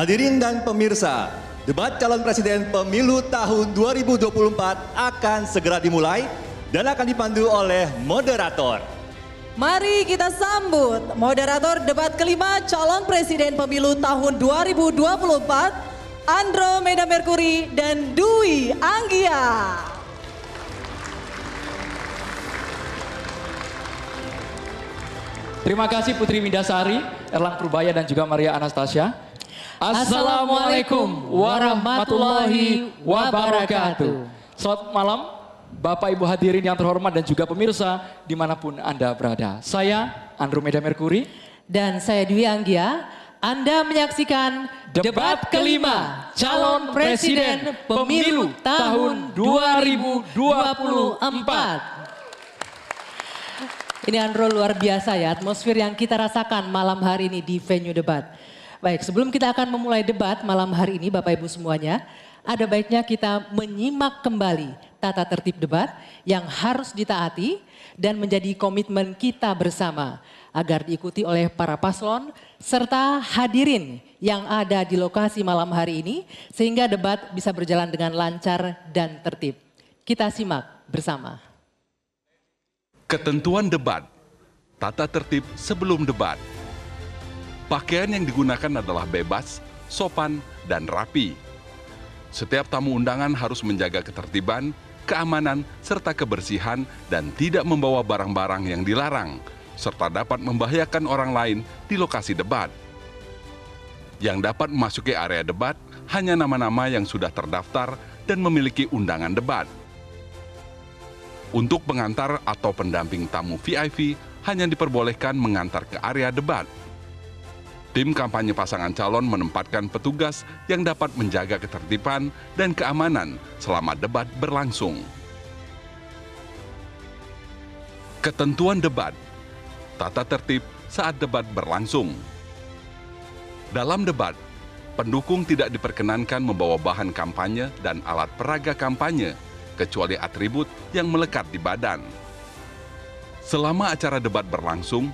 Hadirin dan pemirsa, debat calon presiden pemilu tahun 2024 akan segera dimulai dan akan dipandu oleh moderator. Mari kita sambut moderator debat kelima calon presiden pemilu tahun 2024 Andromeda Mercury dan Dwi Anggia. Terima kasih Putri Mindasari, Erlang Purbaya dan juga Maria Anastasia. Assalamualaikum warahmatullahi wabarakatuh. Selamat malam Bapak Ibu hadirin yang terhormat dan juga pemirsa di mana pun Anda berada. Saya Andromeda Mercury. Dan saya Dwi Anggia. Anda menyaksikan Debat kelima calon presiden pemilu tahun 2024. Ini Andro luar biasa ya atmosfer yang kita rasakan malam hari ini di venue debat. Baik sebelum kita akan memulai debat malam hari ini Bapak Ibu semuanya. Ada baiknya kita menyimak kembali tata tertib debat yang harus ditaati dan menjadi komitmen kita bersama agar diikuti oleh para paslon serta hadirin yang ada di lokasi malam hari ini sehingga debat bisa berjalan dengan lancar dan tertib. Kita simak bersama. Ketentuan debat, tata tertib sebelum debat. Pakaian yang digunakan adalah bebas, sopan, dan rapi. Setiap tamu undangan harus menjaga ketertiban, keamanan, serta kebersihan dan tidak membawa barang-barang yang dilarang, serta dapat membahayakan orang lain di lokasi debat. Yang dapat memasuki area debat hanya nama-nama yang sudah terdaftar dan memiliki undangan debat. Untuk pengantar atau pendamping tamu VIP hanya diperbolehkan mengantar ke area debat. Tim kampanye pasangan calon menempatkan petugas yang dapat menjaga ketertiban dan keamanan selama debat berlangsung. Ketentuan debat, tata tertib saat debat berlangsung. Dalam debat, pendukung tidak diperkenankan membawa bahan kampanye dan alat peraga kampanye, kecuali atribut yang melekat di badan. Selama acara debat berlangsung,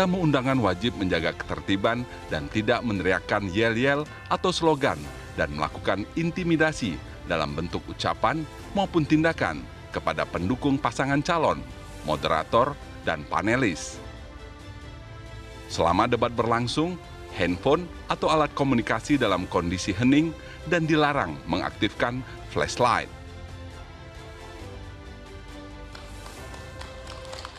tamu undangan wajib menjaga ketertiban dan tidak meneriakkan yel-yel atau slogan dan melakukan intimidasi dalam bentuk ucapan maupun tindakan kepada pendukung pasangan calon, moderator, dan panelis. Selama debat berlangsung, handphone atau alat komunikasi dalam kondisi hening dan dilarang mengaktifkan flashlight.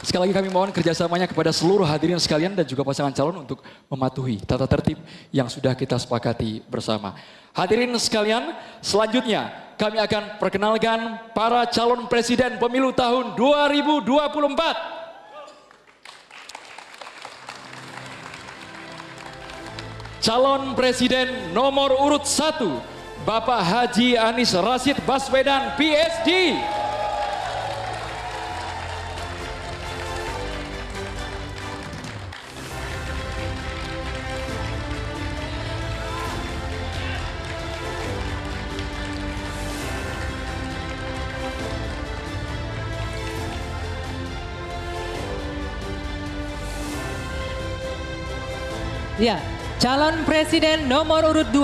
Sekali lagi kami mohon kerjasamanya kepada seluruh hadirin sekalian dan juga pasangan calon untuk mematuhi tata tertib yang sudah kita sepakati bersama. Hadirin sekalian, selanjutnya kami akan perkenalkan para calon presiden pemilu tahun 2024. Calon Presiden nomor urut 1, Bapak Haji Anies Rashid Baswedan, PSD. Ya, calon presiden nomor urut 2,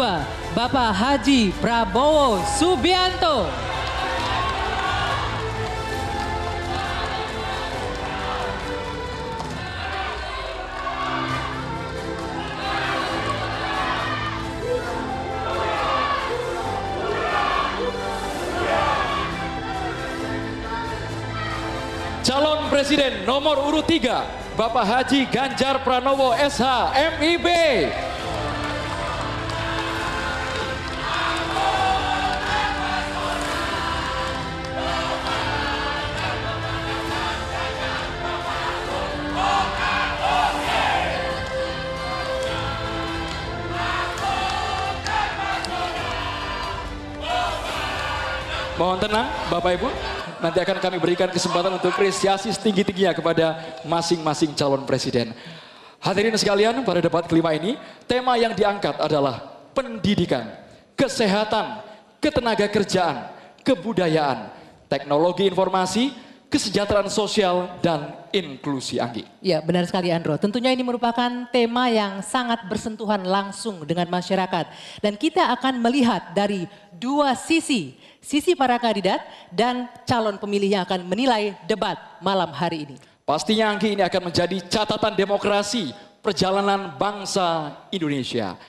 Bapak Haji Prabowo Subianto. Calon Presiden nomor urut 3, Bapak Haji Ganjar Pranowo SH MIB. Mohon tenang Bapak Ibu, nanti akan kami berikan kesempatan untuk apresiasi setinggi-tingginya kepada masing-masing calon presiden. Hadirin sekalian, pada debat kelima ini, tema yang diangkat adalah pendidikan, kesehatan, ketenaga kerjaan, kebudayaan, teknologi informasi, kesejahteraan sosial dan inklusi Anggi. Ya benar sekali Andro. Tentunya ini merupakan tema yang sangat bersentuhan langsung dengan masyarakat. Dan kita akan melihat dari dua sisi. Sisi para kandidat dan calon pemilih yang akan menilai debat malam hari ini. Pastinya Anggi ini akan menjadi catatan demokrasi perjalanan bangsa Indonesia.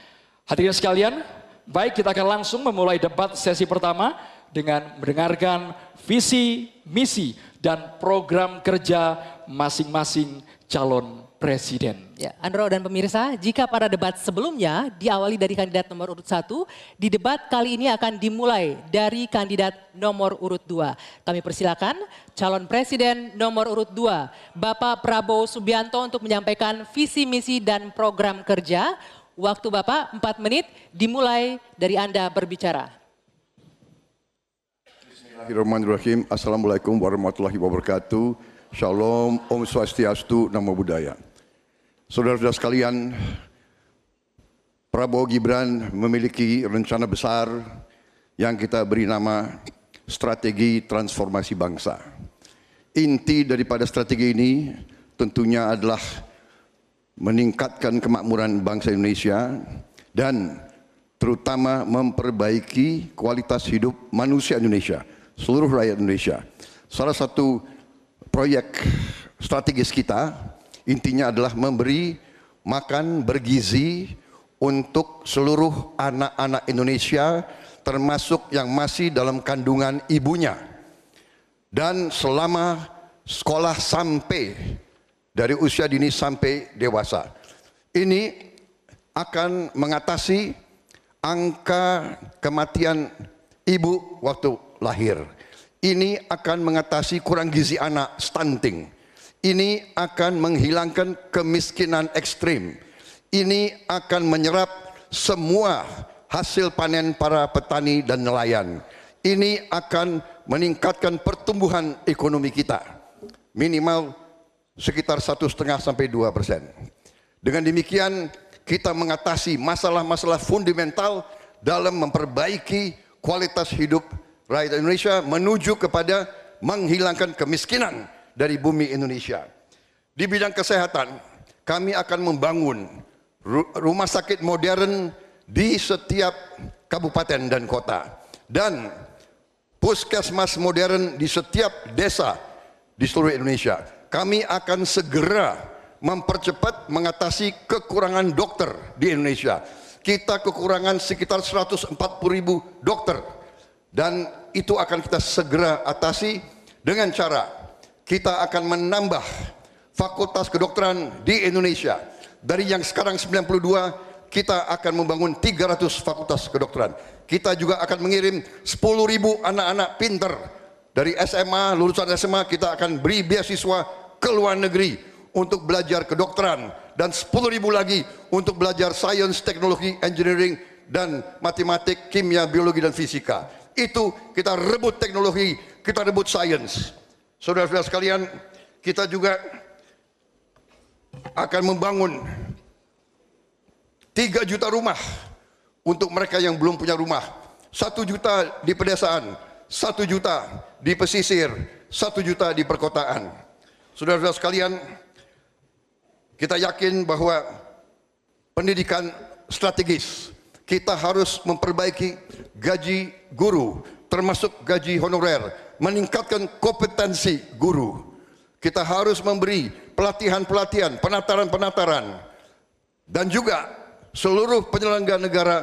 Hadirin sekalian, baik kita akan langsung memulai debat sesi pertama dengan mendengarkan visi, misi, dan program kerja masing-masing calon presiden. Ya, Andro dan pemirsa, jika pada debat sebelumnya diawali dari kandidat nomor urut satu, di debat kali ini akan dimulai dari kandidat nomor urut dua. Kami persilakan calon presiden nomor urut dua, Bapak Prabowo Subianto untuk menyampaikan visi misi dan program kerja. Waktu Bapak 4 menit dimulai dari Anda berbicara. Bismillahirrahmanirrahim. Assalamualaikum warahmatullahi wabarakatuh. Shalom, Om Swastiastu, Namo Buddhaya. Saudara-saudara sekalian, Prabowo Gibran memiliki rencana besar yang kita beri nama strategi transformasi bangsa. Inti daripada strategi ini tentunya adalah meningkatkan kemakmuran bangsa Indonesia dan terutama memperbaiki kualitas hidup manusia Indonesia seluruh rakyat Indonesia. Salah satu proyek strategis kita intinya adalah memberi makan bergizi untuk seluruh anak-anak Indonesia termasuk yang masih dalam kandungan ibunya. Dan selama sekolah sampai dari usia dini sampai dewasa. Ini akan mengatasi angka kematian ibu waktu lahir. Ini akan mengatasi kurang gizi anak stunting. Ini akan menghilangkan kemiskinan ekstrim. Ini akan menyerap semua hasil panen para petani dan nelayan. Ini akan meningkatkan pertumbuhan ekonomi kita minimal sekitar satu setengah sampai dua persen. Dengan demikian kita mengatasi masalah-masalah fundamental dalam memperbaiki kualitas hidup rakyat Indonesia menuju kepada menghilangkan kemiskinan dari bumi Indonesia. Di bidang kesehatan, kami akan membangun rumah sakit modern di setiap kabupaten dan kota dan puskesmas modern di setiap desa di seluruh Indonesia. Kami akan segera mempercepat mengatasi kekurangan dokter di Indonesia. Kita kekurangan sekitar 140 ribu dokter dan itu akan kita segera atasi dengan cara kita akan menambah fakultas kedokteran di Indonesia. Dari yang sekarang 92 kita akan membangun 300 fakultas kedokteran. Kita juga akan mengirim 10 ribu anak-anak pinter dari SMA, lulusan SMA kita akan beri beasiswa ke luar negeri untuk belajar kedokteran dan 10 ribu lagi untuk belajar sains, teknologi, engineering dan matematik, kimia, biologi dan fisika itu kita rebut teknologi, kita rebut sains. Saudara-saudara sekalian, kita juga akan membangun 3 juta rumah untuk mereka yang belum punya rumah. 1 juta di pedesaan, 1 juta di pesisir, 1 juta di perkotaan. Saudara-saudara sekalian, kita yakin bahwa pendidikan strategis kita harus memperbaiki gaji guru, termasuk gaji honorer, meningkatkan kompetensi guru. Kita harus memberi pelatihan-pelatihan, penataran-penataran, dan juga seluruh penyelenggara negara,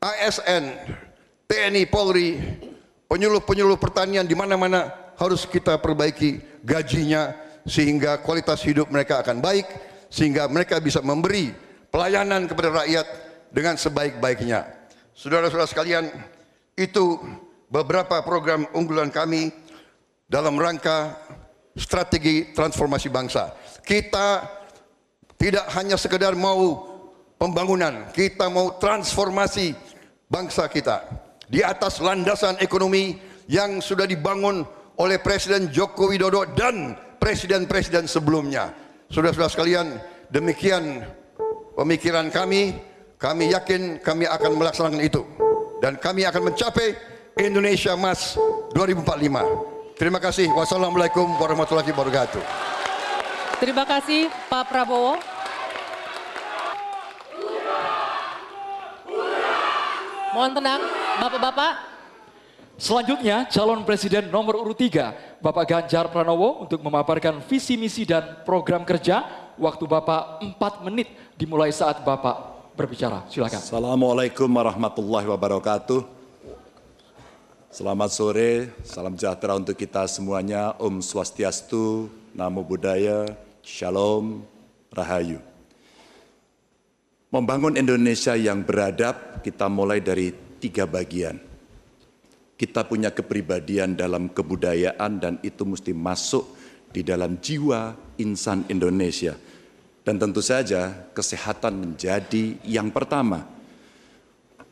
ASN, TNI, Polri, penyuluh-penyuluh pertanian di mana-mana harus kita perbaiki gajinya sehingga kualitas hidup mereka akan baik, sehingga mereka bisa memberi pelayanan kepada rakyat dengan sebaik-baiknya. Saudara-saudara sekalian, itu beberapa program unggulan kami dalam rangka strategi transformasi bangsa. Kita tidak hanya sekedar mau pembangunan, kita mau transformasi bangsa kita di atas landasan ekonomi yang sudah dibangun oleh Presiden Joko Widodo dan presiden-presiden sebelumnya. Saudara-saudara sekalian, demikian pemikiran kami kami yakin kami akan melaksanakan itu dan kami akan mencapai Indonesia Emas 2045. Terima kasih. Wassalamualaikum warahmatullahi wabarakatuh. Terima kasih Pak Prabowo. Mohon tenang, Bapak-bapak. Selanjutnya calon presiden nomor urut 3 Bapak Ganjar Pranowo untuk memaparkan visi misi dan program kerja. Waktu Bapak 4 menit dimulai saat Bapak berbicara. Silakan. Assalamualaikum warahmatullahi wabarakatuh. Selamat sore, salam sejahtera untuk kita semuanya. Om Swastiastu, Namo Buddhaya, Shalom, Rahayu. Membangun Indonesia yang beradab, kita mulai dari tiga bagian. Kita punya kepribadian dalam kebudayaan dan itu mesti masuk di dalam jiwa insan Indonesia. Dan tentu saja kesehatan menjadi yang pertama.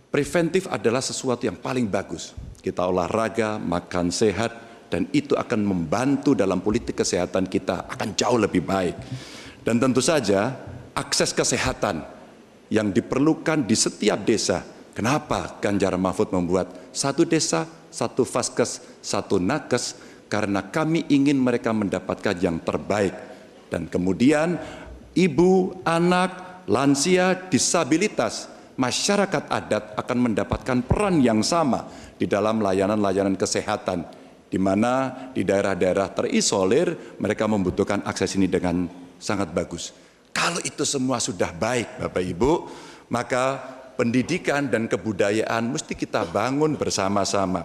Preventif adalah sesuatu yang paling bagus. Kita olahraga, makan sehat, dan itu akan membantu dalam politik kesehatan kita akan jauh lebih baik. Dan tentu saja akses kesehatan yang diperlukan di setiap desa. Kenapa Ganjar Mahfud membuat satu desa, satu faskes, satu nakes? Karena kami ingin mereka mendapatkan yang terbaik. Dan kemudian ibu, anak, lansia, disabilitas, masyarakat adat akan mendapatkan peran yang sama di dalam layanan-layanan kesehatan di mana di daerah-daerah terisolir mereka membutuhkan akses ini dengan sangat bagus. Kalau itu semua sudah baik Bapak Ibu, maka pendidikan dan kebudayaan mesti kita bangun bersama-sama.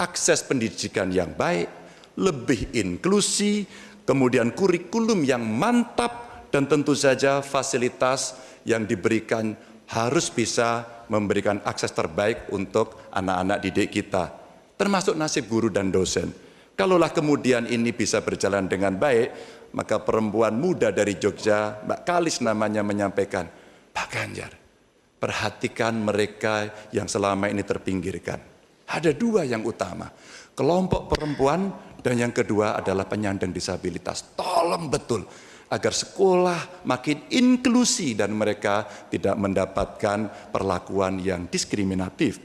Akses pendidikan yang baik, lebih inklusi, kemudian kurikulum yang mantap dan tentu saja fasilitas yang diberikan harus bisa memberikan akses terbaik untuk anak-anak didik kita, termasuk nasib guru dan dosen. Kalaulah kemudian ini bisa berjalan dengan baik, maka perempuan muda dari Jogja, Mbak Kalis namanya menyampaikan, Pak Ganjar, perhatikan mereka yang selama ini terpinggirkan. Ada dua yang utama, kelompok perempuan dan yang kedua adalah penyandang disabilitas. Tolong betul agar sekolah makin inklusi dan mereka tidak mendapatkan perlakuan yang diskriminatif.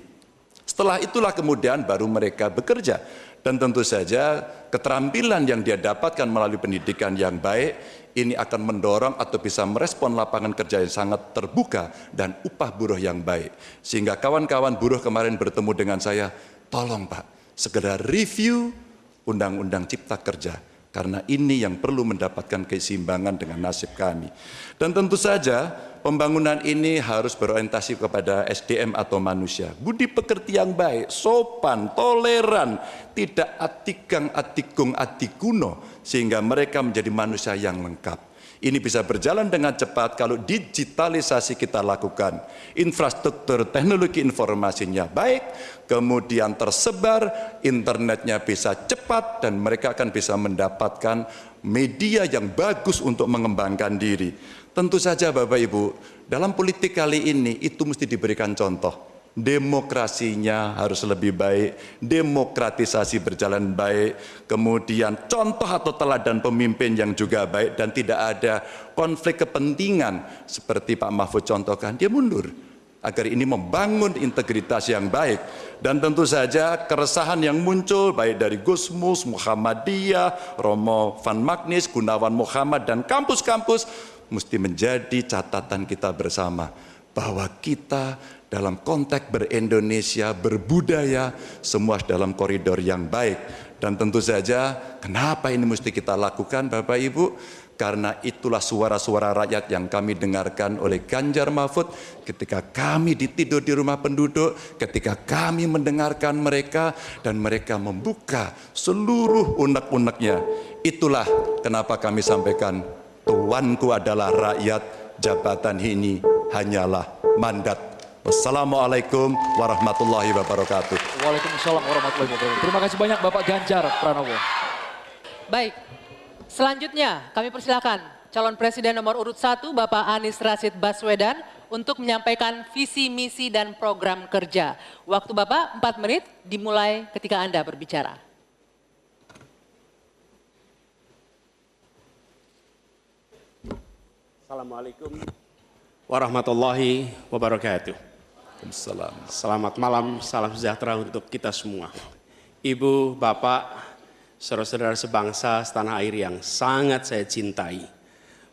Setelah itulah kemudian baru mereka bekerja. Dan tentu saja keterampilan yang dia dapatkan melalui pendidikan yang baik ini akan mendorong atau bisa merespon lapangan kerja yang sangat terbuka dan upah buruh yang baik. Sehingga kawan-kawan buruh kemarin bertemu dengan saya, tolong Pak, segera review Undang-Undang Cipta Kerja karena ini yang perlu mendapatkan keseimbangan dengan nasib kami. Dan tentu saja pembangunan ini harus berorientasi kepada SDM atau manusia. Budi pekerti yang baik, sopan, toleran, tidak atikang atikung atikuno sehingga mereka menjadi manusia yang lengkap. Ini bisa berjalan dengan cepat kalau digitalisasi kita lakukan. Infrastruktur teknologi informasinya baik, kemudian tersebar, internetnya bisa cepat, dan mereka akan bisa mendapatkan media yang bagus untuk mengembangkan diri. Tentu saja Bapak Ibu, dalam politik kali ini itu mesti diberikan contoh. Demokrasinya harus lebih baik, demokratisasi berjalan baik, kemudian contoh atau teladan pemimpin yang juga baik dan tidak ada konflik kepentingan. Seperti Pak Mahfud contohkan, dia mundur agar ini membangun integritas yang baik dan tentu saja keresahan yang muncul baik dari Gusmus, Muhammadiyah, Romo Van Magnis, Gunawan Muhammad dan kampus-kampus mesti menjadi catatan kita bersama bahwa kita dalam konteks berindonesia, berbudaya, semua dalam koridor yang baik. Dan tentu saja, kenapa ini mesti kita lakukan Bapak Ibu? Karena itulah suara-suara rakyat yang kami dengarkan oleh Ganjar Mahfud ketika kami ditidur di rumah penduduk, ketika kami mendengarkan mereka dan mereka membuka seluruh unek-uneknya. Itulah kenapa kami sampaikan, tuanku adalah rakyat, jabatan ini hanyalah mandat Wassalamualaikum warahmatullahi wabarakatuh. Waalaikumsalam warahmatullahi wabarakatuh. Terima kasih banyak Bapak Ganjar Pranowo. Baik, selanjutnya kami persilakan calon presiden nomor urut 1 Bapak Anies Rashid Baswedan untuk menyampaikan visi, misi, dan program kerja. Waktu Bapak 4 menit dimulai ketika Anda berbicara. Assalamualaikum warahmatullahi wabarakatuh. Waalaikumsalam. Selamat malam, salam sejahtera untuk kita semua. Ibu, Bapak, saudara-saudara sebangsa setanah air yang sangat saya cintai.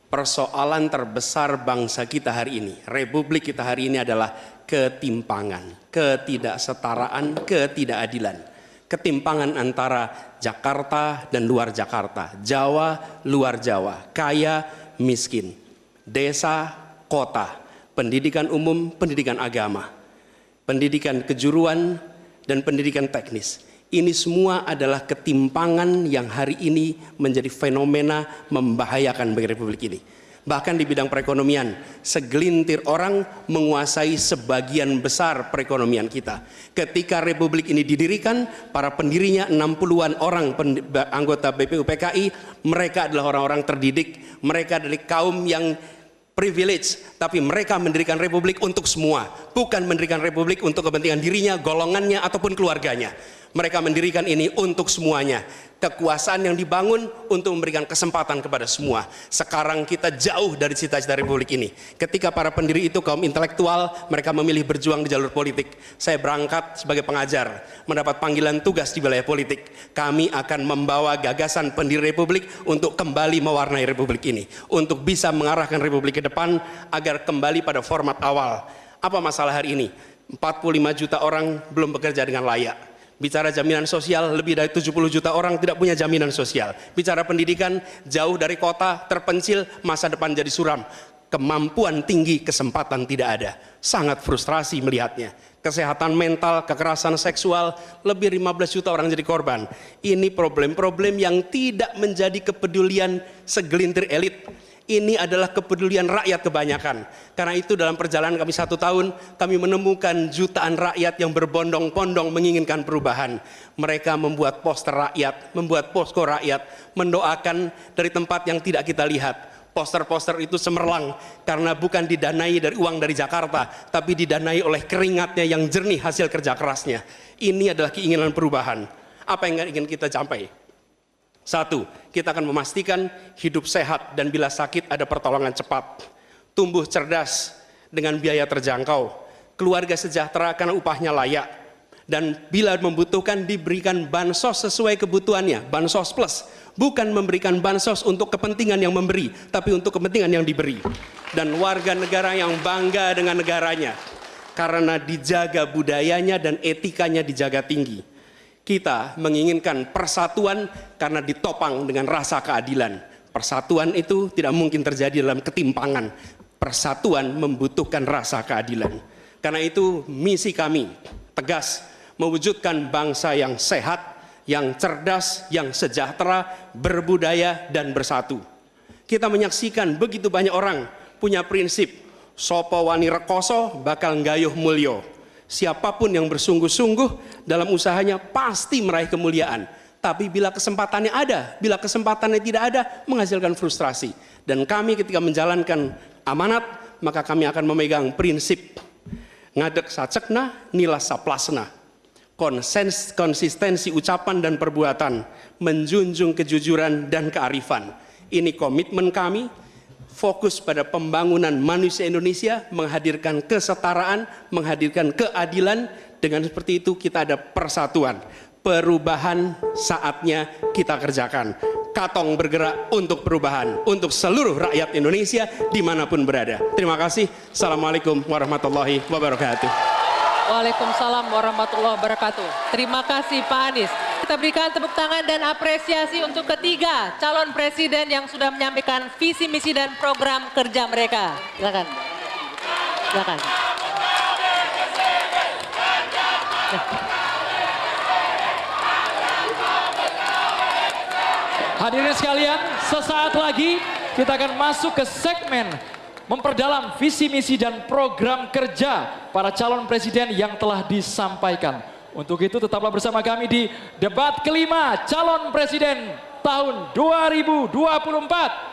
Persoalan terbesar bangsa kita hari ini, republik kita hari ini adalah ketimpangan, ketidaksetaraan, ketidakadilan. Ketimpangan antara Jakarta dan luar Jakarta, Jawa, luar Jawa, kaya, miskin, desa, kota, pendidikan umum, pendidikan agama, pendidikan kejuruan, dan pendidikan teknis. Ini semua adalah ketimpangan yang hari ini menjadi fenomena membahayakan bagi republik ini. Bahkan di bidang perekonomian, segelintir orang menguasai sebagian besar perekonomian kita. Ketika republik ini didirikan, para pendirinya 60-an orang anggota BPUPKI, mereka adalah orang-orang terdidik, mereka dari kaum yang privilege, tapi mereka mendirikan republik untuk semua, bukan mendirikan republik untuk kepentingan dirinya, golongannya, ataupun keluarganya. Mereka mendirikan ini untuk semuanya. Kekuasaan yang dibangun untuk memberikan kesempatan kepada semua. Sekarang kita jauh dari cita-cita republik ini. Ketika para pendiri itu kaum intelektual, mereka memilih berjuang di jalur politik. Saya berangkat sebagai pengajar, mendapat panggilan tugas di wilayah politik. Kami akan membawa gagasan pendiri republik untuk kembali mewarnai republik ini. Untuk bisa mengarahkan republik ke depan agar kembali pada format awal. Apa masalah hari ini? 45 juta orang belum bekerja dengan layak Bicara jaminan sosial, lebih dari 70 juta orang tidak punya jaminan sosial. Bicara pendidikan, jauh dari kota, terpencil, masa depan jadi suram. Kemampuan tinggi, kesempatan tidak ada. Sangat frustrasi melihatnya. Kesehatan mental, kekerasan seksual, lebih 15 juta orang jadi korban. Ini problem-problem yang tidak menjadi kepedulian segelintir elit ini adalah kepedulian rakyat kebanyakan. Karena itu dalam perjalanan kami satu tahun, kami menemukan jutaan rakyat yang berbondong-bondong menginginkan perubahan. Mereka membuat poster rakyat, membuat posko rakyat, mendoakan dari tempat yang tidak kita lihat. Poster-poster itu semerlang karena bukan didanai dari uang dari Jakarta, tapi didanai oleh keringatnya yang jernih hasil kerja kerasnya. Ini adalah keinginan perubahan. Apa yang ingin kita capai? Satu, kita akan memastikan hidup sehat dan bila sakit ada pertolongan cepat. Tumbuh cerdas dengan biaya terjangkau. Keluarga sejahtera karena upahnya layak. Dan bila membutuhkan diberikan bansos sesuai kebutuhannya, bansos plus. Bukan memberikan bansos untuk kepentingan yang memberi, tapi untuk kepentingan yang diberi. Dan warga negara yang bangga dengan negaranya. Karena dijaga budayanya dan etikanya dijaga tinggi kita menginginkan persatuan karena ditopang dengan rasa keadilan. Persatuan itu tidak mungkin terjadi dalam ketimpangan. Persatuan membutuhkan rasa keadilan. Karena itu misi kami tegas mewujudkan bangsa yang sehat, yang cerdas, yang sejahtera, berbudaya dan bersatu. Kita menyaksikan begitu banyak orang punya prinsip sopo wani rekoso bakal gayuh mulio Siapa pun yang bersungguh-sungguh dalam usahanya pasti meraih kemuliaan. Tapi bila kesempatannya ada, bila kesempatannya tidak ada, menghasilkan frustrasi. Dan kami ketika menjalankan amanat, maka kami akan memegang prinsip ngadek sacekna, nila saplasna. Konsens, konsistensi ucapan dan perbuatan, menjunjung kejujuran dan kearifan. Ini komitmen kami, fokus pada pembangunan manusia Indonesia, menghadirkan kesetaraan, menghadirkan keadilan. Dengan seperti itu kita ada persatuan. Perubahan saatnya kita kerjakan. Katong bergerak untuk perubahan, untuk seluruh rakyat Indonesia di mana pun berada. Terima kasih. Assalamualaikum warahmatullahi wabarakatuh. Waalaikumsalam warahmatullahi wabarakatuh. Terima kasih Pak Anies. Kita berikan tepuk tangan dan apresiasi untuk ketiga calon presiden yang sudah menyampaikan visi misi dan program kerja mereka. Silakan. Silakan. Hadirin sekalian, sesaat lagi kita akan masuk ke segmen memperdalam visi misi dan program kerja para calon presiden yang telah disampaikan. Untuk itu tetaplah bersama kami di debat kelima calon presiden tahun 2024.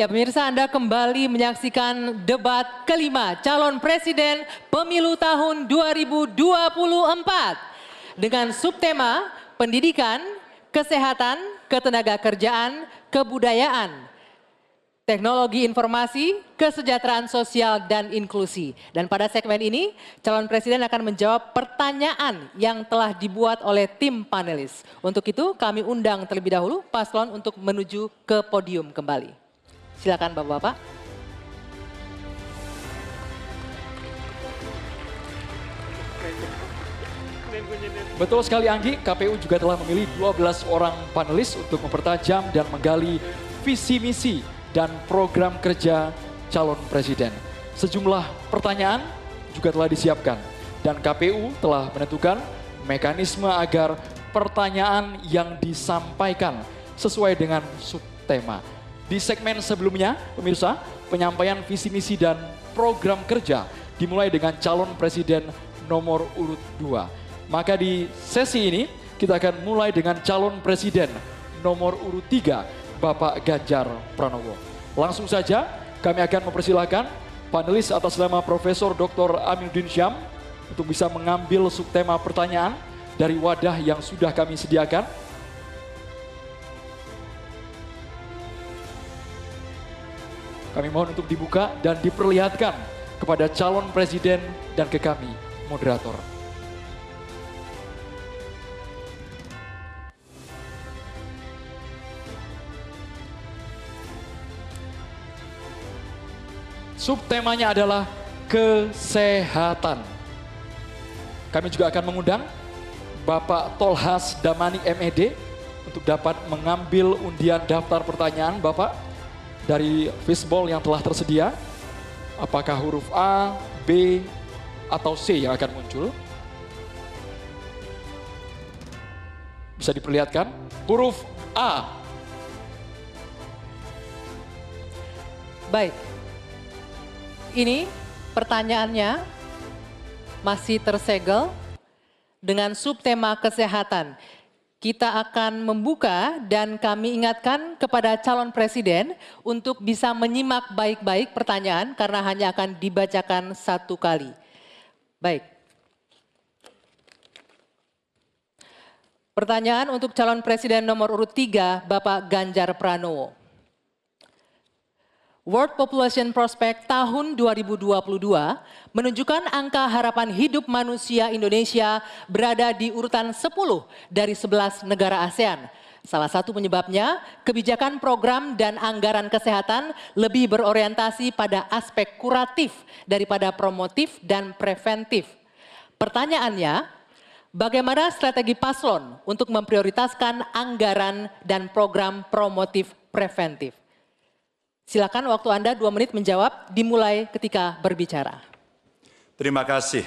Ya pemirsa Anda kembali menyaksikan debat kelima calon presiden pemilu tahun 2024 dengan subtema pendidikan, kesehatan, ketenaga kerjaan, kebudayaan, teknologi informasi, kesejahteraan sosial, dan inklusi. Dan pada segmen ini, calon presiden akan menjawab pertanyaan yang telah dibuat oleh tim panelis. Untuk itu, kami undang terlebih dahulu paslon untuk menuju ke podium kembali. Silakan Bapak-Bapak. Betul sekali Anggi, KPU juga telah memilih 12 orang panelis untuk mempertajam dan menggali visi misi dan program kerja calon presiden. Sejumlah pertanyaan juga telah disiapkan dan KPU telah menentukan mekanisme agar pertanyaan yang disampaikan sesuai dengan subtema. Di segmen sebelumnya, pemirsa, penyampaian visi misi dan program kerja dimulai dengan calon presiden nomor urut 2. Maka di sesi ini kita akan mulai dengan calon presiden nomor urut 3 Bapak Ganjar Pranowo. Langsung saja kami akan mempersilahkan panelis atas nama Profesor Dr. Aminuddin Syam untuk bisa mengambil subtema pertanyaan dari wadah yang sudah kami sediakan. Kami mohon untuk dibuka dan diperlihatkan kepada calon presiden dan ke kami, moderator. Subtemanya adalah kesehatan. Kami juga akan mengundang Bapak Tolhas Damani MED untuk dapat mengambil undian daftar pertanyaan Bapak dari fishball yang telah tersedia. Apakah huruf A, B, atau C yang akan muncul? Bisa diperlihatkan? Huruf A. Baik. Ini pertanyaannya masih tersegel dengan subtema kesehatan. Kita akan membuka dan kami ingatkan kepada calon presiden untuk bisa menyimak baik-baik pertanyaan karena hanya akan dibacakan satu kali. Baik. Pertanyaan untuk calon presiden nomor urut 3 Bapak Ganjar Pranowo. World Population Prospect tahun 2022 menunjukkan angka harapan hidup manusia Indonesia berada di urutan 10 dari 11 negara ASEAN. Salah satu penyebabnya, kebijakan program dan anggaran kesehatan lebih berorientasi pada aspek kuratif daripada promotif dan preventif. Pertanyaannya, bagaimana strategi paslon untuk memprioritaskan anggaran dan program promotif preventif? Silakan waktu Anda dua menit menjawab, dimulai ketika berbicara. Terima kasih.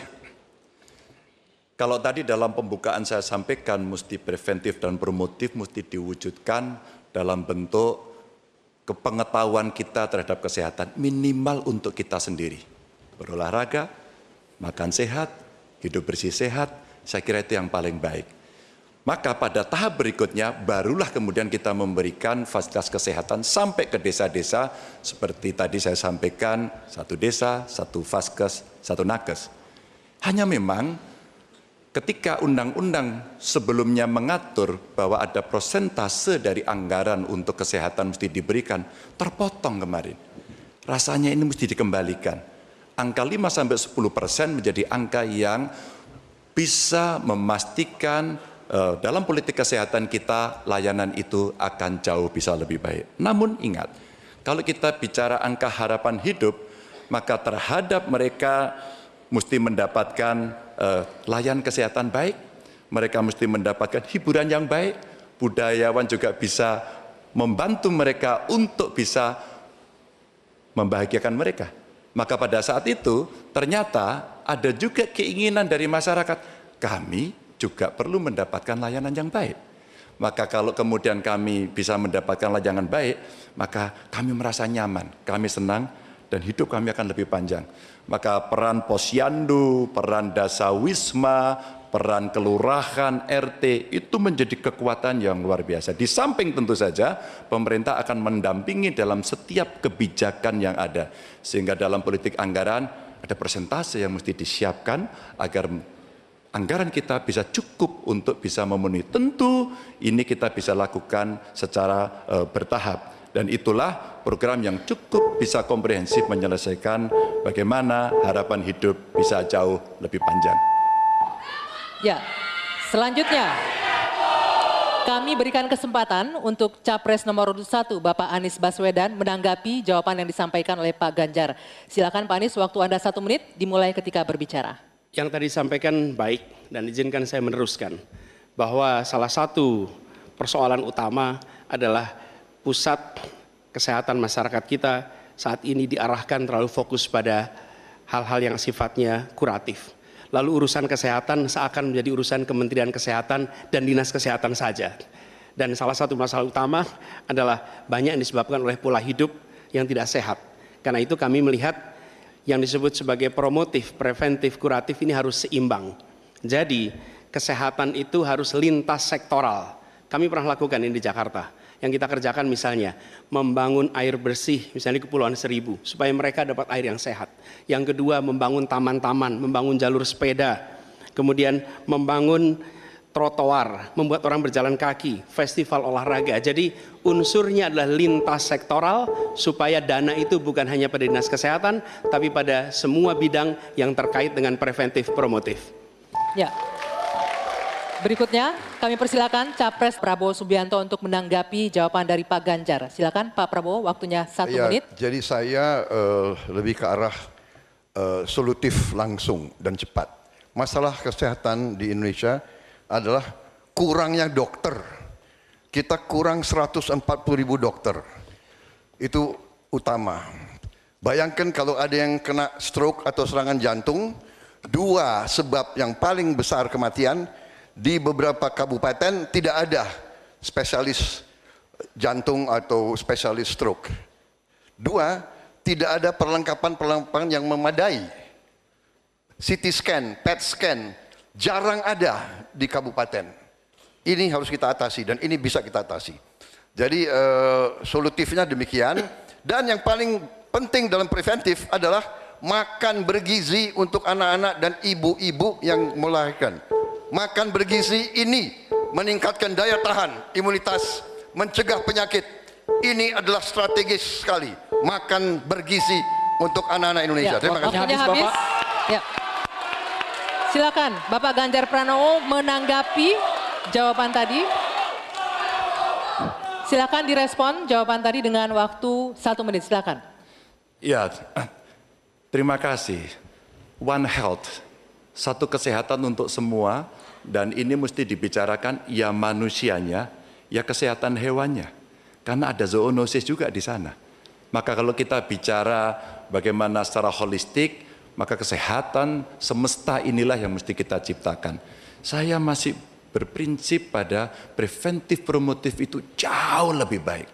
Kalau tadi dalam pembukaan saya sampaikan mesti preventif dan promotif mesti diwujudkan dalam bentuk kepengetahuan kita terhadap kesehatan minimal untuk kita sendiri. Berolahraga, makan sehat, hidup bersih sehat, saya kira itu yang paling baik. Maka pada tahap berikutnya barulah kemudian kita memberikan fasilitas kesehatan sampai ke desa-desa seperti tadi saya sampaikan satu desa, satu faskes, satu nakes. Hanya memang ketika undang-undang sebelumnya mengatur bahwa ada prosentase dari anggaran untuk kesehatan mesti diberikan, terpotong kemarin. Rasanya ini mesti dikembalikan. Angka 5 sampai 10 persen menjadi angka yang bisa memastikan uh, dalam politik kesehatan kita layanan itu akan jauh bisa lebih baik. Namun ingat, kalau kita bicara angka harapan hidup, maka terhadap mereka mesti mendapatkan uh, layanan kesehatan baik, mereka mesti mendapatkan hiburan yang baik, budayawan juga bisa membantu mereka untuk bisa membahagiakan mereka. Maka pada saat itu ternyata ada juga keinginan dari masyarakat, kami juga perlu mendapatkan layanan yang baik. Maka kalau kemudian kami bisa mendapatkan layanan baik, maka kami merasa nyaman, kami senang, dan hidup kami akan lebih panjang. Maka peran posyandu, peran dasawisma, peran kelurahan, RT itu menjadi kekuatan yang luar biasa. Di samping tentu saja pemerintah akan mendampingi dalam setiap kebijakan yang ada. Sehingga dalam politik anggaran ada persentase yang mesti disiapkan agar anggaran kita bisa cukup untuk bisa memenuhi. Tentu ini kita bisa lakukan secara uh, bertahap. Dan itulah program yang cukup bisa komprehensif menyelesaikan bagaimana harapan hidup bisa jauh lebih panjang. Ya, selanjutnya kami berikan kesempatan untuk Capres nomor 1 Bapak Anies Baswedan menanggapi jawaban yang disampaikan oleh Pak Ganjar. Silakan Pak Anies, waktu Anda satu menit dimulai ketika berbicara. Yang tadi disampaikan baik dan izinkan saya meneruskan bahwa salah satu persoalan utama adalah pusat kesehatan masyarakat kita saat ini diarahkan terlalu fokus pada hal-hal yang sifatnya kuratif. Lalu urusan kesehatan seakan menjadi urusan Kementerian Kesehatan dan Dinas Kesehatan saja. Dan salah satu masalah utama adalah banyak yang disebabkan oleh pola hidup yang tidak sehat. Karena itu kami melihat yang disebut sebagai promotif, preventif, kuratif ini harus seimbang. Jadi kesehatan itu harus lintas sektoral. Kami pernah lakukan ini di Jakarta yang kita kerjakan misalnya membangun air bersih misalnya di Kepulauan Seribu supaya mereka dapat air yang sehat. Yang kedua membangun taman-taman, membangun jalur sepeda, kemudian membangun trotoar, membuat orang berjalan kaki, festival olahraga. Jadi unsurnya adalah lintas sektoral supaya dana itu bukan hanya pada dinas kesehatan, tapi pada semua bidang yang terkait dengan preventif promotif. Ya, Berikutnya kami persilakan Capres Prabowo Subianto untuk menanggapi jawaban dari Pak Ganjar. Silakan Pak Prabowo, waktunya satu ya, menit. Jadi saya uh, lebih ke arah uh, solutif langsung dan cepat. Masalah kesehatan di Indonesia adalah kurangnya dokter. Kita kurang 140 ribu dokter. Itu utama. Bayangkan kalau ada yang kena stroke atau serangan jantung, dua sebab yang paling besar kematian di beberapa kabupaten tidak ada spesialis jantung atau spesialis stroke. Dua, tidak ada perlengkapan-perlengkapan yang memadai. CT scan, PET scan, jarang ada di kabupaten. Ini harus kita atasi dan ini bisa kita atasi. Jadi uh, solutifnya demikian. Dan yang paling penting dalam preventif adalah makan bergizi untuk anak-anak dan ibu-ibu yang melahirkan. Makan bergizi ini meningkatkan daya tahan, imunitas, mencegah penyakit. Ini adalah strategis sekali. Makan bergizi untuk anak-anak Indonesia. Ya, Terima kasih. Habis. Ya. Silakan Bapak Ganjar Pranowo menanggapi jawaban tadi. Silakan direspon jawaban tadi dengan waktu satu menit. Silakan. Ya, terima kasih. One Health, satu kesehatan untuk semua dan ini mesti dibicarakan ya manusianya, ya kesehatan hewannya. Karena ada zoonosis juga di sana. Maka kalau kita bicara bagaimana secara holistik, maka kesehatan semesta inilah yang mesti kita ciptakan. Saya masih berprinsip pada preventif promotif itu jauh lebih baik.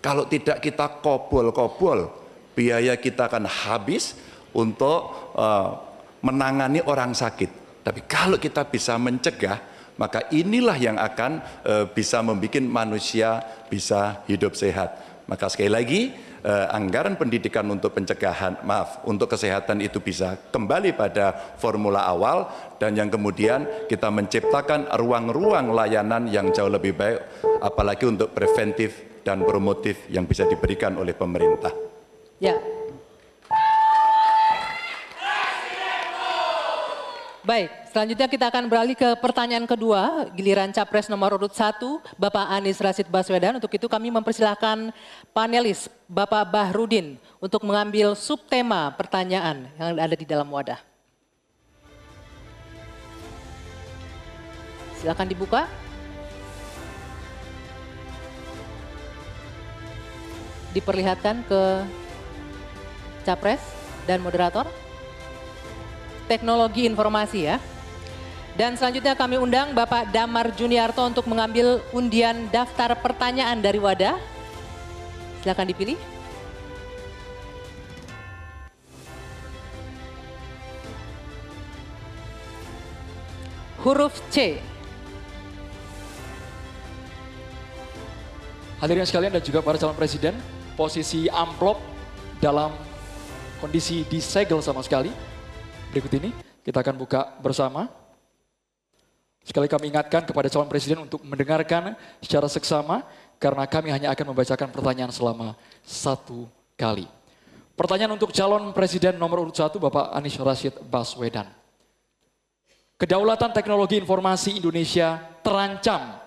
Kalau tidak kita kobol-kobol, biaya kita akan habis untuk uh, menangani orang sakit. Tapi kalau kita bisa mencegah, maka inilah yang akan e, bisa membuat manusia bisa hidup sehat. Maka sekali lagi, e, anggaran pendidikan untuk pencegahan, maaf, untuk kesehatan itu bisa kembali pada formula awal dan yang kemudian kita menciptakan ruang-ruang layanan yang jauh lebih baik, apalagi untuk preventif dan promotif yang bisa diberikan oleh pemerintah. Ya, Baik, selanjutnya kita akan beralih ke pertanyaan kedua, giliran Capres nomor urut 1, Bapak Anies Rashid Baswedan. Untuk itu kami mempersilahkan panelis Bapak Bahrudin untuk mengambil subtema pertanyaan yang ada di dalam wadah. Silakan dibuka. Diperlihatkan ke Capres dan moderator teknologi informasi ya. Dan selanjutnya kami undang Bapak Damar Juniarto untuk mengambil undian daftar pertanyaan dari wadah. Silakan dipilih. huruf C. Hadirin sekalian dan juga para calon presiden, posisi amplop dalam kondisi disegel sama sekali. Berikut ini kita akan buka bersama. Sekali kami ingatkan kepada calon presiden untuk mendengarkan secara seksama karena kami hanya akan membacakan pertanyaan selama satu kali. Pertanyaan untuk calon presiden nomor urut satu Bapak Anies Rashid Baswedan. Kedaulatan teknologi informasi Indonesia terancam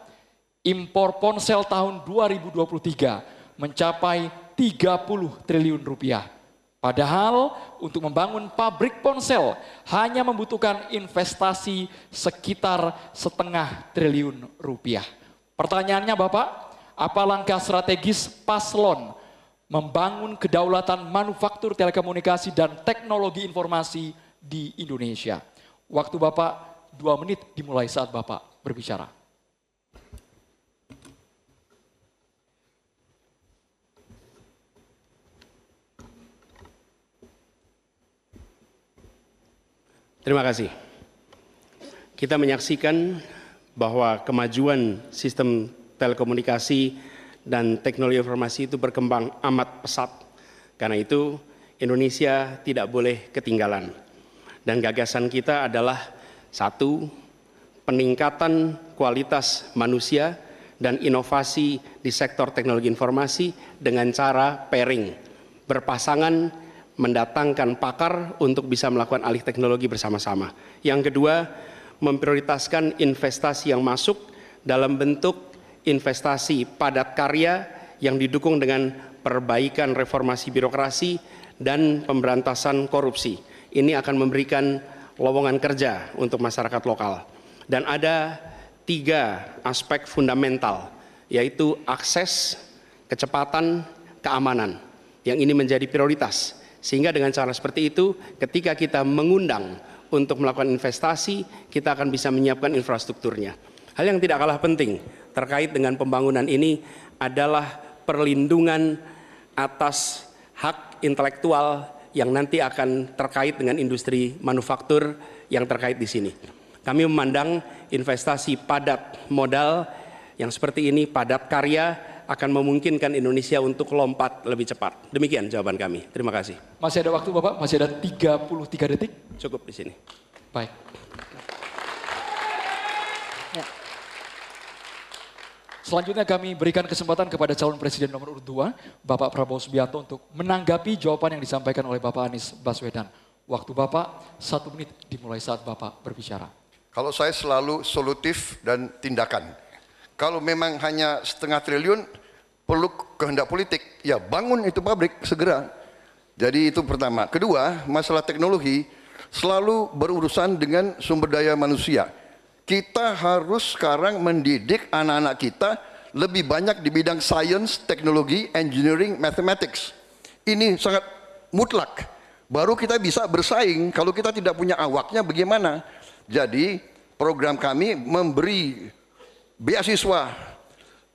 impor ponsel tahun 2023 mencapai 30 triliun rupiah. Padahal untuk membangun pabrik ponsel hanya membutuhkan investasi sekitar setengah triliun rupiah. Pertanyaannya Bapak, apa langkah strategis paslon membangun kedaulatan manufaktur telekomunikasi dan teknologi informasi di Indonesia? Waktu Bapak dua menit dimulai saat Bapak berbicara. Terima kasih. Kita menyaksikan bahwa kemajuan sistem telekomunikasi dan teknologi informasi itu berkembang amat pesat. Karena itu Indonesia tidak boleh ketinggalan. Dan gagasan kita adalah satu, peningkatan kualitas manusia dan inovasi di sektor teknologi informasi dengan cara pairing, berpasangan mendatangkan pakar untuk bisa melakukan alih teknologi bersama-sama. Yang kedua, memprioritaskan investasi yang masuk dalam bentuk investasi padat karya yang didukung dengan perbaikan reformasi birokrasi dan pemberantasan korupsi. Ini akan memberikan lowongan kerja untuk masyarakat lokal. Dan ada tiga aspek fundamental, yaitu akses, kecepatan, keamanan. Yang ini menjadi prioritas sehingga dengan cara seperti itu, ketika kita mengundang untuk melakukan investasi, kita akan bisa menyiapkan infrastrukturnya. Hal yang tidak kalah penting terkait dengan pembangunan ini adalah perlindungan atas hak intelektual yang nanti akan terkait dengan industri manufaktur yang terkait di sini. Kami memandang investasi padat modal yang seperti ini, padat karya, akan memungkinkan Indonesia untuk lompat lebih cepat. Demikian jawaban kami. Terima kasih. Masih ada waktu Bapak? Masih ada 33 detik? Cukup di sini. Baik. Ya. Selanjutnya kami berikan kesempatan kepada calon presiden nomor urut 2, Bapak Prabowo Subianto untuk menanggapi jawaban yang disampaikan oleh Bapak Anies Baswedan. Waktu Bapak satu menit dimulai saat Bapak berbicara. Kalau saya selalu solutif dan tindakan. Kalau memang hanya setengah triliun, perlu kehendak politik. Ya bangun itu pabrik segera. Jadi itu pertama. Kedua, masalah teknologi selalu berurusan dengan sumber daya manusia. Kita harus sekarang mendidik anak-anak kita lebih banyak di bidang science, teknologi, engineering, mathematics. Ini sangat mutlak. Baru kita bisa bersaing. Kalau kita tidak punya awaknya bagaimana? Jadi program kami memberi beasiswa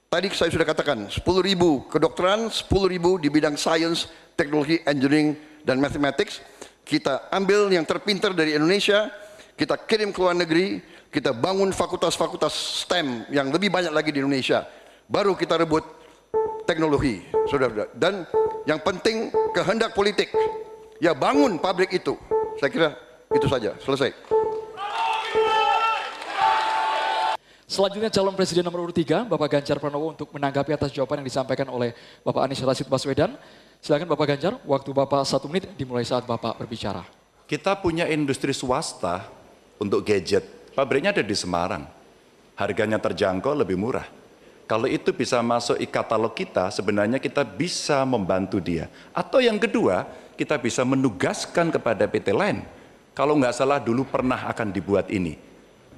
Tadi saya sudah katakan, 10 ribu kedokteran, 10 ribu di bidang science, teknologi, engineering, dan mathematics. Kita ambil yang terpinter dari Indonesia, kita kirim ke luar negeri, kita bangun fakultas-fakultas STEM yang lebih banyak lagi di Indonesia. Baru kita rebut teknologi, saudara-saudara. Dan yang penting kehendak politik. Ya bangun pabrik itu. Saya kira itu saja, selesai. Selanjutnya calon presiden nomor urut 3, Bapak Ganjar Pranowo untuk menanggapi atas jawaban yang disampaikan oleh Bapak Anies Rashid Baswedan. Silakan Bapak Ganjar, waktu Bapak satu menit dimulai saat Bapak berbicara. Kita punya industri swasta untuk gadget. Pabriknya ada di Semarang. Harganya terjangkau, lebih murah. Kalau itu bisa masuk e katalog kita, sebenarnya kita bisa membantu dia. Atau yang kedua, kita bisa menugaskan kepada PT lain. Kalau nggak salah dulu pernah akan dibuat ini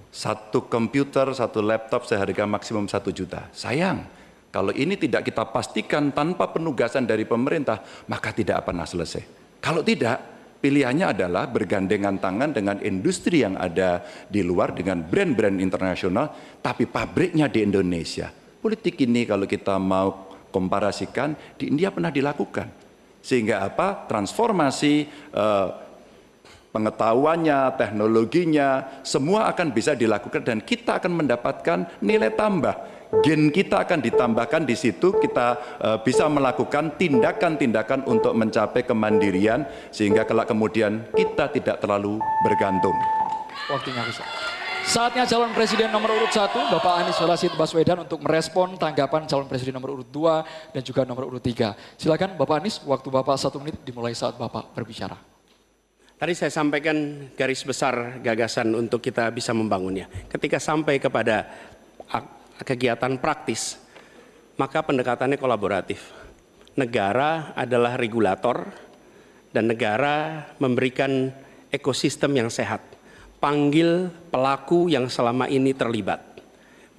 satu komputer, satu laptop seharga maksimum satu juta. Sayang, kalau ini tidak kita pastikan tanpa penugasan dari pemerintah, maka tidak pernah selesai. Kalau tidak, pilihannya adalah bergandengan tangan dengan industri yang ada di luar dengan brand-brand internasional, tapi pabriknya di Indonesia. Politik ini kalau kita mau komparasikan, di India pernah dilakukan. Sehingga apa? Transformasi uh, pengetahuannya, teknologinya, semua akan bisa dilakukan dan kita akan mendapatkan nilai tambah. Gen kita akan ditambahkan di situ, kita uh, bisa melakukan tindakan-tindakan untuk mencapai kemandirian sehingga kelak kemudian kita tidak terlalu bergantung. Waktunya habis. Saatnya calon presiden nomor urut 1, Bapak Anies Rashid Baswedan untuk merespon tanggapan calon presiden nomor urut 2 dan juga nomor urut 3. Silakan Bapak Anies, waktu Bapak satu menit dimulai saat Bapak berbicara. Tadi saya sampaikan garis besar gagasan untuk kita bisa membangunnya. Ketika sampai kepada kegiatan praktis, maka pendekatannya kolaboratif. Negara adalah regulator dan negara memberikan ekosistem yang sehat. Panggil pelaku yang selama ini terlibat,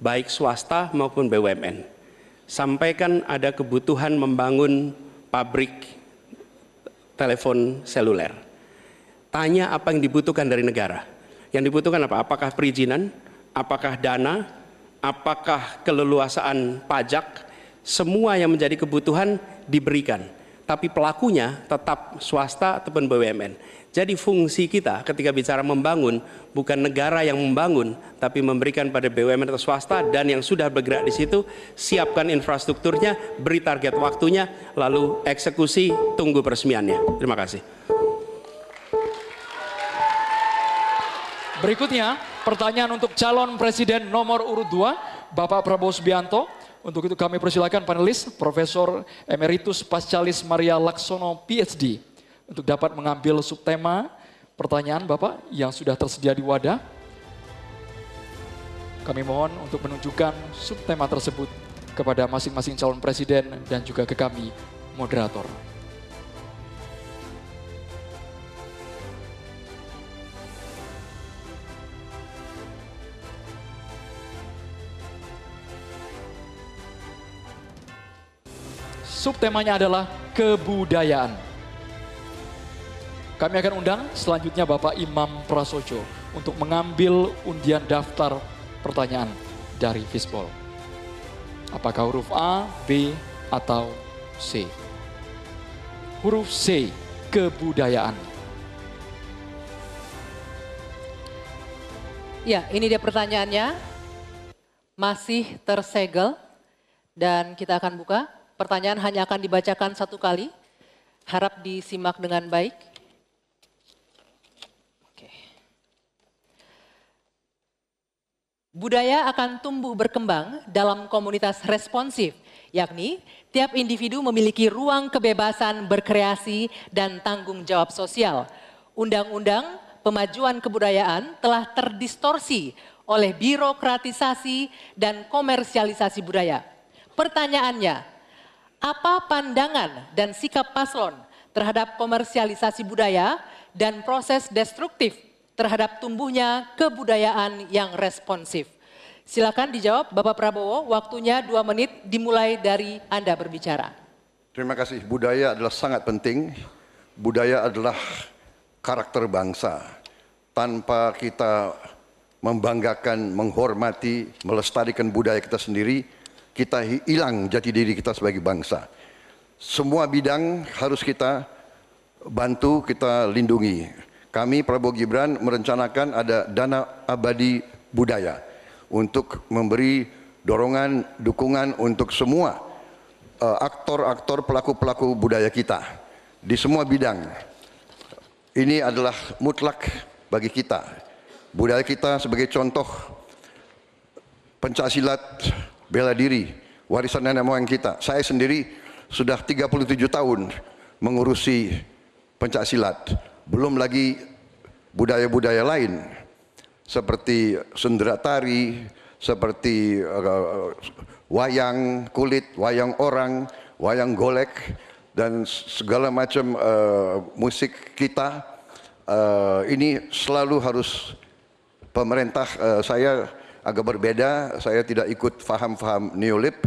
baik swasta maupun BUMN. Sampaikan ada kebutuhan membangun pabrik telepon seluler tanya apa yang dibutuhkan dari negara. Yang dibutuhkan apa? Apakah perizinan? Apakah dana? Apakah keleluasaan pajak? Semua yang menjadi kebutuhan diberikan. Tapi pelakunya tetap swasta ataupun BUMN. Jadi fungsi kita ketika bicara membangun bukan negara yang membangun, tapi memberikan pada BUMN atau swasta dan yang sudah bergerak di situ siapkan infrastrukturnya, beri target waktunya, lalu eksekusi, tunggu peresmiannya. Terima kasih. Berikutnya, pertanyaan untuk calon presiden nomor urut 2, Bapak Prabowo Subianto. Untuk itu kami persilakan panelis, Profesor Emeritus Pascalis Maria Laksono, PhD. Untuk dapat mengambil subtema pertanyaan Bapak yang sudah tersedia di wadah. Kami mohon untuk menunjukkan subtema tersebut kepada masing-masing calon presiden dan juga ke kami, moderator. Subtemanya adalah kebudayaan. Kami akan undang selanjutnya Bapak Imam Prasojo untuk mengambil undian daftar pertanyaan dari Fishball. Apakah huruf A, B, atau C? Huruf C, kebudayaan. Ya, ini dia pertanyaannya. Masih tersegel dan kita akan buka. Pertanyaan hanya akan dibacakan satu kali. Harap disimak dengan baik. Budaya akan tumbuh berkembang dalam komunitas responsif, yakni tiap individu memiliki ruang kebebasan berkreasi dan tanggung jawab sosial. Undang-undang pemajuan kebudayaan telah terdistorsi oleh birokratisasi dan komersialisasi budaya. Pertanyaannya, apa pandangan dan sikap paslon terhadap komersialisasi budaya dan proses destruktif terhadap tumbuhnya kebudayaan yang responsif? Silakan dijawab Bapak Prabowo, waktunya dua menit dimulai dari Anda berbicara. Terima kasih. Budaya adalah sangat penting. Budaya adalah karakter bangsa. Tanpa kita membanggakan, menghormati, melestarikan budaya kita sendiri, kita hilang jati diri kita sebagai bangsa. Semua bidang harus kita bantu, kita lindungi. Kami Prabowo Gibran merencanakan ada dana abadi budaya untuk memberi dorongan, dukungan untuk semua uh, aktor-aktor pelaku-pelaku budaya kita di semua bidang. Ini adalah mutlak bagi kita. Budaya kita sebagai contoh pencaksilat bela diri, warisan nenek moyang kita. Saya sendiri sudah 37 tahun mengurusi pencak silat. Belum lagi budaya-budaya lain seperti sendera tari, seperti uh, wayang kulit, wayang orang, wayang golek dan segala macam uh, musik kita uh, ini selalu harus pemerintah uh, saya agak berbeda. Saya tidak ikut faham-faham neolib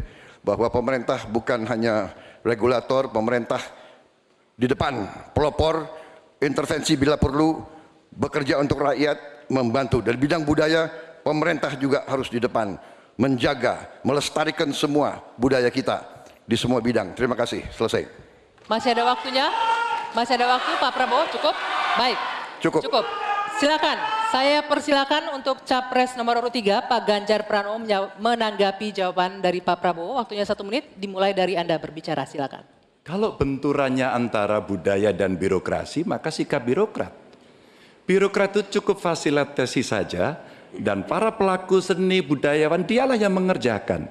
bahwa pemerintah bukan hanya regulator, pemerintah di depan pelopor, intervensi bila perlu, bekerja untuk rakyat, membantu. Dan bidang budaya, pemerintah juga harus di depan, menjaga, melestarikan semua budaya kita di semua bidang. Terima kasih, selesai. Masih ada waktunya? Masih ada waktu Pak Prabowo, cukup? Baik. Cukup. Cukup. Silakan. Saya persilakan untuk capres nomor urut 3 Pak Ganjar Pranowo menanggapi jawaban dari Pak Prabowo. Waktunya satu menit. Dimulai dari Anda berbicara. Silakan. Kalau benturannya antara budaya dan birokrasi, maka sikap birokrat. Birokrat itu cukup fasilitasi saja, dan para pelaku seni budayawan dialah yang mengerjakan.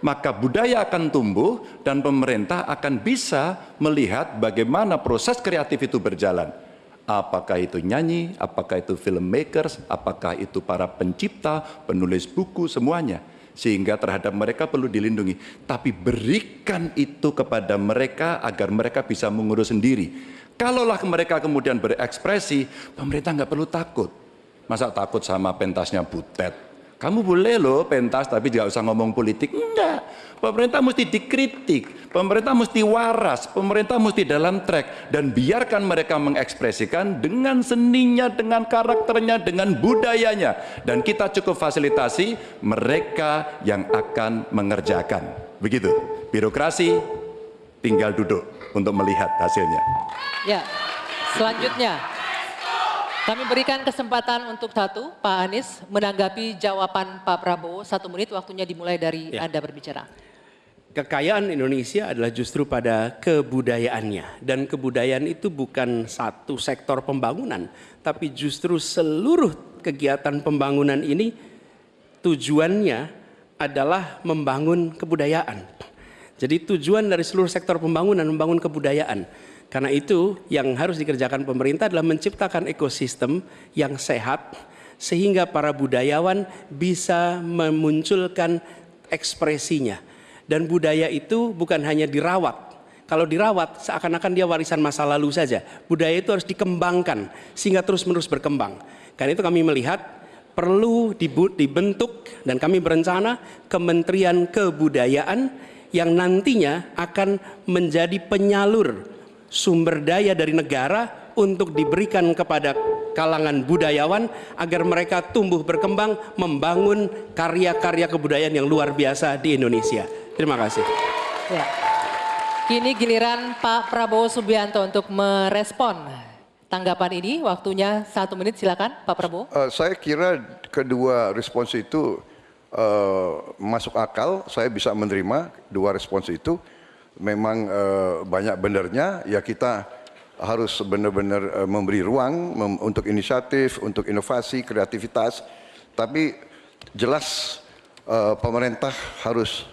Maka budaya akan tumbuh dan pemerintah akan bisa melihat bagaimana proses kreatif itu berjalan. Apakah itu nyanyi, apakah itu filmmakers, apakah itu para pencipta, penulis buku, semuanya. Sehingga terhadap mereka perlu dilindungi. Tapi berikan itu kepada mereka agar mereka bisa mengurus sendiri. Kalaulah mereka kemudian berekspresi, pemerintah nggak perlu takut. Masa takut sama pentasnya Butet? Kamu boleh loh pentas tapi tidak usah ngomong politik. Enggak. Pemerintah mesti dikritik. Pemerintah mesti waras. Pemerintah mesti dalam track. Dan biarkan mereka mengekspresikan dengan seninya, dengan karakternya, dengan budayanya. Dan kita cukup fasilitasi mereka yang akan mengerjakan. Begitu. Birokrasi tinggal duduk untuk melihat hasilnya. Ya. Selanjutnya. Kami berikan kesempatan untuk satu, Pak Anies, menanggapi jawaban Pak Prabowo. Satu menit waktunya dimulai dari Ya. Anda berbicara. Kekayaan Indonesia adalah justru pada kebudayaannya. Dan kebudayaan itu bukan satu sektor pembangunan. Tapi justru seluruh kegiatan pembangunan ini tujuannya adalah membangun kebudayaan. Jadi tujuan dari seluruh sektor pembangunan membangun kebudayaan. Karena itu yang harus dikerjakan pemerintah adalah menciptakan ekosistem yang sehat sehingga para budayawan bisa memunculkan ekspresinya. Dan budaya itu bukan hanya dirawat. Kalau dirawat seakan-akan dia warisan masa lalu saja. Budaya itu harus dikembangkan sehingga terus-menerus berkembang. Karena itu kami melihat perlu dibentuk dan kami berencana Kementerian Kebudayaan yang nantinya akan menjadi penyalur sumber daya dari negara untuk diberikan kepada kalangan budayawan agar mereka tumbuh berkembang membangun karya-karya kebudayaan yang luar biasa di Indonesia. Terima kasih. Ya. Kini giliran Pak Prabowo Subianto untuk merespon tanggapan ini. Waktunya satu menit silakan Pak Prabowo. Eh, saya kira kedua respons itu eh, masuk akal. Saya bisa menerima dua respons itu. Memang eh, banyak benernya. Ya kita harus benar-benar eh, memberi ruang mem- untuk inisiatif, untuk inovasi, kreativitas. Tapi jelas eh, pemerintah harus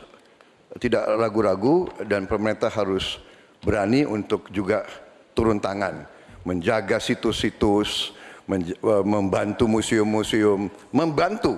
tidak ragu-ragu dan pemerintah harus berani untuk juga turun tangan, menjaga situs-situs, eh, membantu museum-museum, membantu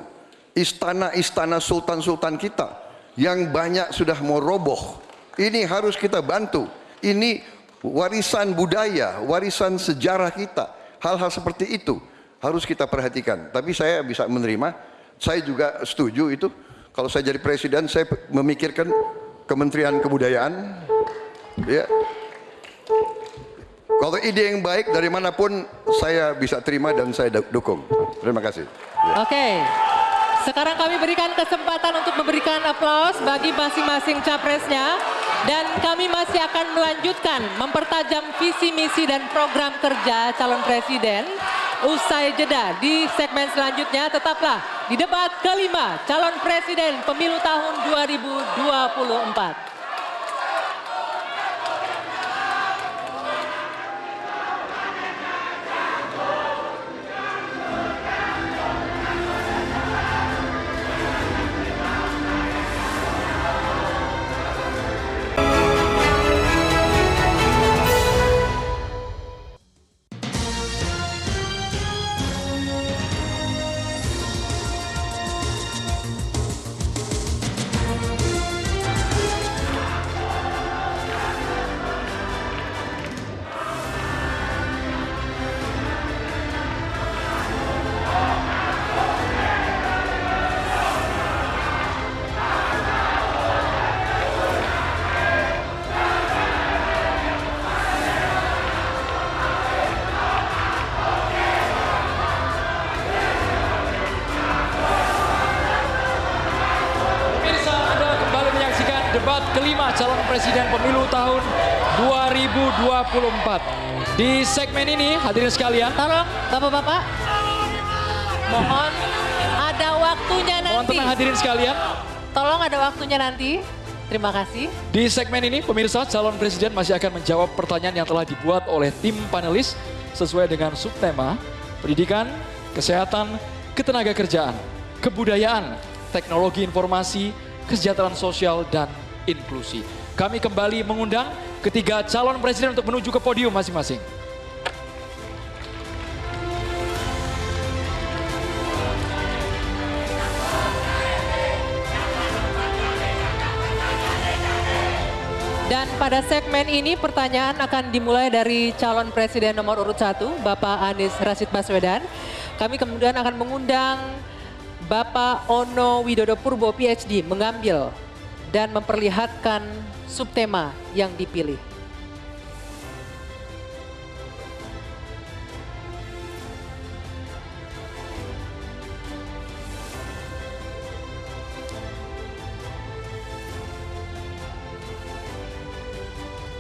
istana-istana sultan-sultan kita yang banyak sudah mau roboh. Ini harus kita bantu. Ini warisan budaya, warisan sejarah kita. Hal-hal seperti itu harus kita perhatikan. Tapi saya bisa menerima, saya juga setuju itu. Kalau saya jadi presiden, saya memikirkan Kementerian Kebudayaan. Ya. Kalau ide yang baik dari mana pun saya bisa terima dan saya du- dukung. Terima kasih. Oke. Sekarang kami berikan kesempatan untuk memberikan aplaus bagi masing-masing capresnya. Dan kami masih akan melanjutkan mempertajam visi misi dan program kerja calon presiden. Usai jeda di segmen selanjutnya tetaplah di debat kelima calon presiden pemilu tahun 2024. Segmen ini hadirin sekalian, Tolong Bapak-bapak. Mohon ada waktunya mohon nanti. tenang hadirin sekalian. Tolong ada waktunya nanti. Terima kasih. Di segmen ini pemirsa calon presiden masih akan menjawab pertanyaan yang telah dibuat oleh tim panelis sesuai dengan subtema pendidikan, kesehatan, ketenaga kerjaan, kebudayaan, teknologi informasi, kesejahteraan sosial dan inklusi. Kami kembali mengundang ketiga calon presiden untuk menuju ke podium masing-masing. Pada segmen ini pertanyaan akan dimulai dari calon presiden nomor urut 1, Bapak Anies Rashid Baswedan. Kami kemudian akan mengundang Bapak Ono Widodo Purbo PhD mengambil dan memperlihatkan subtema yang dipilih.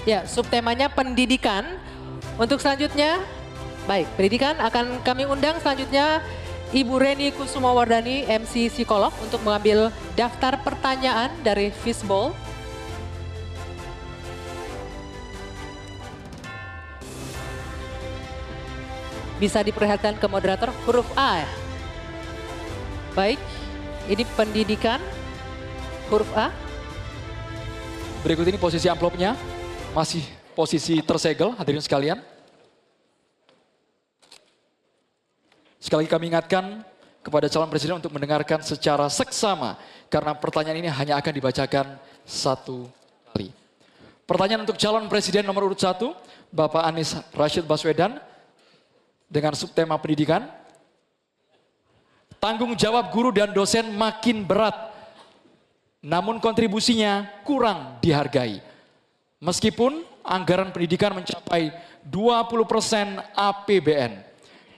Ya, subtemanya pendidikan. Untuk selanjutnya, baik, pendidikan akan kami undang selanjutnya Ibu Reni Kusumawardani, MC Psikolog untuk mengambil daftar pertanyaan dari Fishbowl. Bisa diperlihatkan ke moderator huruf A. ya? Baik, ini pendidikan huruf A. Berikut ini posisi amplopnya, masih posisi tersegel hadirin sekalian. Sekali lagi kami ingatkan kepada calon presiden untuk mendengarkan secara seksama karena pertanyaan ini hanya akan dibacakan satu kali. Pertanyaan untuk calon presiden nomor urut satu, Bapak Anies Rashid Baswedan dengan subtema pendidikan. Tanggung jawab guru dan dosen makin berat, namun kontribusinya kurang dihargai. Meskipun anggaran pendidikan mencapai 20% APBN,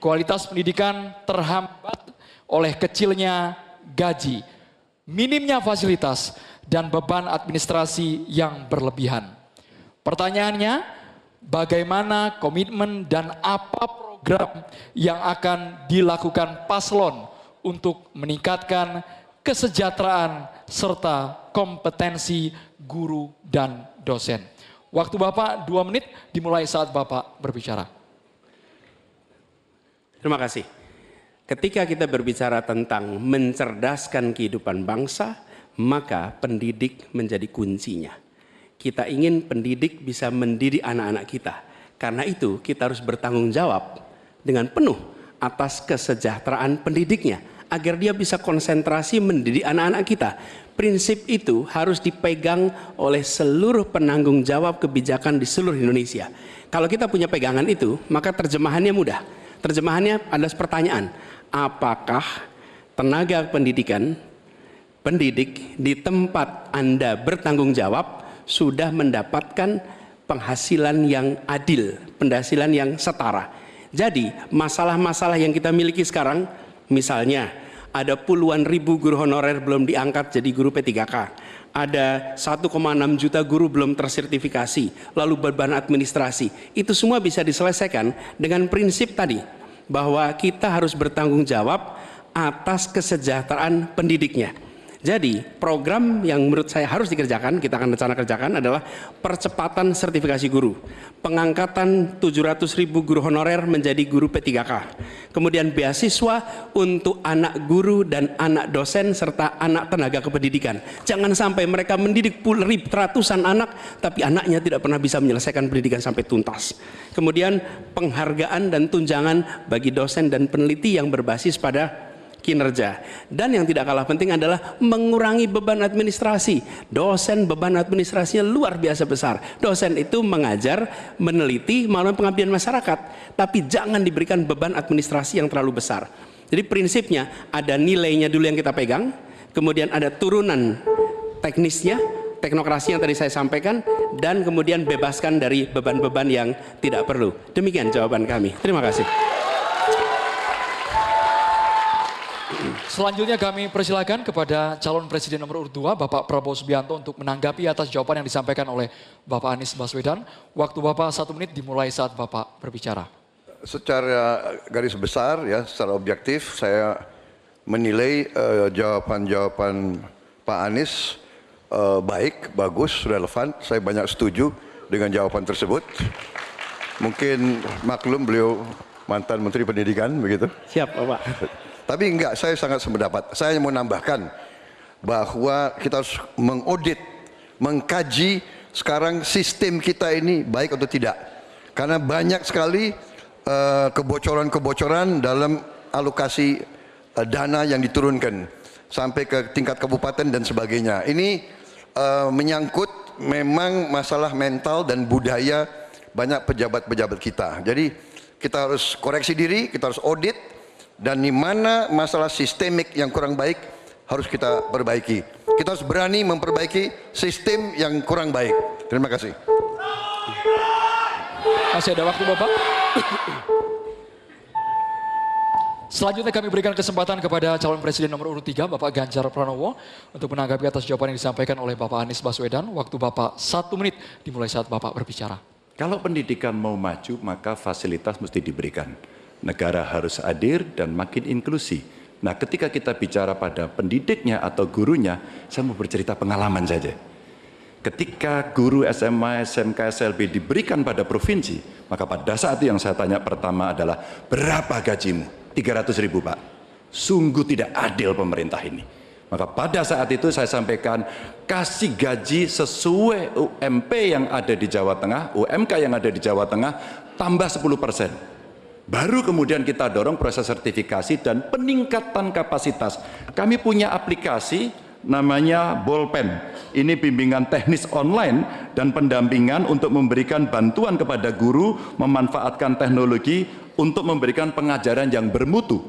kualitas pendidikan terhambat oleh kecilnya gaji, minimnya fasilitas, dan beban administrasi yang berlebihan. Pertanyaannya, bagaimana komitmen dan apa program yang akan dilakukan paslon untuk meningkatkan kesejahteraan serta kompetensi guru dan dosen. Waktu Bapak dua menit dimulai saat Bapak berbicara. Terima kasih. Ketika kita berbicara tentang mencerdaskan kehidupan bangsa, maka pendidik menjadi kuncinya. Kita ingin pendidik bisa mendidik anak-anak kita. Karena itu kita harus bertanggung jawab dengan penuh atas kesejahteraan pendidiknya agar dia bisa konsentrasi mendidik anak-anak kita. Prinsip itu harus dipegang oleh seluruh penanggung jawab kebijakan di seluruh Indonesia. Kalau kita punya pegangan itu, maka terjemahannya mudah. Terjemahannya ada pertanyaan, apakah tenaga pendidikan pendidik di tempat Anda bertanggung jawab sudah mendapatkan penghasilan yang adil, penghasilan yang setara. Jadi, masalah-masalah yang kita miliki sekarang misalnya ada puluhan ribu guru honorer belum diangkat jadi guru P3K. Ada 1,6 juta guru belum tersertifikasi, lalu beban administrasi. Itu semua bisa diselesaikan dengan prinsip tadi bahwa kita harus bertanggung jawab atas kesejahteraan pendidiknya. Jadi program yang menurut saya harus dikerjakan, kita akan rencana kerjakan adalah percepatan sertifikasi guru. Pengangkatan 700 ribu guru honorer menjadi guru P3K. Kemudian beasiswa untuk anak guru dan anak dosen serta anak tenaga kependidikan. Jangan sampai mereka mendidik puluh ratusan anak tapi anaknya tidak pernah bisa menyelesaikan pendidikan sampai tuntas. Kemudian penghargaan dan tunjangan bagi dosen dan peneliti yang berbasis pada kinerja. Dan yang tidak kalah penting adalah mengurangi beban administrasi. Dosen beban administrasinya luar biasa besar. Dosen itu mengajar, meneliti melalui pengabdian masyarakat, tapi jangan diberikan beban administrasi yang terlalu besar. Jadi prinsipnya ada nilainya dulu yang kita pegang, kemudian ada turunan teknisnya, teknokrasi yang tadi saya sampaikan, dan kemudian bebaskan dari beban-beban yang tidak perlu. Demikian jawaban kami. Terima kasih. Selanjutnya kami persilakan kepada calon presiden nomor urut 2 Bapak Prabowo Subianto untuk menanggapi atas jawaban yang disampaikan oleh Bapak Anies Baswedan. Waktu Bapak satu menit dimulai saat Bapak berbicara. Secara garis besar ya, secara objektif saya menilai eh, jawaban-jawaban Pak Anies eh, baik, bagus, relevan. Saya banyak setuju dengan jawaban tersebut. Mungkin maklum beliau mantan Menteri Pendidikan begitu. Siap, Bapak. Tapi enggak, saya sangat sependapat. Saya mau nambahkan bahwa kita harus mengaudit, mengkaji sekarang sistem kita ini baik atau tidak. Karena banyak sekali eh, kebocoran-kebocoran dalam alokasi eh, dana yang diturunkan sampai ke tingkat kabupaten dan sebagainya. Ini eh, menyangkut memang masalah mental dan budaya banyak pejabat-pejabat kita. Jadi kita harus koreksi diri, kita harus audit, dan di mana masalah sistemik yang kurang baik harus kita perbaiki. Kita harus berani memperbaiki sistem yang kurang baik. Terima kasih. Masih ada waktu Bapak? Selanjutnya kami berikan kesempatan kepada calon presiden nomor urut 3 Bapak Ganjar Pranowo untuk menanggapi atas jawaban yang disampaikan oleh Bapak Anies Baswedan. Waktu Bapak satu menit dimulai saat Bapak berbicara. Kalau pendidikan mau maju, maka fasilitas mesti diberikan. Negara harus hadir dan makin inklusi. Nah, ketika kita bicara pada pendidiknya atau gurunya, saya mau bercerita pengalaman saja. Ketika guru SMA, SMK, SLB diberikan pada provinsi, maka pada saat itu yang saya tanya pertama adalah, berapa gajimu? 300 ribu Pak. Sungguh tidak adil pemerintah ini. Maka pada saat itu saya sampaikan, kasih gaji sesuai UMP yang ada di Jawa Tengah, UMK yang ada di Jawa Tengah, tambah 10 persen. Baru kemudian kita dorong proses sertifikasi dan peningkatan kapasitas. Kami punya aplikasi namanya Bolpen. Ini bimbingan teknis online dan pendampingan untuk memberikan bantuan kepada guru memanfaatkan teknologi untuk memberikan pengajaran yang bermutu.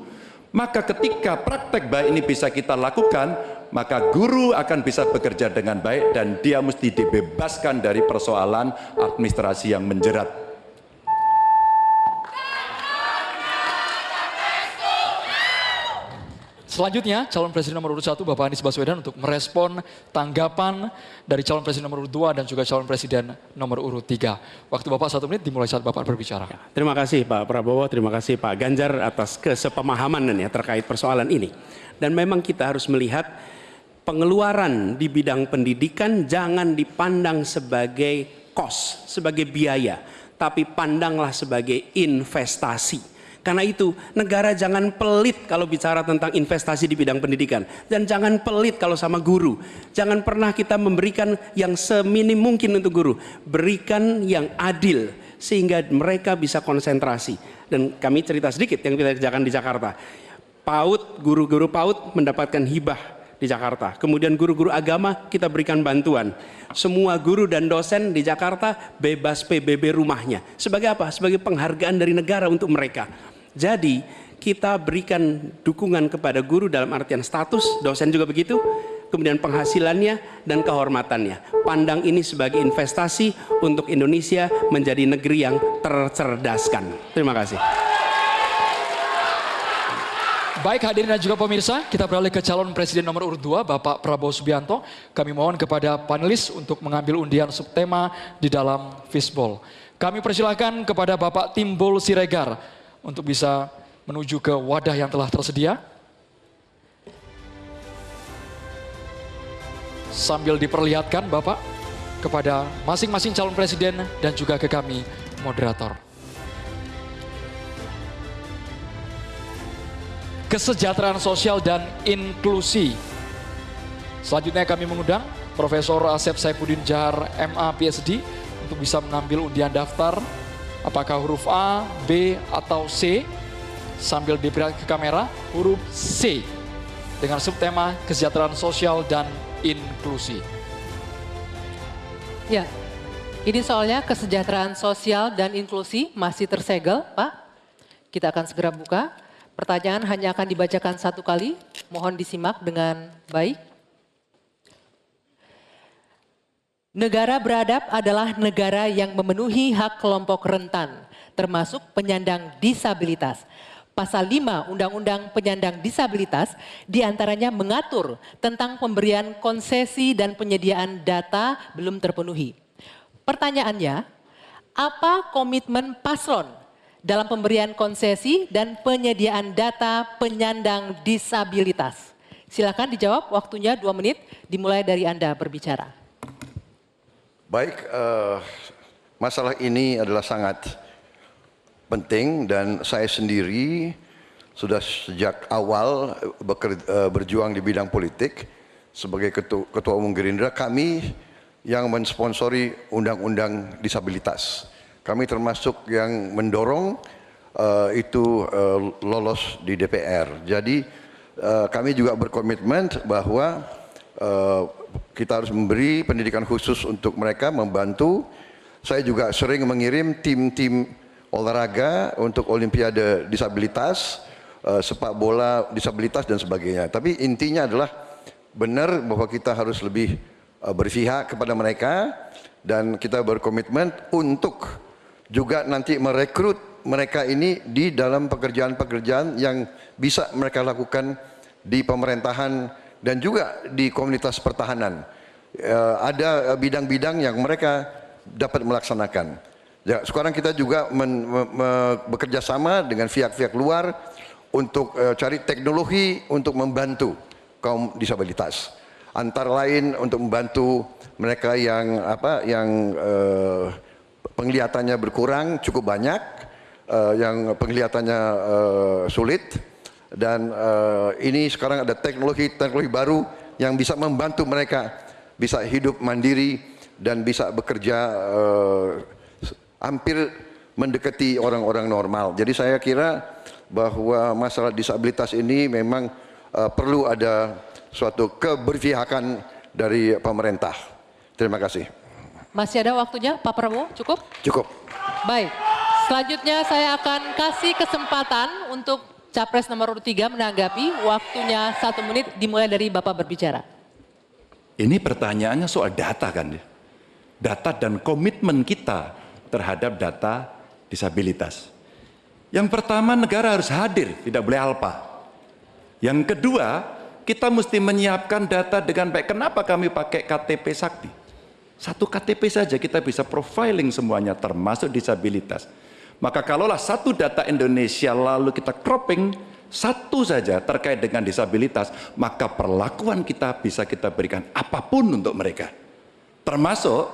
Maka ketika praktek baik ini bisa kita lakukan, maka guru akan bisa bekerja dengan baik dan dia mesti dibebaskan dari persoalan administrasi yang menjerat. Selanjutnya calon presiden nomor urut 1 Bapak Anies Baswedan untuk merespon tanggapan dari calon presiden nomor urut 2 dan juga calon presiden nomor urut 3. Waktu Bapak satu menit dimulai saat Bapak berbicara. Terima kasih Pak Prabowo, terima kasih Pak Ganjar atas kesepemahaman ya terkait persoalan ini. Dan memang kita harus melihat pengeluaran di bidang pendidikan jangan dipandang sebagai cost, sebagai biaya, tapi pandanglah sebagai investasi. Karena itu negara jangan pelit kalau bicara tentang investasi di bidang pendidikan. Dan jangan pelit kalau sama guru. Jangan pernah kita memberikan yang seminim mungkin untuk guru. Berikan yang adil sehingga mereka bisa konsentrasi. Dan kami cerita sedikit yang kita kerjakan di Jakarta. PAUD, guru-guru PAUD mendapatkan hibah di Jakarta. Kemudian guru-guru agama kita berikan bantuan. Semua guru dan dosen di Jakarta bebas PBB rumahnya. Sebagai apa? Sebagai penghargaan dari negara untuk mereka. Jadi kita berikan dukungan kepada guru dalam artian status, dosen juga begitu, kemudian penghasilannya dan kehormatannya. Pandang ini sebagai investasi untuk Indonesia menjadi negeri yang tercerdaskan. Terima kasih. Baik hadirin dan juga pemirsa, kita beralih ke calon presiden nomor urut 2 Bapak Prabowo Subianto. Kami mohon kepada panelis untuk mengambil undian subtema di dalam fishbowl. Kami persilahkan kepada Bapak Timbul Siregar untuk bisa menuju ke wadah yang telah tersedia. Sambil diperlihatkan Bapak kepada masing-masing calon presiden dan juga ke kami moderator. Kesejahteraan sosial dan inklusi. Selanjutnya kami mengundang Profesor Asep Saipudin Jahar MA PhD untuk bisa mengambil undian daftar Apakah huruf A, B, atau C? Sambil diperlihatkan ke kamera, huruf C. Dengan subtema kesejahteraan sosial dan inklusi. Ya, ini soalnya kesejahteraan sosial dan inklusi masih tersegel, Pak. Kita akan segera buka. Pertanyaan hanya akan dibacakan satu kali. Mohon disimak dengan baik. Negara beradab adalah negara yang memenuhi hak kelompok rentan, termasuk penyandang disabilitas. Pasal 5 Undang-Undang Penyandang Disabilitas di antaranya mengatur tentang pemberian konsesi dan penyediaan data belum terpenuhi. Pertanyaannya, apa komitmen paslon dalam pemberian konsesi dan penyediaan data penyandang disabilitas? Silakan dijawab, waktunya dua menit, dimulai dari Anda berbicara. Baik, eh, masalah ini adalah sangat penting dan saya sendiri sudah sejak awal beker- eh, berjuang di bidang politik sebagai ketua, ketua umum Gerindra kami yang mensponsori undang-undang disabilitas. Kami termasuk yang mendorong eh, itu eh, lolos di DPR. Jadi eh, kami juga berkomitmen bahwa eh, kita harus memberi pendidikan khusus untuk mereka membantu. Saya juga sering mengirim tim-tim olahraga untuk olimpiade disabilitas, eh, sepak bola disabilitas dan sebagainya. Tapi intinya adalah benar bahwa kita harus lebih eh, berpihak kepada mereka dan kita berkomitmen untuk juga nanti merekrut mereka ini di dalam pekerjaan-pekerjaan yang bisa mereka lakukan di pemerintahan dan juga di komunitas pertahanan. Eh, ada bidang-bidang yang mereka dapat melaksanakan. Ya, sekarang kita juga men, me, me- bekerja sama dengan pihak-pihak luar untuk eh, cari teknologi untuk membantu kaum disabilitas. Antara lain untuk membantu mereka yang apa yang eh, penglihatannya berkurang cukup banyak, eh, yang penglihatannya eh, sulit dan eh, ini sekarang ada teknologi-teknologi baru yang bisa membantu mereka bisa hidup mandiri dan bisa bekerja eh, hampir mendekati orang-orang normal. Jadi saya kira bahwa masalah disabilitas ini memang eh, perlu ada suatu keberpihakan dari pemerintah. Terima kasih. Masih ada waktunya Pak Prabowo, cukup? Cukup. Baik, selanjutnya saya akan kasih kesempatan untuk Capres nomor urut 3 menanggapi waktunya satu menit dimulai dari Bapak berbicara. Ini pertanyaannya soal data kan ya. Data dan komitmen kita terhadap data disabilitas. Yang pertama negara harus hadir, tidak boleh alpa. Yang kedua, kita mesti menyiapkan data dengan baik. Kenapa kami pakai KTP Sakti? Satu KTP saja kita bisa profiling semuanya termasuk disabilitas. Maka kalaulah satu data Indonesia lalu kita cropping satu saja terkait dengan disabilitas, maka perlakuan kita bisa kita berikan apa pun untuk mereka. Termasuk,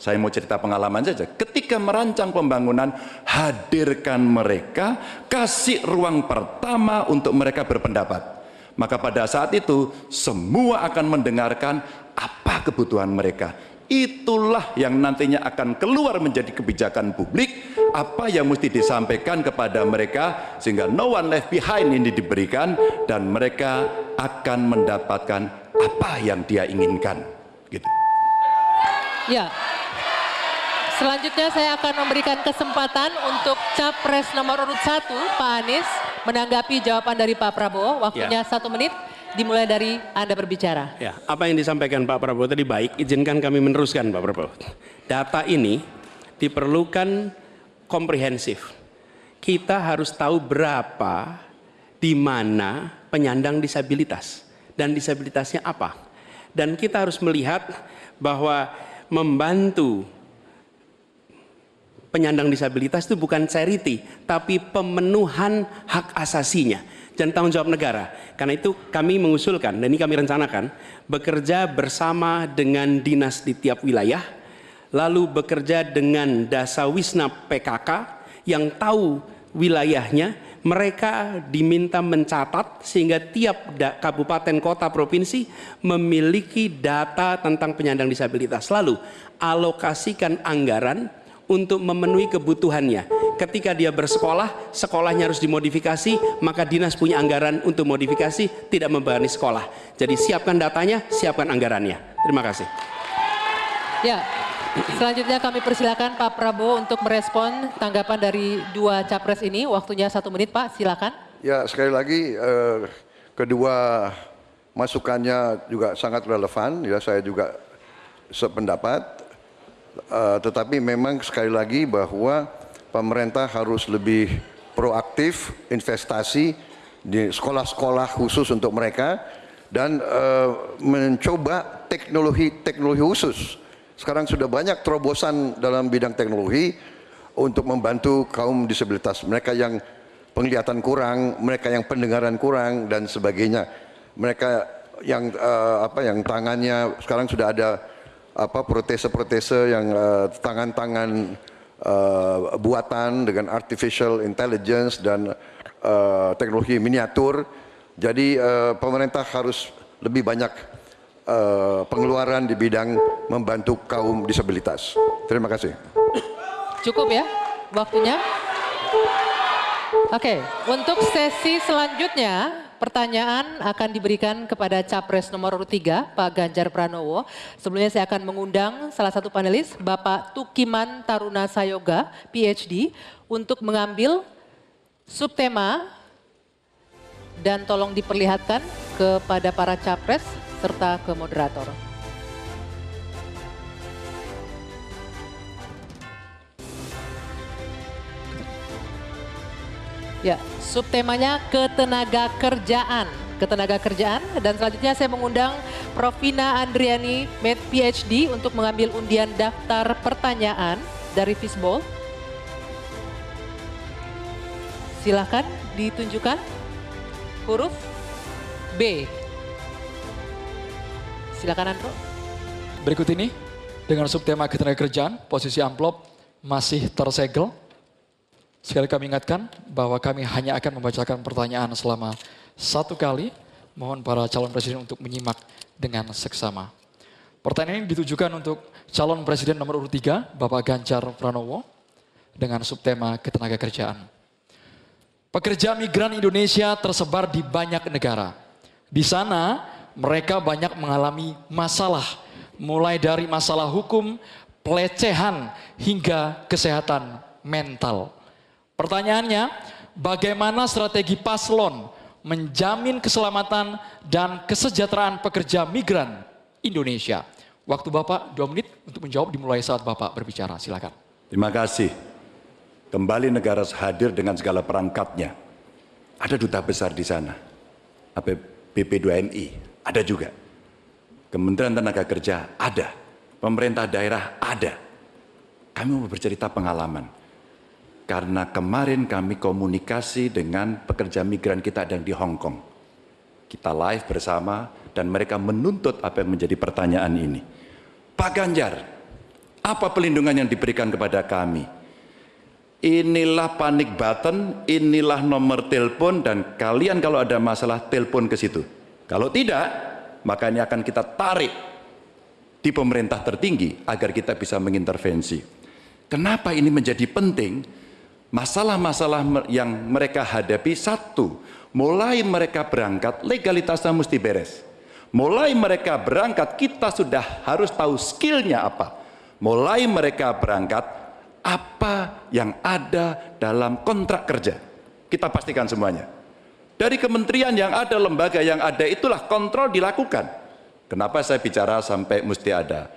saya mau cerita pengalaman saja, ketika merancang pembangunan, hadirkan mereka, kasih ruang pertama untuk mereka berpendapat. Maka pada saat itu, semua akan mendengarkan apa kebutuhan mereka. Itulah yang nantinya akan keluar menjadi kebijakan publik, apa yang mesti disampaikan kepada mereka, sehingga no one left behind ini diberikan, dan mereka akan mendapatkan apa yang dia inginkan. Gitu. Ya. Selanjutnya saya akan memberikan kesempatan untuk Capres nomor urut 1 Pak Anies menanggapi jawaban dari Pak Prabowo. Waktunya satu menit dimulai dari Anda berbicara. Ya, apa yang disampaikan Pak Prabowo tadi baik, izinkan kami meneruskan Pak Prabowo. Data ini diperlukan komprehensif. Kita harus tahu berapa di mana penyandang disabilitas dan disabilitasnya apa. Dan kita harus melihat bahwa membantu penyandang disabilitas itu bukan charity, tapi pemenuhan hak asasinya dan tanggung jawab negara. Karena itu kami mengusulkan, dan ini kami rencanakan, bekerja bersama dengan dinas di tiap wilayah, lalu bekerja dengan Dasawisna PKK yang tahu wilayahnya, mereka diminta mencatat sehingga tiap kabupaten kota provinsi memiliki data tentang penyandang disabilitas. Lalu alokasikan anggaran untuk memenuhi kebutuhannya. Ketika dia bersekolah, sekolahnya harus dimodifikasi, maka dinas punya anggaran untuk modifikasi, tidak membebani sekolah. Jadi siapkan datanya, siapkan anggarannya. Terima kasih. Ya. Selanjutnya kami persilakan Pak Prabowo untuk merespon tanggapan dari dua capres ini. Waktunya satu menit Pak, silakan. Ya sekali lagi eh, kedua masukannya juga sangat relevan. Ya saya juga sependapat. Eh, tetapi memang sekali lagi bahwa pemerintah harus lebih proaktif investasi di sekolah-sekolah khusus untuk mereka dan eh, mencoba teknologi-teknologi khusus. Sekarang sudah banyak terobosan dalam bidang teknologi untuk membantu kaum disabilitas, mereka yang penglihatan kurang, mereka yang pendengaran kurang dan sebagainya. Mereka yang eh, apa yang tangannya sekarang sudah ada apa protese-protese yang eh, tangan-tangan eh, buatan dengan artificial intelligence dan eh, teknologi miniatur. Jadi eh, pemerintah harus lebih banyak eh, pengeluaran di bidang membantu kaum disabilitas. Terima kasih. Cukup ya waktunya? Oke, untuk sesi selanjutnya pertanyaan akan diberikan kepada capres nomor urut 3 Pak Ganjar Pranowo. Sebelumnya saya akan mengundang salah satu panelis Bapak Tukiman Taruna Sayoga, PhD, untuk mengambil subtema dan tolong diperlihatkan kepada para capres serta ke moderator. Ya, subtemanya ketenaga kerjaan. Ketenaga kerjaan dan selanjutnya saya mengundang Prof. Vina Andriani, Med PhD untuk mengambil undian daftar pertanyaan dari Fishbowl. Silahkan ditunjukkan huruf B. Silakan Andro. Berikut ini dengan subtema ketenaga kerjaan, posisi amplop masih tersegel. Sekali kami ingatkan bahwa kami hanya akan membacakan pertanyaan selama satu kali. Mohon para calon presiden untuk menyimak dengan seksama. Pertanyaan ini ditujukan untuk calon presiden nomor urut 3, Bapak Ganjar Pranowo, dengan subtema ketenaga kerjaan. Pekerja migran Indonesia tersebar di banyak negara. Di sana mereka banyak mengalami masalah, mulai dari masalah hukum, pelecehan, hingga kesehatan mental. Pertanyaannya, bagaimana strategi paslon menjamin keselamatan dan kesejahteraan pekerja migran Indonesia? Waktu Bapak dua menit untuk menjawab dimulai saat Bapak berbicara. Silakan. Terima kasih. Kembali negara hadir dengan segala perangkatnya. Ada duta besar di sana. Apa BP2MI ada juga. Kementerian Tenaga Kerja ada. Pemerintah daerah ada. Kami mau bercerita pengalaman. Karena kemarin kami komunikasi dengan pekerja migran kita yang di Hong Kong. Kita live bersama dan mereka menuntut apa yang menjadi pertanyaan ini. Pak Ganjar, apa pelindungan yang diberikan kepada kami? Inilah panik button, inilah nomor telepon dan kalian kalau ada masalah telepon ke situ. Kalau tidak, maka ini akan kita tarik di pemerintah tertinggi agar kita bisa mengintervensi. Kenapa ini menjadi penting? Masalah-masalah yang mereka hadapi satu, mulai mereka berangkat legalitasnya mesti beres. Mulai mereka berangkat kita sudah harus tahu skillnya apa. Mulai mereka berangkat apa yang ada dalam kontrak kerja. Kita pastikan semuanya. Dari kementerian yang ada, lembaga yang ada, itulah kontrol dilakukan. Kenapa saya bicara sampai mesti ada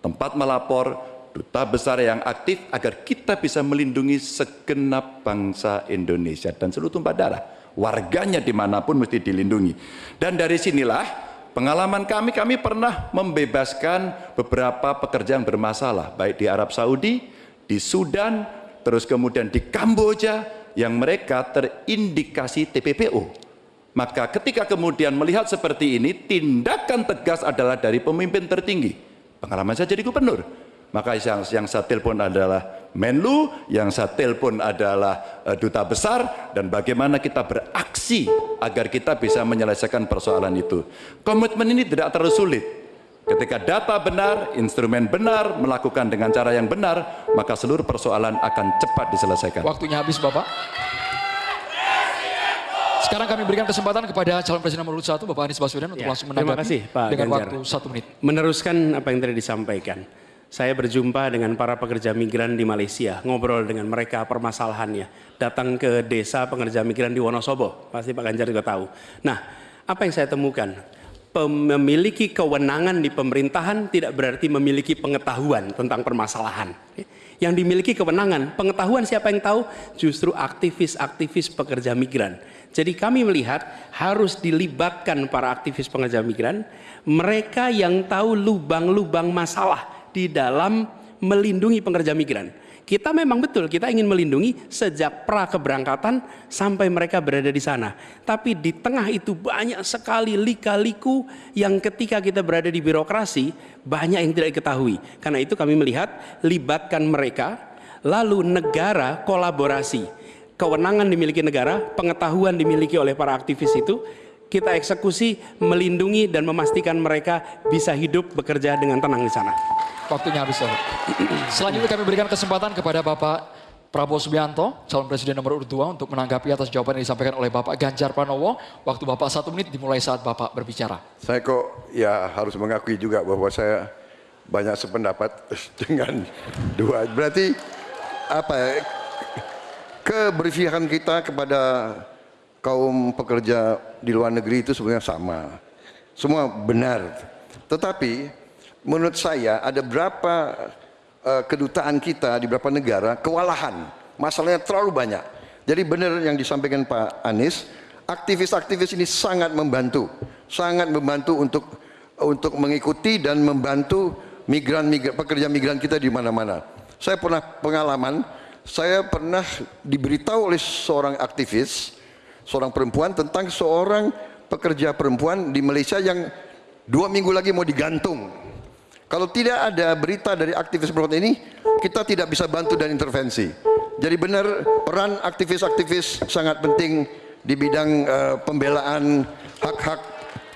tempat melapor, duta besar yang aktif agar kita bisa melindungi segenap bangsa Indonesia dan seluruh tumpah darah. Warganya di mana pun mesti dilindungi. Dan dari sinilah pengalaman kami, kami pernah membebaskan beberapa pekerja yang bermasalah, baik di Arab Saudi, di Sudan, terus kemudian di Kamboja yang mereka terindikasi TPPO. Maka ketika kemudian melihat seperti ini, tindakan tegas adalah dari pemimpin tertinggi. Pengalaman saya jadi gubernur. Maka yang, yang saya telepon adalah Menlu, yang saya telepon adalah uh, duta besar, dan bagaimana kita beraksi agar kita bisa menyelesaikan persoalan itu. Komitmen ini tidak terlalu sulit. Ketika data benar, instrumen benar, melakukan dengan cara yang benar, maka seluruh persoalan akan cepat diselesaikan. Waktunya habis Bapak. Sekarang kami berikan kesempatan kepada calon presiden nomor urut satu Bapak Anies Baswedan untuk Ya, langsung terima menanggapi kasih, Pak dengan Ganjar. waktu satu menit. Meneruskan apa yang tadi disampaikan. Saya berjumpa dengan para pekerja migran di Malaysia, ngobrol dengan mereka permasalahannya. Datang ke desa pekerja migran di Wonosobo, pasti Pak Ganjar juga tahu. Nah, apa yang saya temukan? Memiliki kewenangan di pemerintahan tidak berarti memiliki pengetahuan tentang permasalahan. Yang dimiliki kewenangan, pengetahuan siapa yang tahu? Justru aktivis-aktivis pekerja migran. Jadi kami melihat harus dilibatkan para aktivis pekerja migran, mereka yang tahu lubang-lubang masalah di dalam melindungi pekerja migran. Kita memang betul, kita ingin melindungi sejak pra keberangkatan sampai mereka berada di sana. Tapi di tengah itu banyak sekali lika-liku yang ketika kita berada di birokrasi banyak yang tidak diketahui. Karena itu kami melihat libatkan mereka, lalu negara kolaborasi. Kewenangan dimiliki negara, pengetahuan dimiliki oleh para aktivis itu, kita eksekusi, melindungi dan memastikan mereka bisa hidup bekerja dengan tenang di sana. Waktunya habis. Bapak. Selanjutnya kami berikan kesempatan kepada Bapak Prabowo Subianto, calon presiden nomor urut 2 untuk menanggapi atas jawaban yang disampaikan oleh Bapak Ganjar Pranowo. Waktu Bapak satu menit dimulai saat Bapak berbicara. Saya kok ya harus mengakui juga bahwa saya banyak sependapat dengan dua. Berarti apa ya, keberpihakan kita kepada kaum pekerja di luar negeri itu sebenarnya sama. Semua benar. Tetapi menurut saya ada berapa uh, kedutaan kita di beberapa negara kewalahan. Masalahnya terlalu banyak. Jadi benar yang disampaikan Pak Anies, aktivis-aktivis ini sangat membantu, sangat membantu untuk untuk mengikuti dan membantu migran, migran pekerja migran kita di mana-mana. Saya pernah pengalaman, saya pernah diberitahu oleh seorang aktivis, seorang perempuan tentang seorang pekerja perempuan di Malaysia yang dua minggu lagi mau digantung kalau tidak ada berita dari aktivis perempuan ini, kita tidak bisa bantu dan intervensi. Jadi benar peran aktivis-aktivis sangat penting di bidang uh, pembelaan hak-hak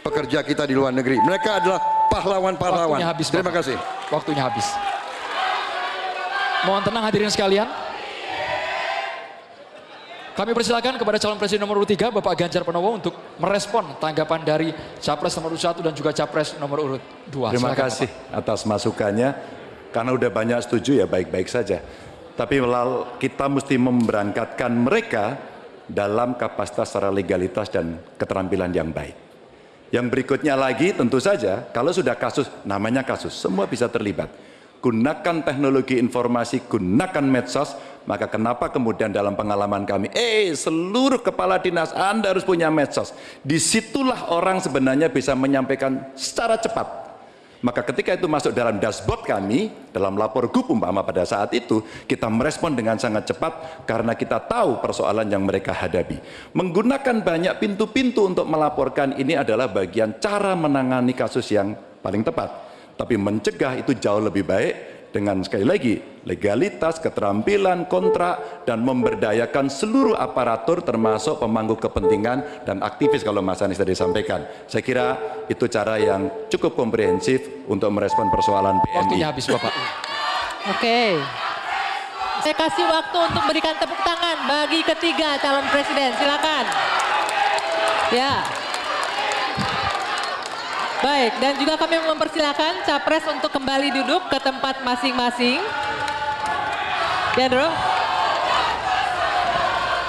pekerja kita di luar negeri. Mereka adalah pahlawan-pahlawan. Terima kasih. Waktunya habis. Mohon tenang hadirin sekalian. Kami persilakan kepada calon presiden nomor 3 Bapak Ganjar Pranowo untuk merespon tanggapan dari capres nomor 1 dan juga capres nomor urut 2. Terima Silakan, kasih Bapak. atas masukannya. Karena udah banyak setuju ya baik-baik saja. Tapi kita mesti memberangkatkan mereka dalam kapasitas secara legalitas dan keterampilan yang baik. Yang berikutnya lagi tentu saja kalau sudah kasus, namanya kasus, semua bisa terlibat. Gunakan teknologi informasi, gunakan medsos, maka kenapa kemudian dalam pengalaman kami, eh seluruh kepala dinas Anda harus punya medsos. Di situlah orang sebenarnya bisa menyampaikan secara cepat. Maka ketika itu masuk dalam dashboard kami, dalam lapor GUP umpama pada saat itu, kita merespon dengan sangat cepat karena kita tahu persoalan yang mereka hadapi. Menggunakan banyak pintu-pintu untuk melaporkan ini adalah bagian cara menangani kasus yang paling tepat. Tapi mencegah itu jauh lebih baik dengan sekali lagi legalitas, keterampilan, kontrak dan memberdayakan seluruh aparatur termasuk pemangku kepentingan dan aktivis kalau Mas Anies tadi sampaikan. Saya kira itu cara yang cukup komprehensif untuk merespon persoalan PMI. Waktunya habis Bapak. Oke. Saya kasih waktu untuk berikan tepuk tangan bagi ketiga calon presiden. Silakan. Ya. Baik, dan juga kami mempersilahkan capres untuk kembali duduk ke tempat masing-masing. Ya, Bro.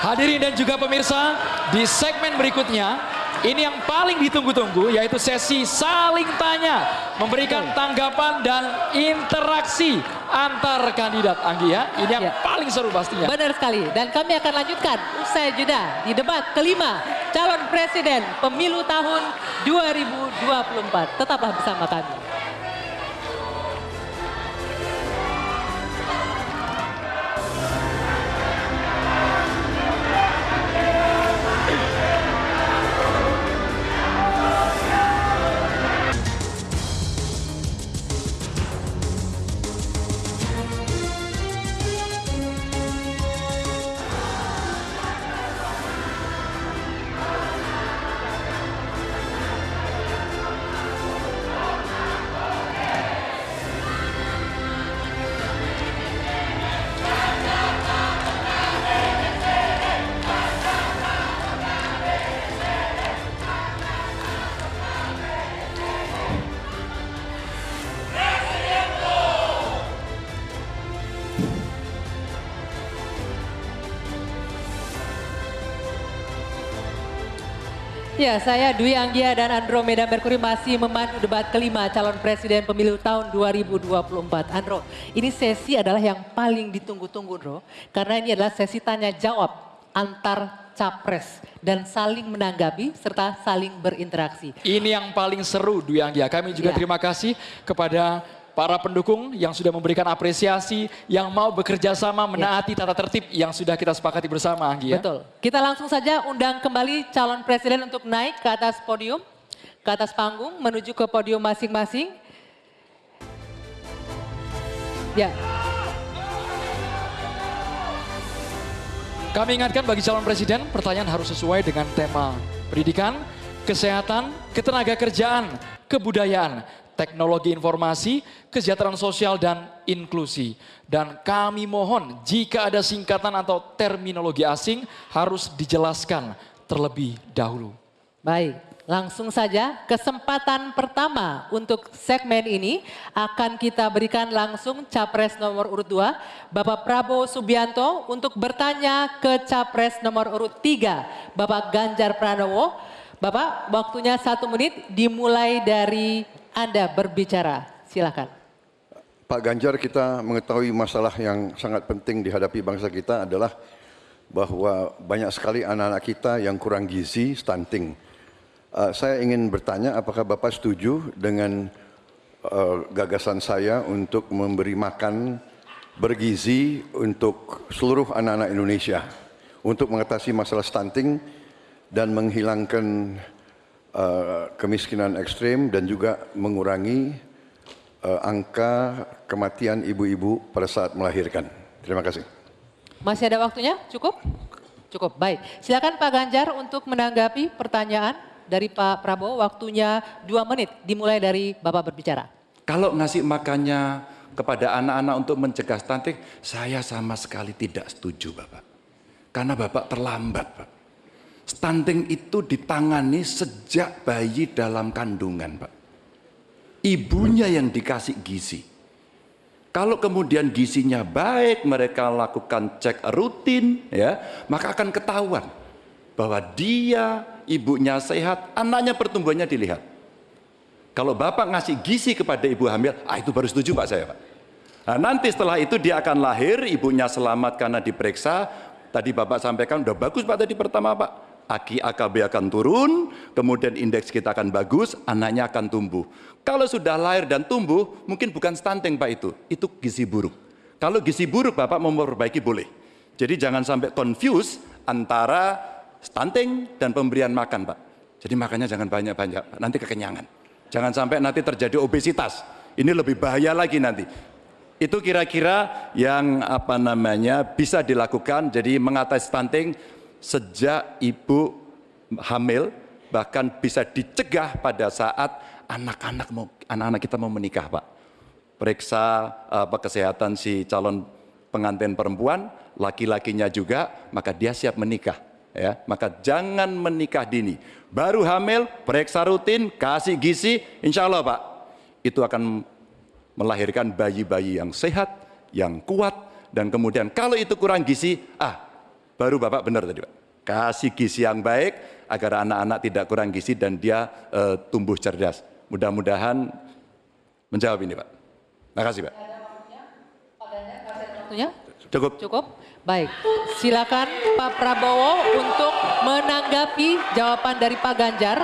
Hadirin dan juga pemirsa, di segmen berikutnya ini yang paling ditunggu-tunggu yaitu sesi saling tanya, memberikan tanggapan dan interaksi antar kandidat Anggi ya. Ini yang ya. paling seru pastinya. Benar sekali dan kami akan lanjutkan usai jeda di debat kelima calon presiden pemilu tahun 2024. Tetaplah bersama kami. Ya, saya Dwi Anggia dan Andromeda Mercury masih memandu debat kelima calon presiden pemilu tahun 2024. Andro, ini sesi adalah yang paling ditunggu-tunggu, Andro. Karena ini adalah sesi tanya jawab antar capres dan saling menanggapi serta saling berinteraksi. Ini yang paling seru Dwi Anggia. Kami juga Ya. terima kasih kepada para pendukung yang sudah memberikan apresiasi, yang mau bekerja sama menaati tata tertib yang sudah kita sepakati bersama Anggia. Betul. Kita langsung saja undang kembali calon presiden untuk naik ke atas podium, ke atas panggung, menuju ke podium masing-masing. Ya, Kami ingatkan bagi calon presiden, pertanyaan harus sesuai dengan tema pendidikan, kesehatan, ketenaga kerjaan, kebudayaan, teknologi informasi, kesejahteraan sosial, dan inklusi. Dan kami mohon jika ada singkatan atau terminologi asing harus dijelaskan terlebih dahulu. baik. Langsung saja kesempatan pertama untuk segmen ini akan kita berikan langsung capres nomor urut 2 Bapak Prabowo Subianto untuk bertanya ke capres nomor urut 3 Bapak Ganjar Pranowo. Bapak waktunya satu menit dimulai dari Anda berbicara. Silakan. Pak Ganjar kita mengetahui masalah yang sangat penting dihadapi bangsa kita adalah bahwa banyak sekali anak-anak kita yang kurang gizi, stunting. Uh, saya ingin bertanya apakah Bapak setuju dengan uh, gagasan saya untuk memberi makan bergizi untuk seluruh anak-anak Indonesia untuk mengatasi masalah stunting dan menghilangkan uh, kemiskinan ekstrim dan juga mengurangi uh, angka kematian ibu-ibu pada saat melahirkan. Terima kasih. Masih ada waktunya? Cukup? Cukup, baik. Silakan Pak Ganjar untuk menanggapi pertanyaan dari Pak Prabowo. Waktunya dua menit, dimulai dari Bapak berbicara. Kalau ngasih makannya kepada anak-anak untuk mencegah stunting, saya sama sekali tidak setuju Bapak. Karena Bapak terlambat Pak. Stunting itu ditangani sejak bayi dalam kandungan Pak. Ibunya yang dikasih gizi. Kalau kemudian gizinya baik, mereka lakukan cek rutin, ya, maka akan ketahuan bahwa dia ibunya sehat, anaknya pertumbuhannya dilihat. Kalau bapak ngasih gizi kepada ibu hamil, ah itu baru setuju pak saya pak. Nah, nanti setelah itu dia akan lahir, ibunya selamat karena diperiksa. Tadi bapak sampaikan udah bagus pak tadi pertama pak. Aki AKB akan turun, kemudian indeks kita akan bagus, anaknya akan tumbuh. Kalau sudah lahir dan tumbuh, mungkin bukan stunting pak itu, itu gizi buruk. Kalau gizi buruk bapak memperbaiki boleh. Jadi jangan sampai confuse antara stunting dan pemberian makan pak. Jadi makannya jangan banyak-banyak, nanti kekenyangan. Jangan sampai nanti terjadi obesitas. Ini lebih bahaya lagi nanti. Itu kira-kira yang apa namanya bisa dilakukan. Jadi mengatasi stunting sejak ibu hamil bahkan bisa dicegah pada saat anak-anak mau anak-anak kita mau menikah, Pak. Periksa apa kesehatan si calon pengantin perempuan, laki-lakinya juga, maka dia siap menikah ya. Maka jangan menikah dini. Baru hamil periksa rutin kasih gizi insya Allah pak. Itu akan melahirkan bayi-bayi yang sehat yang kuat dan kemudian kalau itu kurang gizi ah baru bapak benar tadi pak kasih gizi yang baik agar anak-anak tidak kurang gizi dan dia eh, tumbuh cerdas mudah-mudahan menjawab ini pak makasih pak Waktunya cukup cukup? Baik, silakan Pak Prabowo untuk menanggapi jawaban dari Pak Ganjar.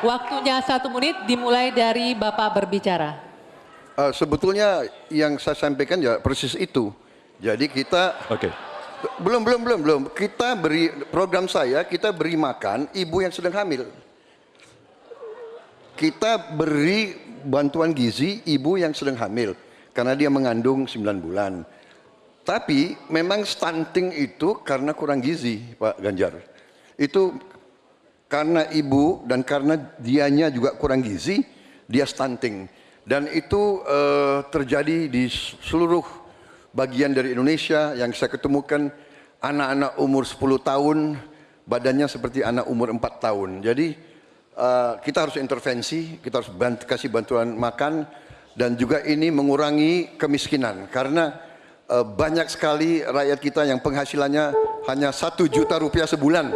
Waktunya satu menit dimulai dari Bapak berbicara. Uh, sebetulnya yang saya sampaikan ya persis itu. Jadi kita oke belum belum belum belum kita beri program saya kita beri makan ibu yang sedang hamil. Kita beri bantuan gizi ibu yang sedang hamil karena dia mengandung 9 bulan. Tapi memang stunting itu karena kurang gizi, Pak Ganjar. Itu karena ibu dan karena dianya juga kurang gizi, dia stunting. Dan itu eh, terjadi di seluruh bagian dari Indonesia yang saya ketemukan anak-anak umur 10 tahun badannya seperti anak umur 4 tahun. Jadi eh, kita harus intervensi, kita harus bant kasih bantuan makan dan juga ini mengurangi kemiskinan karena uh, banyak sekali rakyat kita yang penghasilannya hanya satu juta rupiah sebulan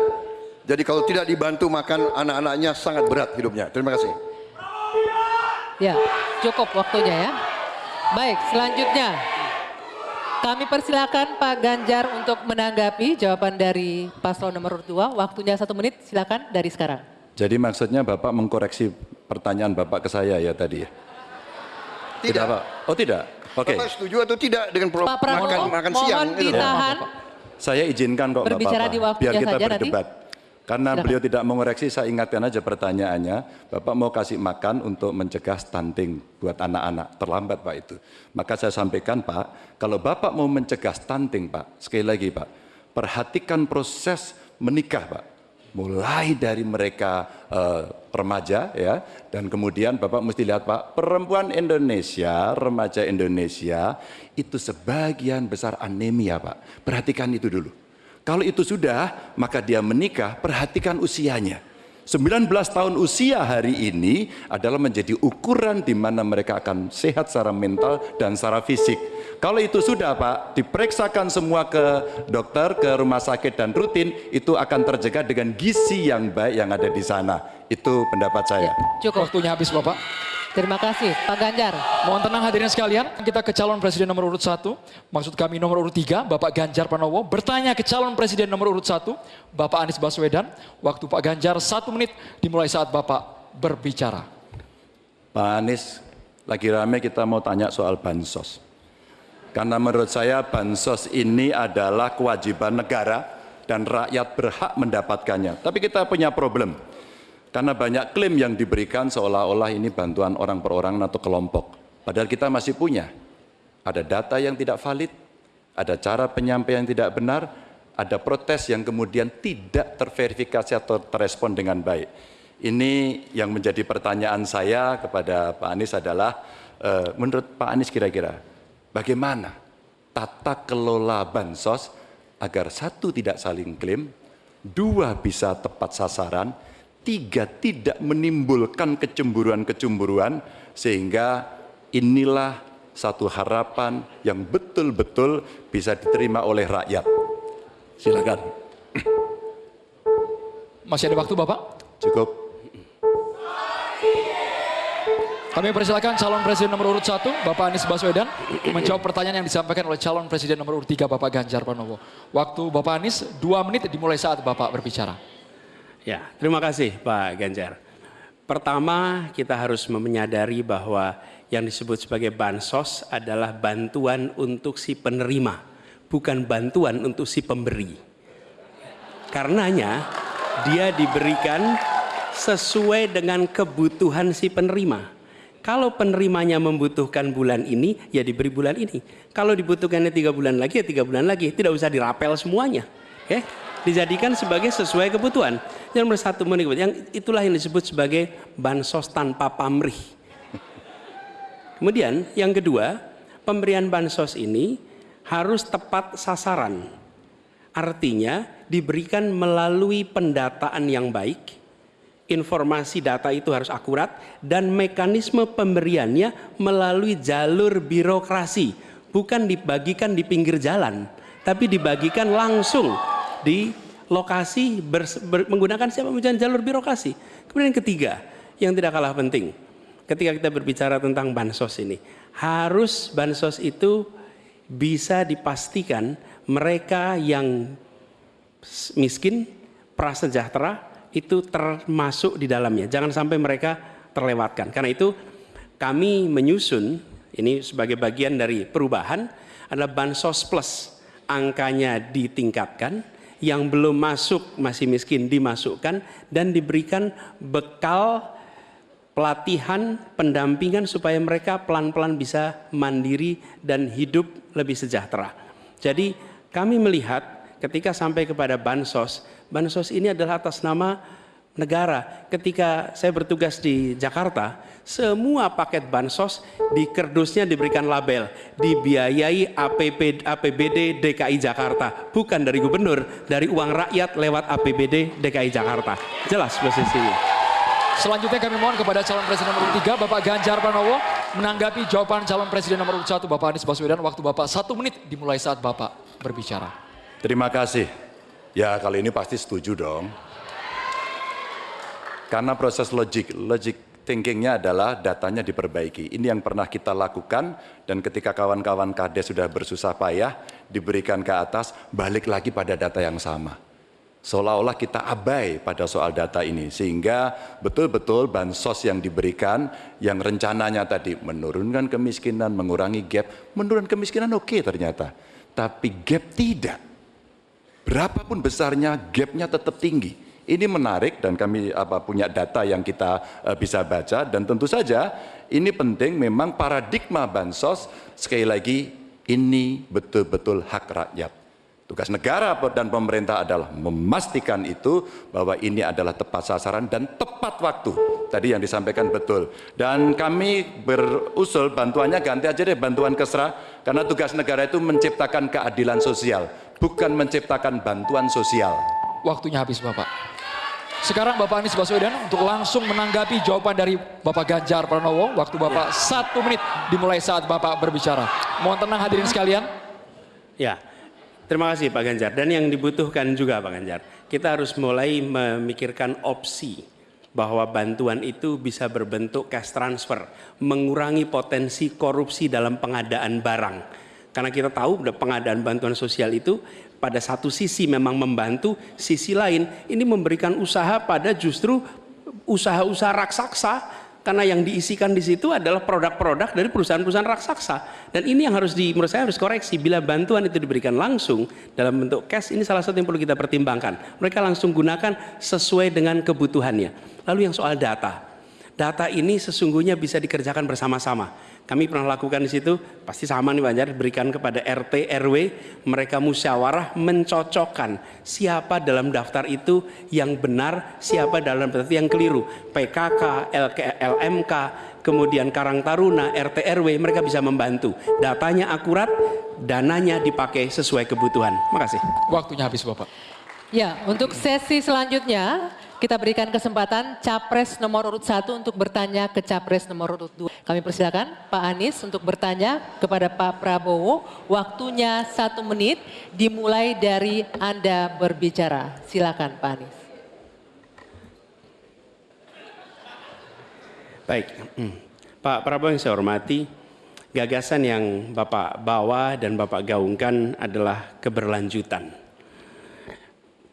Jadi kalau tidak dibantu makan anak-anaknya sangat berat hidupnya. Terima kasih. Ya, cukup waktunya ya. Baik, selanjutnya kami persilakan Pak Ganjar untuk menanggapi jawaban dari paslon nomor 2. Waktunya satu menit, silakan dari sekarang. Jadi maksudnya Bapak mengkoreksi pertanyaan Bapak ke saya ya tadi ya? Tidak. Pak? Oh tidak? Oke. Bapak setuju atau tidak dengan pro- Pak Prabowo, makan, makan mohon siang? itu? ditahan. Saya izinkan kok Berbicara apa-apa. di waktunya Biar kita saja nanti. Karena Silakan. beliau tidak mengoreksi, saya ingatkan aja pertanyaannya. Bapak mau kasih makan untuk mencegah stunting buat anak-anak. Terlambat Pak itu. Maka saya sampaikan Pak, kalau Bapak mau mencegah stunting Pak, sekali lagi Pak, perhatikan proses menikah Pak. Mulai dari mereka eh, remaja ya, dan kemudian Bapak mesti lihat Pak, perempuan Indonesia, remaja Indonesia itu sebagian besar anemia Pak. Perhatikan itu dulu. Kalau itu sudah, maka dia menikah, perhatikan usianya. 19 tahun usia hari ini adalah menjadi ukuran di mana mereka akan sehat secara mental dan secara fisik. Kalau itu sudah Pak, diperiksakan semua ke dokter, ke rumah sakit dan rutin, itu akan terjaga dengan gizi yang baik yang ada di sana. Itu pendapat saya. Cukup. Waktunya habis Bapak. Terima kasih Pak Ganjar. Mohon tenang hadirin sekalian, kita ke calon presiden nomor urut 1. Maksud kami nomor urut 3, Bapak Ganjar Pranowo. Bertanya ke calon presiden nomor urut 1, Bapak Anies Baswedan. Waktu Pak Ganjar satu menit dimulai saat Bapak berbicara. Pak Anies, lagi rame kita mau tanya soal bansos. Karena menurut saya bansos ini adalah kewajiban negara dan rakyat berhak mendapatkannya. Tapi kita punya problem. Karena banyak klaim yang diberikan seolah-olah ini bantuan orang per orang atau kelompok. Padahal kita masih punya. Ada data yang tidak valid, ada cara penyampaian yang tidak benar, ada protes yang kemudian tidak terverifikasi atau terrespon dengan baik. Ini yang menjadi pertanyaan saya kepada Pak Anies adalah, eh, menurut Pak Anies kira-kira, bagaimana tata kelola bansos agar satu tidak saling klaim, dua bisa tepat sasaran, tiga tidak menimbulkan kecemburuan-kecemburuan, sehingga inilah satu harapan yang betul-betul bisa diterima oleh rakyat. Silakan. Masih ada waktu Bapak? Cukup. Kami persilakan calon presiden nomor urut 1, Bapak Anies Baswedan, menjawab pertanyaan yang disampaikan oleh calon presiden nomor urut 3, Bapak Ganjar Pranowo. Waktu Bapak Anies, dua menit dimulai saat Bapak berbicara. Ya, terima kasih Pak Ganjar. Pertama, kita harus menyadari bahwa yang disebut sebagai bansos adalah bantuan untuk si penerima, bukan bantuan untuk si pemberi. Karenanya, dia diberikan sesuai dengan kebutuhan si penerima. Kalau penerimanya membutuhkan bulan ini, ya diberi bulan ini. Kalau dibutuhkannya tiga bulan lagi, ya tiga bulan lagi. Tidak usah dirapel semuanya. Ya, dijadikan sebagai sesuai kebutuhan. Yang nomor satu menikmati, yang itulah yang disebut sebagai bansos tanpa pamrih. Kemudian yang kedua, pemberian bansos ini harus tepat sasaran. Artinya diberikan melalui pendataan yang baik, informasi data itu harus akurat dan mekanisme pemberiannya melalui jalur birokrasi, bukan dibagikan di pinggir jalan, tapi dibagikan langsung di lokasi ber- ber- menggunakan siapa menggunakan jalur birokrasi. Kemudian yang ketiga, yang tidak kalah penting, ketika kita berbicara tentang bansos ini, harus bansos itu bisa dipastikan mereka yang miskin, prasejahtera itu termasuk di dalamnya. Jangan sampai mereka terlewatkan. Karena itu kami menyusun ini sebagai bagian dari perubahan adalah bansos plus. Angkanya ditingkatkan, yang belum masuk masih miskin dimasukkan dan diberikan bekal pelatihan, pendampingan supaya mereka pelan-pelan bisa mandiri dan hidup lebih sejahtera. Jadi kami melihat ketika sampai kepada bansos, bansos ini adalah atas nama negara. Ketika saya bertugas di Jakarta, semua paket bansos di kerdusnya diberikan label dibiayai APP, APBD DKI Jakarta, bukan dari gubernur, dari uang rakyat lewat APBD DKI Jakarta. Jelas posisinya. Selanjutnya kami mohon kepada calon presiden nomor 3, Bapak Ganjar Pranowo, menanggapi jawaban calon presiden nomor 1, Bapak Anies Baswedan. Waktu Bapak satu menit dimulai saat Bapak berbicara. Terima kasih. Ya kali ini pasti setuju dong. Karena proses logik, logic thinkingnya adalah datanya diperbaiki. Ini yang pernah kita lakukan dan ketika kawan-kawan KD sudah bersusah payah diberikan ke atas, balik lagi pada data yang sama. Seolah-olah kita abai pada soal data ini sehingga betul-betul bansos yang diberikan yang rencananya tadi menurunkan kemiskinan, mengurangi gap, menurunkan kemiskinan oke ternyata. Tapi gap tidak. Berapapun besarnya gapnya tetap tinggi. Ini menarik dan kami apa punya data yang kita uh, bisa baca dan tentu saja ini penting memang paradigma bansos sekali lagi ini betul-betul hak rakyat. Tugas negara dan pemerintah adalah memastikan itu bahwa ini adalah tepat sasaran dan tepat waktu. Tadi yang disampaikan betul. Dan kami berusul bantuannya ganti aja deh bantuan kesra karena tugas negara itu menciptakan keadilan sosial, bukan menciptakan bantuan sosial. Waktunya habis Bapak. Sekarang Bapak Anies Baswedan untuk langsung menanggapi jawaban dari Bapak Ganjar Pranowo. Waktu Bapak satu menit dimulai saat Bapak berbicara. Mohon tenang hadirin sekalian. Ya, terima kasih Pak Ganjar. Dan yang dibutuhkan juga Pak Ganjar, kita harus mulai memikirkan opsi bahwa bantuan itu bisa berbentuk cash transfer, mengurangi potensi korupsi dalam pengadaan barang. Karena kita tahu pengadaan bantuan sosial itu pada satu sisi memang membantu, sisi lain ini memberikan usaha pada justru usaha-usaha raksasa karena yang diisikan di situ adalah produk-produk dari perusahaan-perusahaan raksasa. Dan ini yang harus di menurut saya harus koreksi bila bantuan itu diberikan langsung dalam bentuk cash ini salah satu yang perlu kita pertimbangkan. Mereka langsung gunakan sesuai dengan kebutuhannya. Lalu yang soal data. Data ini sesungguhnya bisa dikerjakan bersama-sama kami pernah lakukan di situ, pasti sama nih Banjar, berikan kepada RT, RW, mereka musyawarah mencocokkan siapa dalam daftar itu yang benar, siapa dalam daftar itu yang keliru. PKK, LK, LMK, kemudian Karang Taruna, RT, RW, mereka bisa membantu. Datanya akurat, dananya dipakai sesuai kebutuhan. Makasih. Waktunya habis Bapak. Ya, untuk sesi selanjutnya kita berikan kesempatan capres nomor urut satu untuk bertanya ke capres nomor urut dua. Kami persilakan Pak Anies untuk bertanya kepada Pak Prabowo. Waktunya satu menit dimulai dari Anda berbicara. Silakan Pak Anies. Baik, hmm. Pak Prabowo yang saya hormati, gagasan yang Bapak bawa dan Bapak gaungkan adalah keberlanjutan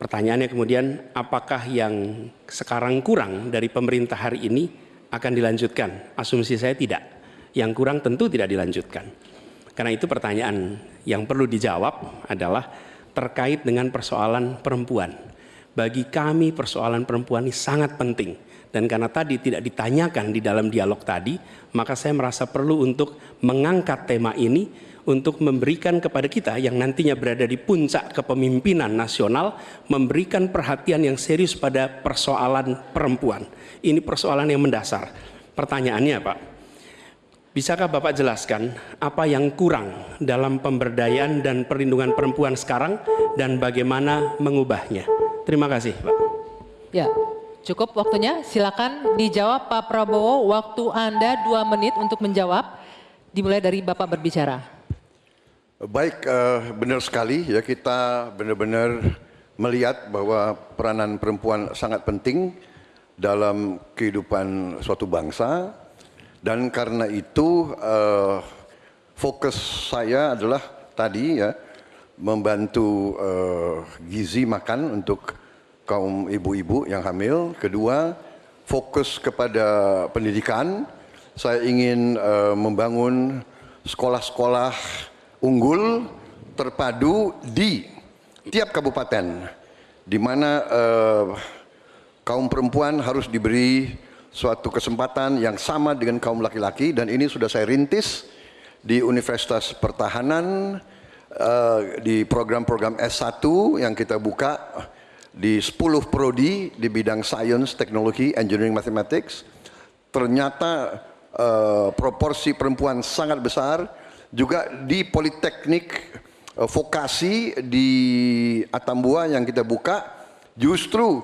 Pertanyaannya kemudian apakah yang sekarang kurang dari pemerintah hari ini akan dilanjutkan? Asumsi saya tidak. Yang kurang tentu tidak dilanjutkan. Karena itu pertanyaan yang perlu dijawab adalah terkait dengan persoalan perempuan. Bagi kami persoalan perempuan ini sangat penting. Dan karena tadi tidak ditanyakan di dalam dialog tadi, maka saya merasa perlu untuk mengangkat tema ini untuk memberikan kepada kita yang nantinya berada di puncak kepemimpinan nasional memberikan perhatian yang serius pada persoalan perempuan. Ini persoalan yang mendasar. Pertanyaannya Pak, bisakah Bapak jelaskan apa yang kurang dalam pemberdayaan dan perlindungan perempuan sekarang dan bagaimana mengubahnya? Terima kasih Pak. Ya, cukup waktunya. Silakan dijawab Pak Prabowo. Waktu Anda dua menit untuk menjawab. Dimulai dari Bapak berbicara. Baik, uh, benar sekali ya kita benar-benar melihat bahwa peranan perempuan sangat penting dalam kehidupan suatu bangsa dan karena itu uh, fokus saya adalah tadi ya membantu uh, gizi makan untuk kaum ibu-ibu yang hamil. Kedua, fokus kepada pendidikan. Saya ingin uh, membangun sekolah-sekolah unggul terpadu di tiap kabupaten di mana uh, kaum perempuan harus diberi suatu kesempatan yang sama dengan kaum laki-laki dan ini sudah saya rintis di Universitas Pertahanan uh, di program-program S1 yang kita buka di 10 prodi di bidang science, teknologi, engineering, mathematics. Ternyata uh, proporsi perempuan sangat besar juga di Politeknik uh, Vokasi di Atambua yang kita buka justru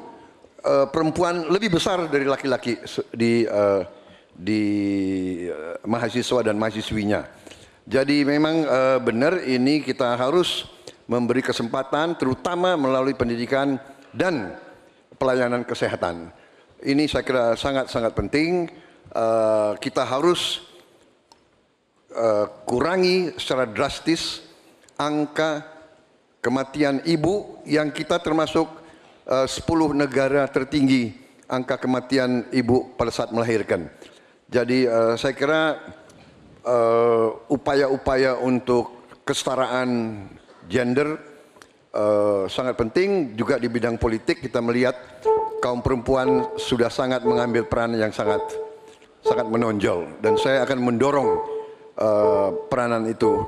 uh, perempuan lebih besar dari laki-laki di uh, di uh, mahasiswa dan mahasiswinya. Jadi memang uh, benar ini kita harus memberi kesempatan terutama melalui pendidikan dan pelayanan kesehatan. Ini saya kira sangat-sangat penting. Uh, kita harus uh, kurangi secara drastis angka kematian ibu yang kita termasuk uh, 10 negara tertinggi angka kematian ibu pada saat melahirkan. Jadi uh, saya kira upaya-upaya untuk kesetaraan gender sangat penting juga di bidang politik kita melihat kaum perempuan sudah sangat mengambil peran yang sangat sangat menonjol dan saya akan mendorong uh, peranan itu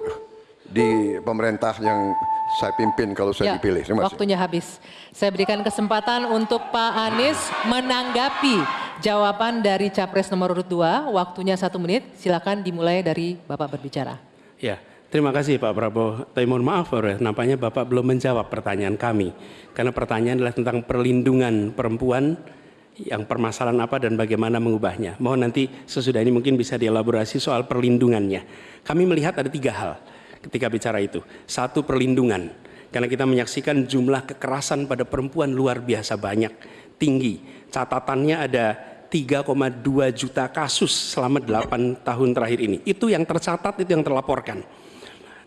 di pemerintah yang saya pimpin kalau saya ya, dipilih. Terima kasih. Waktunya habis. Saya berikan kesempatan untuk Pak Anies menanggapi jawaban dari Capres nomor urut 2. Waktunya satu menit. Silakan dimulai dari Bapak berbicara. Ya, terima kasih Pak Prabowo. Tapi mohon maaf, nampaknya Bapak belum menjawab pertanyaan kami. Karena pertanyaan adalah tentang perlindungan perempuan yang permasalahan apa dan bagaimana mengubahnya. Mohon nanti sesudah ini mungkin bisa dielaborasi soal perlindungannya. Kami melihat ada tiga hal ketika bicara itu. Satu perlindungan, karena kita menyaksikan jumlah kekerasan pada perempuan luar biasa banyak, tinggi. Catatannya ada 3,2 juta kasus selama 8 tahun terakhir ini. Itu yang tercatat, itu yang terlaporkan.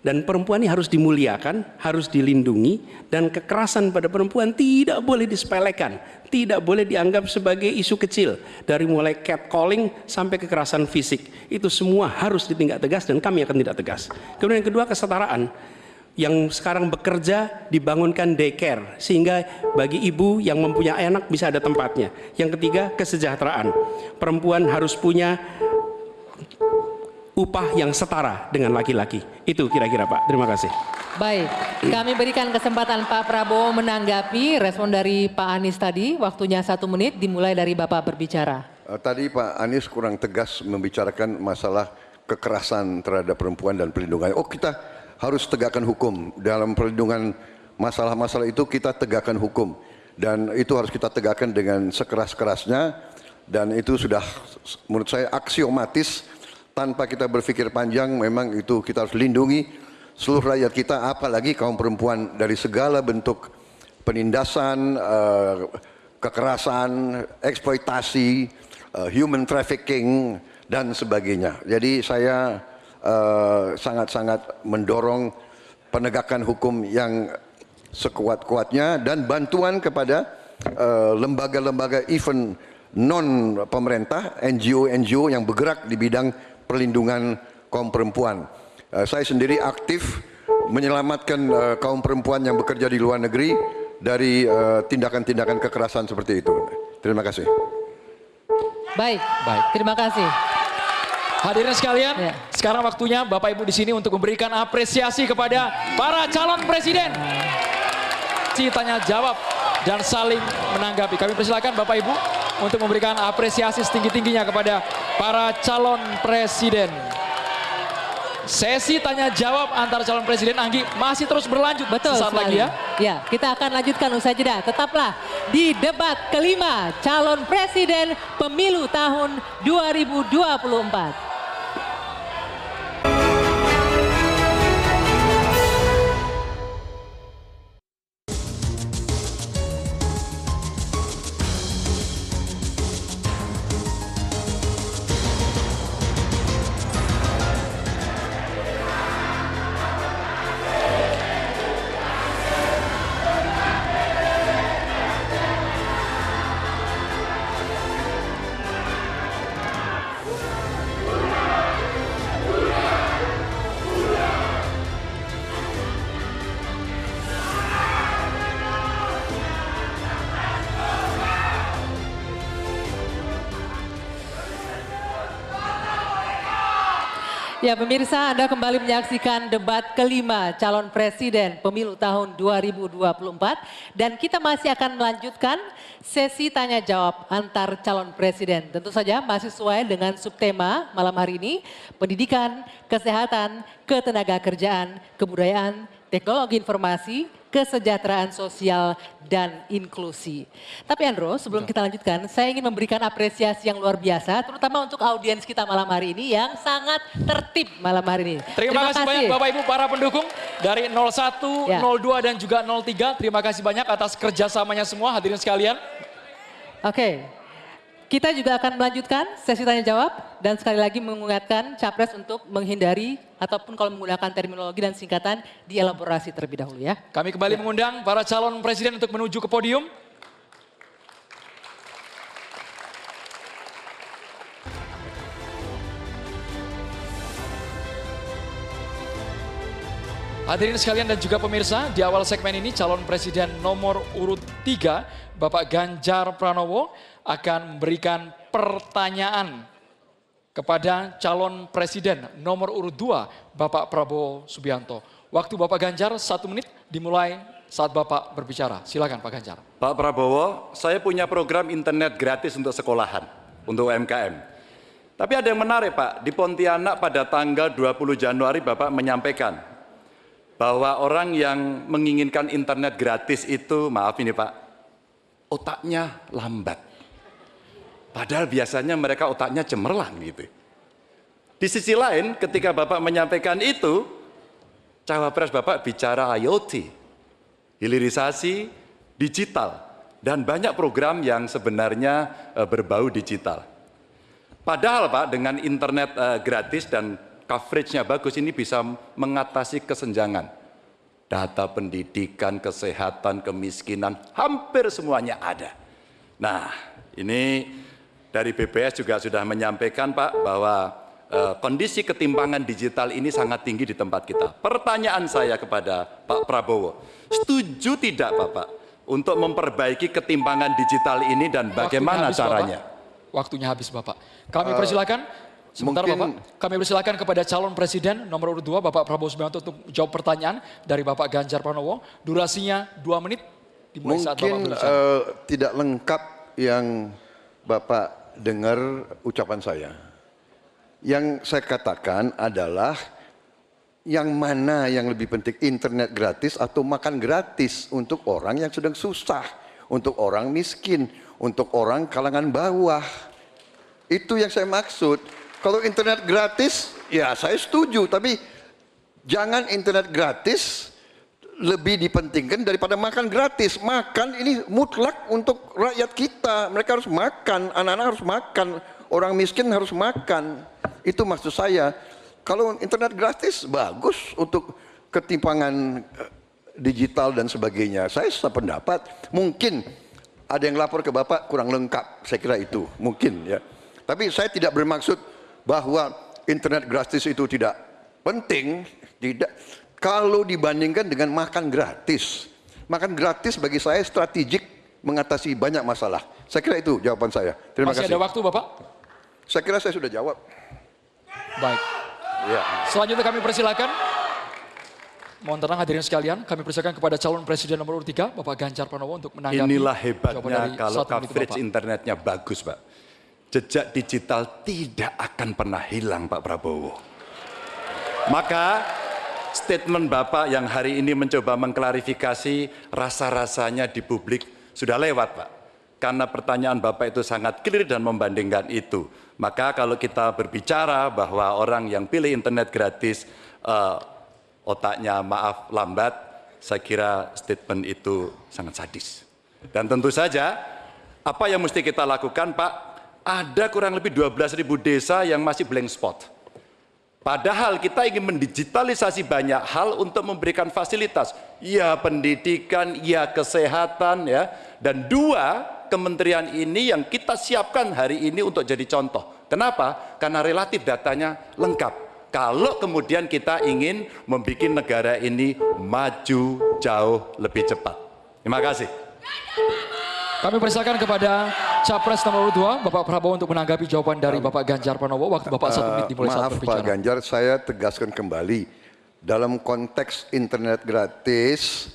Dan perempuan ini harus dimuliakan, harus dilindungi, dan kekerasan pada perempuan tidak boleh disepelekan, tidak boleh dianggap sebagai isu kecil. Dari mulai catcalling sampai kekerasan fisik, itu semua harus ditindak tegas dan kami akan tidak tegas. Kemudian yang kedua kesetaraan, yang sekarang bekerja dibangunkan daycare sehingga bagi ibu yang mempunyai anak bisa ada tempatnya. Yang ketiga kesejahteraan. Perempuan harus punya upah yang setara dengan laki-laki. Itu kira-kira Pak. Terima kasih. Baik, kami berikan kesempatan Pak Prabowo menanggapi respon dari Pak Anies tadi. Waktunya satu menit dimulai dari Bapak berbicara. Uh, tadi Pak Anies kurang tegas membicarakan masalah kekerasan terhadap perempuan dan perlindungan. Oh kita harus tegakkan hukum. Dalam perlindungan masalah-masalah itu kita tegakkan hukum. Dan itu harus kita tegakkan dengan sekeras-kerasnya. Dan itu sudah menurut saya aksiomatis tanpa kita berpikir panjang memang itu kita harus lindungi seluruh rakyat kita apalagi kaum perempuan dari segala bentuk penindasan, uh, kekerasan, eksploitasi, uh, human trafficking dan sebagainya. Jadi saya eh, sangat-sangat mendorong penegakan hukum yang sekuat-kuatnya dan bantuan kepada lembaga-lembaga event non pemerintah, NGO-NGO yang bergerak di bidang perlindungan kaum perempuan. Uh, saya sendiri aktif menyelamatkan uh, kaum perempuan yang bekerja di luar negeri dari eh, tindakan-tindakan kekerasan seperti itu. Terima kasih. Baik, baik. Terima kasih. Hadirin sekalian, ya. sekarang waktunya Bapak Ibu di sini untuk memberikan apresiasi kepada para calon presiden. Citanya jawab dan saling menanggapi. Kami persilakan Bapak Ibu untuk memberikan apresiasi setinggi-tingginya kepada para calon presiden. Sesi tanya jawab antar calon presiden Anggi masih terus berlanjut betul sekali. lagi ya. Ya, kita akan lanjutkan usai jeda. Tetaplah di debat kelima calon presiden pemilu tahun 2024. Ya pemirsa Anda kembali menyaksikan debat kelima calon presiden pemilu tahun 2024. Dan kita masih akan melanjutkan sesi tanya jawab antar calon presiden. Tentu saja masih sesuai dengan subtema malam hari ini. Pendidikan, kesehatan, ketenaga kerjaan, kebudayaan, teknologi informasi, kesejahteraan sosial dan inklusi. Tapi Andro, sebelum kita lanjutkan, saya ingin memberikan apresiasi yang luar biasa, terutama untuk audiens kita malam hari ini yang sangat tertib malam hari ini. Terima, Terima kasih, kasih banyak Bapak Ibu para pendukung dari 01, ya. 02 dan juga 03. Terima kasih banyak atas kerjasamanya semua hadirin sekalian. Oke, kita juga akan melanjutkan sesi tanya jawab dan sekali lagi mengingatkan capres untuk menghindari ataupun kalau menggunakan terminologi dan singkatan dielaborasi terlebih dahulu ya. Kami kembali mengundang para calon presiden untuk menuju ke podium. Hadirin sekalian dan juga pemirsa, di awal segmen ini calon presiden nomor urut 3, Bapak Ganjar Pranowo akan memberikan pertanyaan kepada calon presiden nomor urut 2, Bapak Prabowo Subianto. Waktu Bapak Ganjar satu menit dimulai saat Bapak berbicara. Silakan Pak Ganjar. Pak Prabowo, saya punya program internet gratis untuk sekolahan, untuk UMKM. Tapi ada yang menarik Pak, di Pontianak pada tanggal 20 Januari Bapak menyampaikan bahwa orang yang menginginkan internet gratis itu, maaf ini Pak, otaknya lambat. Padahal biasanya mereka otaknya cemerlang gitu. Di sisi lain ketika Bapak menyampaikan itu, cawapres Bapak bicara IoT, hilirisasi digital, dan banyak program yang sebenarnya eh, berbau digital. Padahal Pak dengan internet eh, gratis dan coveragenya bagus ini bisa mengatasi kesenjangan. Data pendidikan, kesehatan, kemiskinan, hampir semuanya ada. Nah, ini dari BPS juga sudah menyampaikan Pak bahwa eh, kondisi ketimpangan digital ini sangat tinggi di tempat kita. Pertanyaan saya kepada Pak Prabowo, setuju tidak Bapak untuk memperbaiki ketimpangan digital ini dan bagaimana Waktunya habis, caranya? Bapak. Waktunya habis Bapak. Kami persilakan Sebentar mungkin- Bapak, kami persilakan kepada calon presiden nomor urut 2 Bapak Prabowo Subianto untuk jawab pertanyaan dari Bapak Ganjar Pranowo. Durasinya dua menit dimulai saat Bapak Mungkin eh, tidak lengkap yang Bapak dengar ucapan saya. Yang saya katakan adalah yang mana yang lebih penting internet gratis atau makan gratis untuk orang yang sedang susah, untuk orang miskin, untuk orang kalangan bawah. Itu yang saya maksud. Kalau internet gratis, ya saya setuju, tapi jangan internet gratis lebih dipentingkan daripada makan gratis. Makan ini mutlak untuk rakyat kita. Mereka harus makan, anak-anak harus makan, orang miskin harus makan. Itu maksud saya. Kalau internet gratis bagus untuk ketimpangan eh, digital dan sebagainya. Saya sependapat. Mungkin ada yang lapor ke Bapak kurang lengkap. Saya kira itu mungkin ya. Tapi saya tidak bermaksud bahwa internet gratis itu tidak penting. Tidak. Kalau dibandingkan dengan makan gratis. Makan gratis bagi saya strategik mengatasi banyak masalah. Saya kira itu jawaban saya. Terima Masih kasih. ada waktu Bapak? Saya kira saya sudah jawab. Baik. Ya. Selanjutnya kami persilakan. Mohon tenang hadirin sekalian, kami persilakan kepada calon presiden nomor urut 3, Bapak Ganjar Pranowo untuk menanggapi Inilah hebatnya kalau coverage internetnya bagus, Pak. Jejak digital tidak akan pernah hilang, Pak Prabowo. Maka statement Bapak yang hari ini mencoba mengklarifikasi rasa-rasanya di publik sudah lewat, Pak. Karena pertanyaan Bapak itu sangat clear dan membandingkan itu. Maka kalau kita berbicara bahwa orang yang pilih internet gratis eh, otaknya maaf lambat, saya kira statement itu sangat sadis. Dan tentu saja apa yang mesti kita lakukan Pak? Ada kurang lebih 12 ribu desa yang masih blank spot. Padahal kita ingin mendigitalisasi banyak hal untuk memberikan fasilitas. Ya pendidikan, ya kesehatan ya. Dan dua kementerian ini yang kita siapkan hari ini untuk jadi contoh. Kenapa? Karena relatif datanya lengkap. Kalau kemudian kita ingin membuat negara ini maju jauh lebih cepat. Terima kasih. Kami persilakan kepada Capres nomor urut 2, Bapak Prabowo untuk menanggapi jawaban dari Bapak Ganjar Pranowo. Waktu Bapak satu menit dimulai saat Maaf Pak. Ganjar, saya tegaskan kembali. Dalam konteks internet gratis,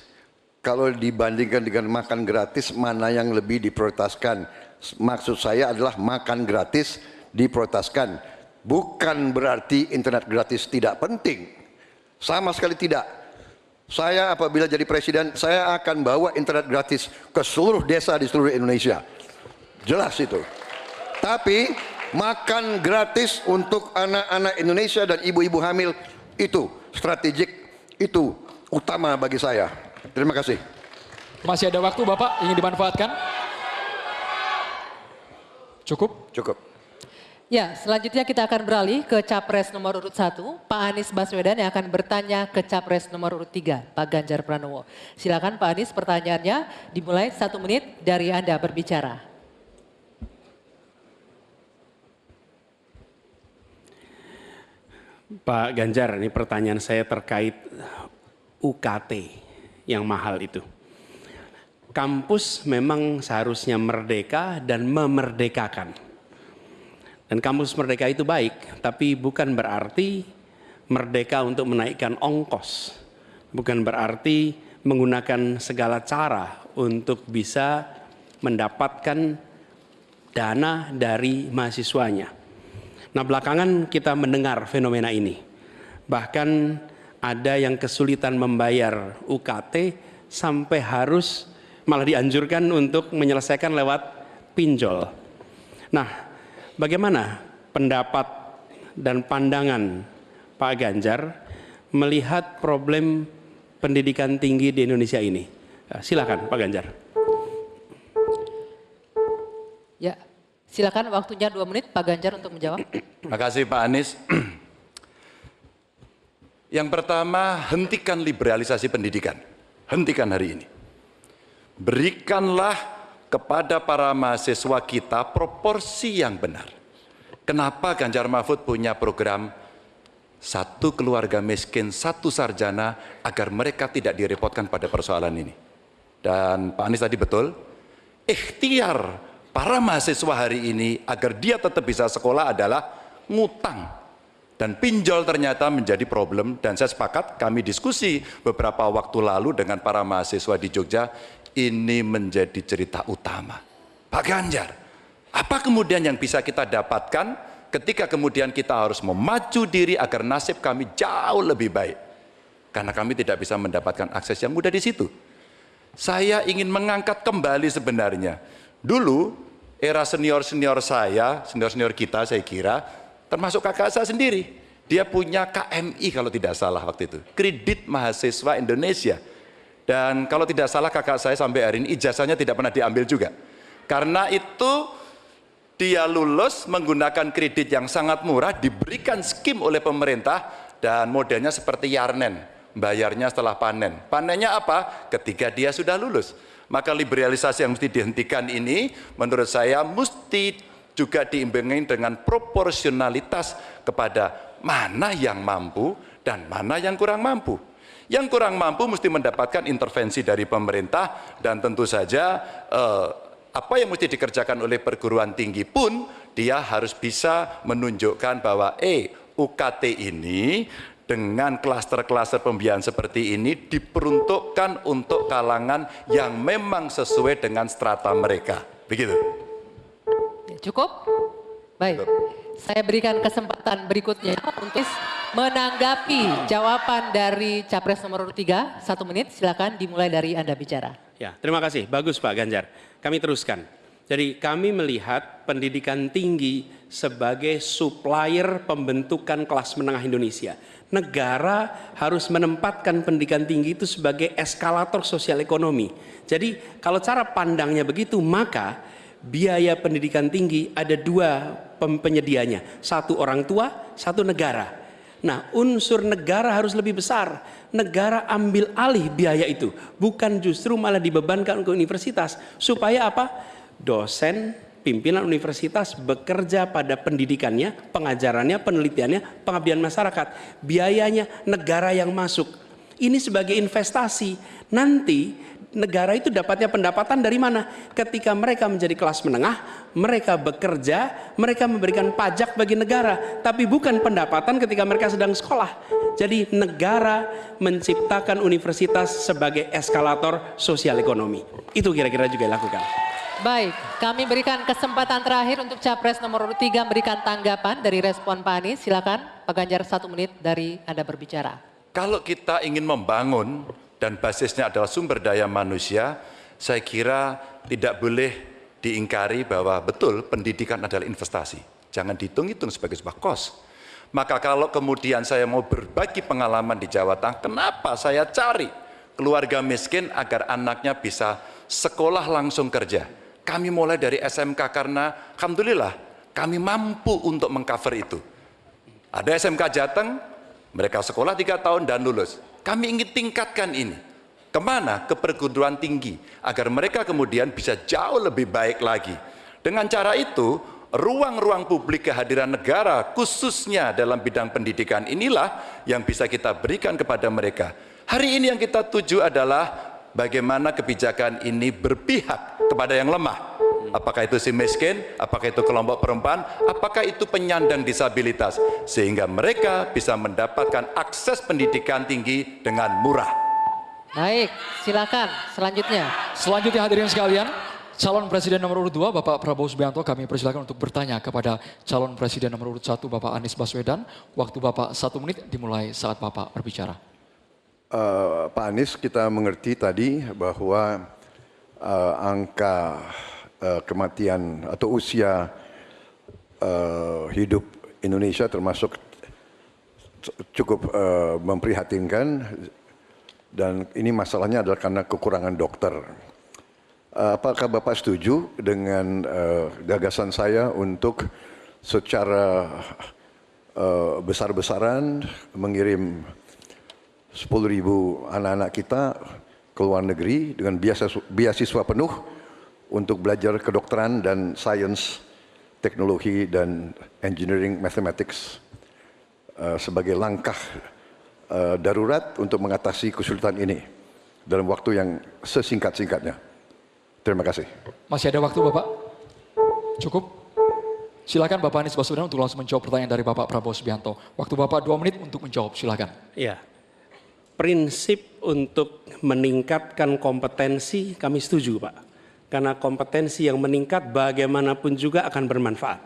kalau dibandingkan dengan makan gratis, mana yang lebih diprioritaskan? Maksud saya adalah makan gratis diprioritaskan. Bukan berarti internet gratis tidak penting. Sama sekali tidak. Saya apabila jadi presiden, saya akan bawa internet gratis ke seluruh desa di seluruh Indonesia. Jelas itu. Tapi makan gratis untuk anak-anak Indonesia dan ibu-ibu hamil itu strategik, itu utama bagi saya. Terima kasih. Masih ada waktu Bapak ingin dimanfaatkan? Cukup? Cukup. Ya, selanjutnya kita akan beralih ke capres nomor urut 1, Pak Anies Baswedan yang akan bertanya ke capres nomor urut 3, Pak Ganjar Pranowo. Silakan Pak Anies pertanyaannya dimulai satu menit dari Anda berbicara. Pak Ganjar, ini pertanyaan saya terkait UKT yang mahal itu. Kampus memang seharusnya merdeka dan memerdekakan. Dan kampus merdeka itu baik, tapi bukan berarti merdeka untuk menaikkan ongkos. Bukan berarti menggunakan segala cara untuk bisa mendapatkan dana dari mahasiswanya. Nah belakangan kita mendengar fenomena ini. Bahkan ada yang kesulitan membayar UKT sampai harus malah dianjurkan untuk menyelesaikan lewat pinjol. Nah bagaimana pendapat dan pandangan Pak Ganjar melihat problem pendidikan tinggi di Indonesia ini? Silakan Pak Ganjar. Ya, silakan waktunya dua menit Pak Ganjar untuk menjawab. Terima kasih Pak Anies. Yang pertama, hentikan liberalisasi pendidikan. Hentikan hari ini. Berikanlah kepada para mahasiswa kita proporsi yang benar. Kenapa Ganjar Mahfud punya program satu keluarga miskin, satu sarjana agar mereka tidak direpotkan pada persoalan ini. Dan Pak Anies tadi betul, ikhtiar para mahasiswa hari ini agar dia tetap bisa sekolah adalah ngutang. Dan pinjol ternyata menjadi problem dan saya sepakat kami diskusi beberapa waktu lalu dengan para mahasiswa di Jogja ini menjadi cerita utama. Pak Ganjar, apa kemudian yang bisa kita dapatkan ketika kemudian kita harus memacu diri agar nasib kami jauh lebih baik? Karena kami tidak bisa mendapatkan akses yang mudah di situ. Saya ingin mengangkat kembali sebenarnya. Dulu era senior-senior saya, senior-senior kita saya kira, termasuk kakak saya sendiri. Dia punya KMI kalau tidak salah waktu itu. Kredit Mahasiswa Indonesia. Dan kalau tidak salah kakak saya sampai hari ini ijazahnya tidak pernah diambil juga. Karena itu dia lulus menggunakan kredit yang sangat murah, diberikan skim oleh pemerintah dan modelnya seperti Yarnen, bayarnya setelah panen. Panennya apa? Ketika dia sudah lulus. Maka liberalisasi yang mesti dihentikan ini menurut saya mesti juga diimbangi dengan proporsionalitas kepada mana yang mampu dan mana yang kurang mampu. Yang kurang mampu mesti mendapatkan intervensi dari pemerintah dan tentu saja eh, apa yang mesti dikerjakan oleh perguruan tinggi pun dia harus bisa menunjukkan bahwa eh UKT ini dengan klaster-klaster pembiayaan seperti ini diperuntukkan untuk kalangan yang memang sesuai dengan strata mereka. Begitu. Cukup? Baik. Saya berikan kesempatan berikutnya untuk menanggapi jawaban dari capres nomor 3. Satu menit silakan dimulai dari Anda bicara. Ya, terima kasih. Bagus Pak Ganjar. Kami teruskan. Jadi kami melihat pendidikan tinggi sebagai supplier pembentukan kelas menengah Indonesia. Negara harus menempatkan pendidikan tinggi itu sebagai eskalator sosial ekonomi. Jadi kalau cara pandangnya begitu, maka biaya pendidikan tinggi ada dua penyedianya. Satu orang tua, satu negara. Nah unsur negara harus lebih besar. Negara ambil alih biaya itu. Bukan justru malah dibebankan ke universitas. Supaya apa? Dosen, pimpinan universitas bekerja pada pendidikannya, pengajarannya, penelitiannya, pengabdian masyarakat. Biayanya negara yang masuk. Ini sebagai investasi. Nanti negara itu dapatnya pendapatan dari mana? Ketika mereka menjadi kelas menengah, mereka bekerja, mereka memberikan pajak bagi negara, tapi bukan pendapatan ketika mereka sedang sekolah. Jadi negara menciptakan universitas sebagai eskalator sosial ekonomi. Itu kira-kira juga dilakukan. Baik, kami berikan kesempatan terakhir untuk capres nomor urut 3 memberikan tanggapan dari respon Pak Anies. Silakan Pak Ganjar satu menit dari Anda berbicara. Kalau kita ingin membangun dan basisnya adalah sumber daya manusia, saya kira tidak boleh diingkari bahwa betul pendidikan adalah investasi. Jangan dihitung-hitung sebagai sebuah kos. Maka kalau kemudian saya mau berbagi pengalaman di Jawa Tengah, kenapa saya cari keluarga miskin agar anaknya bisa sekolah langsung kerja. Kami mulai dari SMK karena alhamdulillah kami mampu untuk mengcover itu. Ada SMK Jateng, mereka sekolah tiga tahun dan lulus. Kami ingin tingkatkan ini. Ke mana? Ke perguruan tinggi. Agar mereka kemudian bisa jauh lebih baik lagi. Dengan cara itu, ruang-ruang publik kehadiran negara khususnya dalam bidang pendidikan inilah yang bisa kita berikan kepada mereka. Hari ini yang kita tuju adalah bagaimana kebijakan ini berpihak kepada yang lemah. Apakah itu si miskin, apakah itu kelompok perempuan, apakah itu penyandang disabilitas. Sehingga mereka bisa mendapatkan akses pendidikan tinggi dengan murah. Baik, silakan selanjutnya. Selanjutnya hadirin sekalian, calon presiden nomor urut 2 Bapak Prabowo Subianto kami persilakan untuk bertanya kepada calon presiden nomor urut 1 Bapak Anies Baswedan. Waktu Bapak satu menit dimulai saat Bapak berbicara. Uh, Pak Anies kita mengerti tadi bahwa uh, angka uh, kematian atau usia uh, hidup Indonesia termasuk cukup uh, memprihatinkan dan ini masalahnya adalah karena kekurangan dokter. Uh, apakah Bapak setuju dengan uh, gagasan saya untuk secara uh, besar-besaran mengirim 10.000 anak-anak kita ke luar negeri dengan beasiswa, beasiswa penuh untuk belajar kedokteran dan sains, teknologi dan engineering mathematics uh, sebagai langkah uh, darurat untuk mengatasi kesulitan ini dalam waktu yang sesingkat-singkatnya. Terima kasih. Masih ada waktu Bapak? Cukup? Silakan Bapak Anies Baswedan untuk langsung menjawab pertanyaan dari Bapak Prabowo Subianto. Waktu Bapak dua menit untuk menjawab, silakan. Ya, prinsip untuk meningkatkan kompetensi kami setuju Pak. Karena kompetensi yang meningkat bagaimanapun juga akan bermanfaat.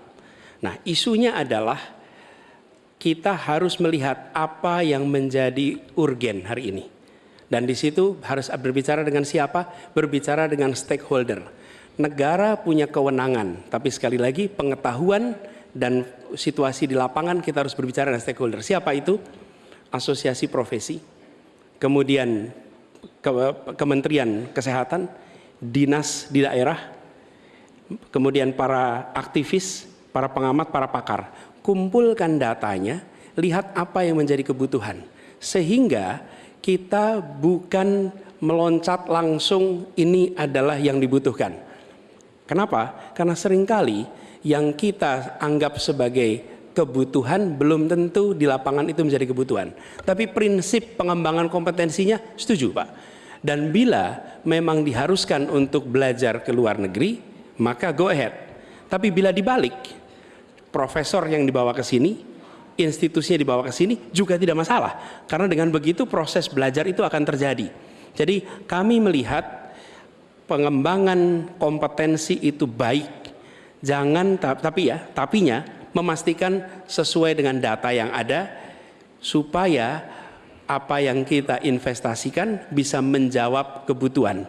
Nah isunya adalah kita harus melihat apa yang menjadi urgen hari ini. Dan di situ harus berbicara dengan siapa? Berbicara dengan stakeholder. Negara punya kewenangan, tapi sekali lagi pengetahuan dan situasi di lapangan kita harus berbicara dengan stakeholder. Siapa itu? Asosiasi profesi, kemudian Kementerian Kesehatan, dinas di daerah, kemudian para aktivis, para pengamat, para pakar. Kumpulkan datanya, lihat apa yang menjadi kebutuhan. Sehingga kita bukan meloncat langsung ini adalah yang dibutuhkan. Kenapa? Karena sering kali yang kita anggap sebagai kebutuhan belum tentu di lapangan itu menjadi kebutuhan. Tapi prinsip pengembangan kompetensinya setuju Pak. Dan bila memang diharuskan untuk belajar ke luar negeri, maka go ahead. Tapi bila dibalik, profesor yang dibawa ke sini, institusinya dibawa ke sini juga tidak masalah. Karena dengan begitu proses belajar itu akan terjadi. Jadi kami melihat pengembangan kompetensi itu baik. Jangan tapi ya, tapinya memastikan sesuai dengan data yang ada supaya apa yang kita investasikan bisa menjawab kebutuhan.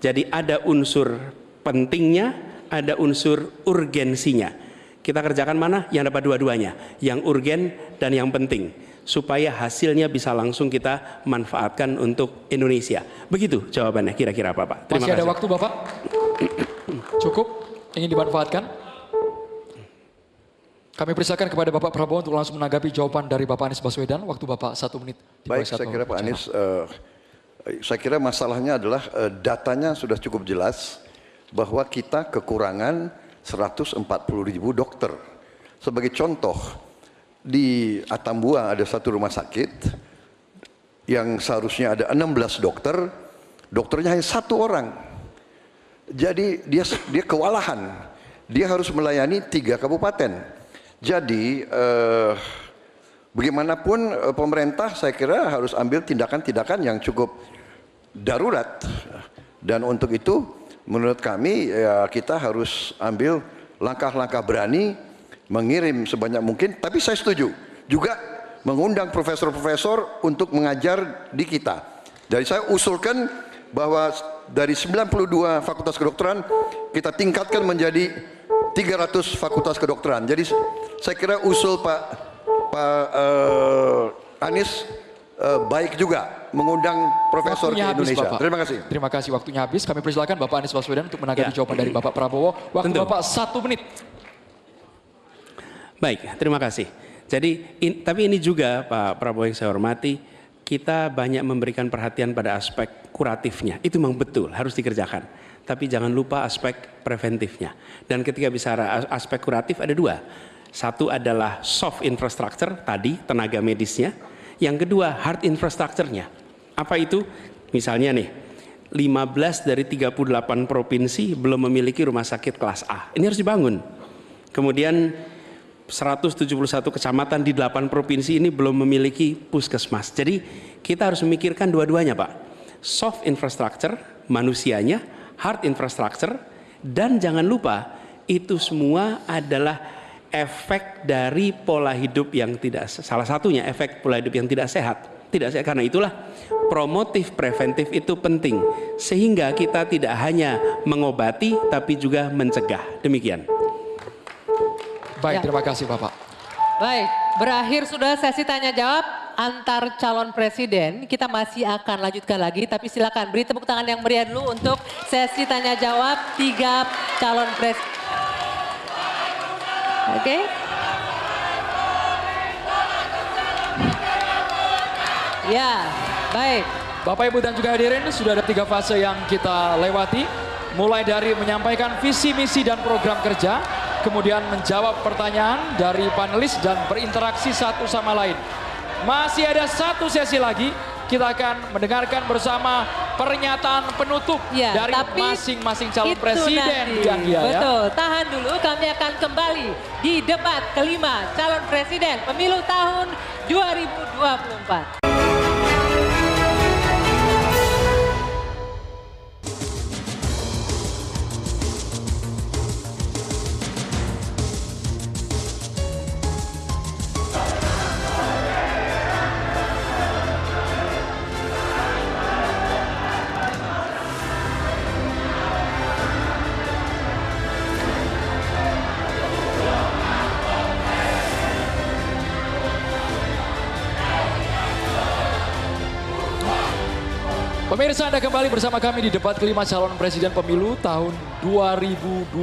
Jadi ada unsur pentingnya, ada unsur urgensinya. Kita kerjakan mana? Yang dapat dua-duanya, yang urgen dan yang penting supaya hasilnya bisa langsung kita manfaatkan untuk Indonesia. Begitu jawabannya kira-kira Bapak. Terima Masih ada kasih. waktu Bapak? Cukup? Ingin dimanfaatkan? Kami persilakan kepada Bapak Prabowo untuk langsung menanggapi jawaban dari Bapak Anies Baswedan. Waktu Bapak satu menit. Baik, saya kira Pak Anies, uh, saya kira masalahnya adalah uh, datanya sudah cukup jelas bahwa kita kekurangan 140 ribu dokter. Sebagai contoh, di Atambua ada satu rumah sakit yang seharusnya ada 16 dokter, dokternya hanya satu orang. Jadi dia dia kewalahan. Dia harus melayani tiga kabupaten jadi eh, bagaimanapun eh, pemerintah saya kira harus ambil tindakan-tindakan yang cukup darurat dan untuk itu menurut kami ya kita harus ambil langkah-langkah berani mengirim sebanyak mungkin tapi saya setuju juga mengundang profesor-profesor untuk mengajar di kita. Jadi saya usulkan bahwa dari 92 fakultas kedokteran kita tingkatkan menjadi 300 fakultas kedokteran. Jadi saya kira usul Pak Pak uh, Anies uh, baik juga. mengundang profesor Waktunya ke habis, Indonesia. Bapak. Terima kasih. Terima kasih waktunya habis. Kami persilakan Bapak Anies Baswedan untuk menanggapi Ya. jawaban dari Bapak Prabowo. Waktu Tentu. Bapak satu menit. Baik, terima kasih. Jadi, in- tapi ini juga Pak Prabowo yang saya hormati, kita banyak memberikan perhatian pada aspek kuratifnya. Itu memang betul, harus dikerjakan. Tapi jangan lupa aspek preventifnya. Dan ketika bicara as- aspek kuratif ada dua. Satu adalah soft infrastructure tadi, tenaga medisnya. Yang kedua hard infrastructure-nya. Apa itu? Misalnya nih, 15 dari 38 provinsi belum memiliki rumah sakit kelas A. Ini harus dibangun. Kemudian 171 kecamatan di 8 provinsi ini belum memiliki puskesmas. Jadi kita harus memikirkan dua-duanya Pak. Soft infrastructure, manusianya, hard infrastructure, dan jangan lupa itu semua adalah efek dari pola hidup yang tidak salah satunya efek pola hidup yang tidak sehat. Tidak sehat karena itulah promotif preventif itu penting sehingga kita tidak hanya mengobati tapi juga mencegah. Demikian. Baik, Ya. terima kasih Bapak. Baik, berakhir sudah sesi tanya jawab antar calon presiden. Kita masih akan lanjutkan lagi, tapi silakan beri tepuk tangan yang meriah dulu untuk sesi tanya jawab tiga calon presiden. Oke. Ya, baik. Bapak Ibu dan juga hadirin sudah ada tiga fase yang kita lewati. Mulai dari menyampaikan visi misi dan program kerja, kemudian menjawab pertanyaan dari panelis dan berinteraksi satu sama lain. Masih ada satu sesi lagi, kita akan mendengarkan bersama pernyataan penutup Ya, dari masing-masing calon presiden nanti. Dian Dia ya. Betul, tahan dulu kami akan kembali di debat kelima calon presiden pemilu tahun 2024. Anda kembali bersama kami di debat kelima calon presiden pemilu tahun 2024.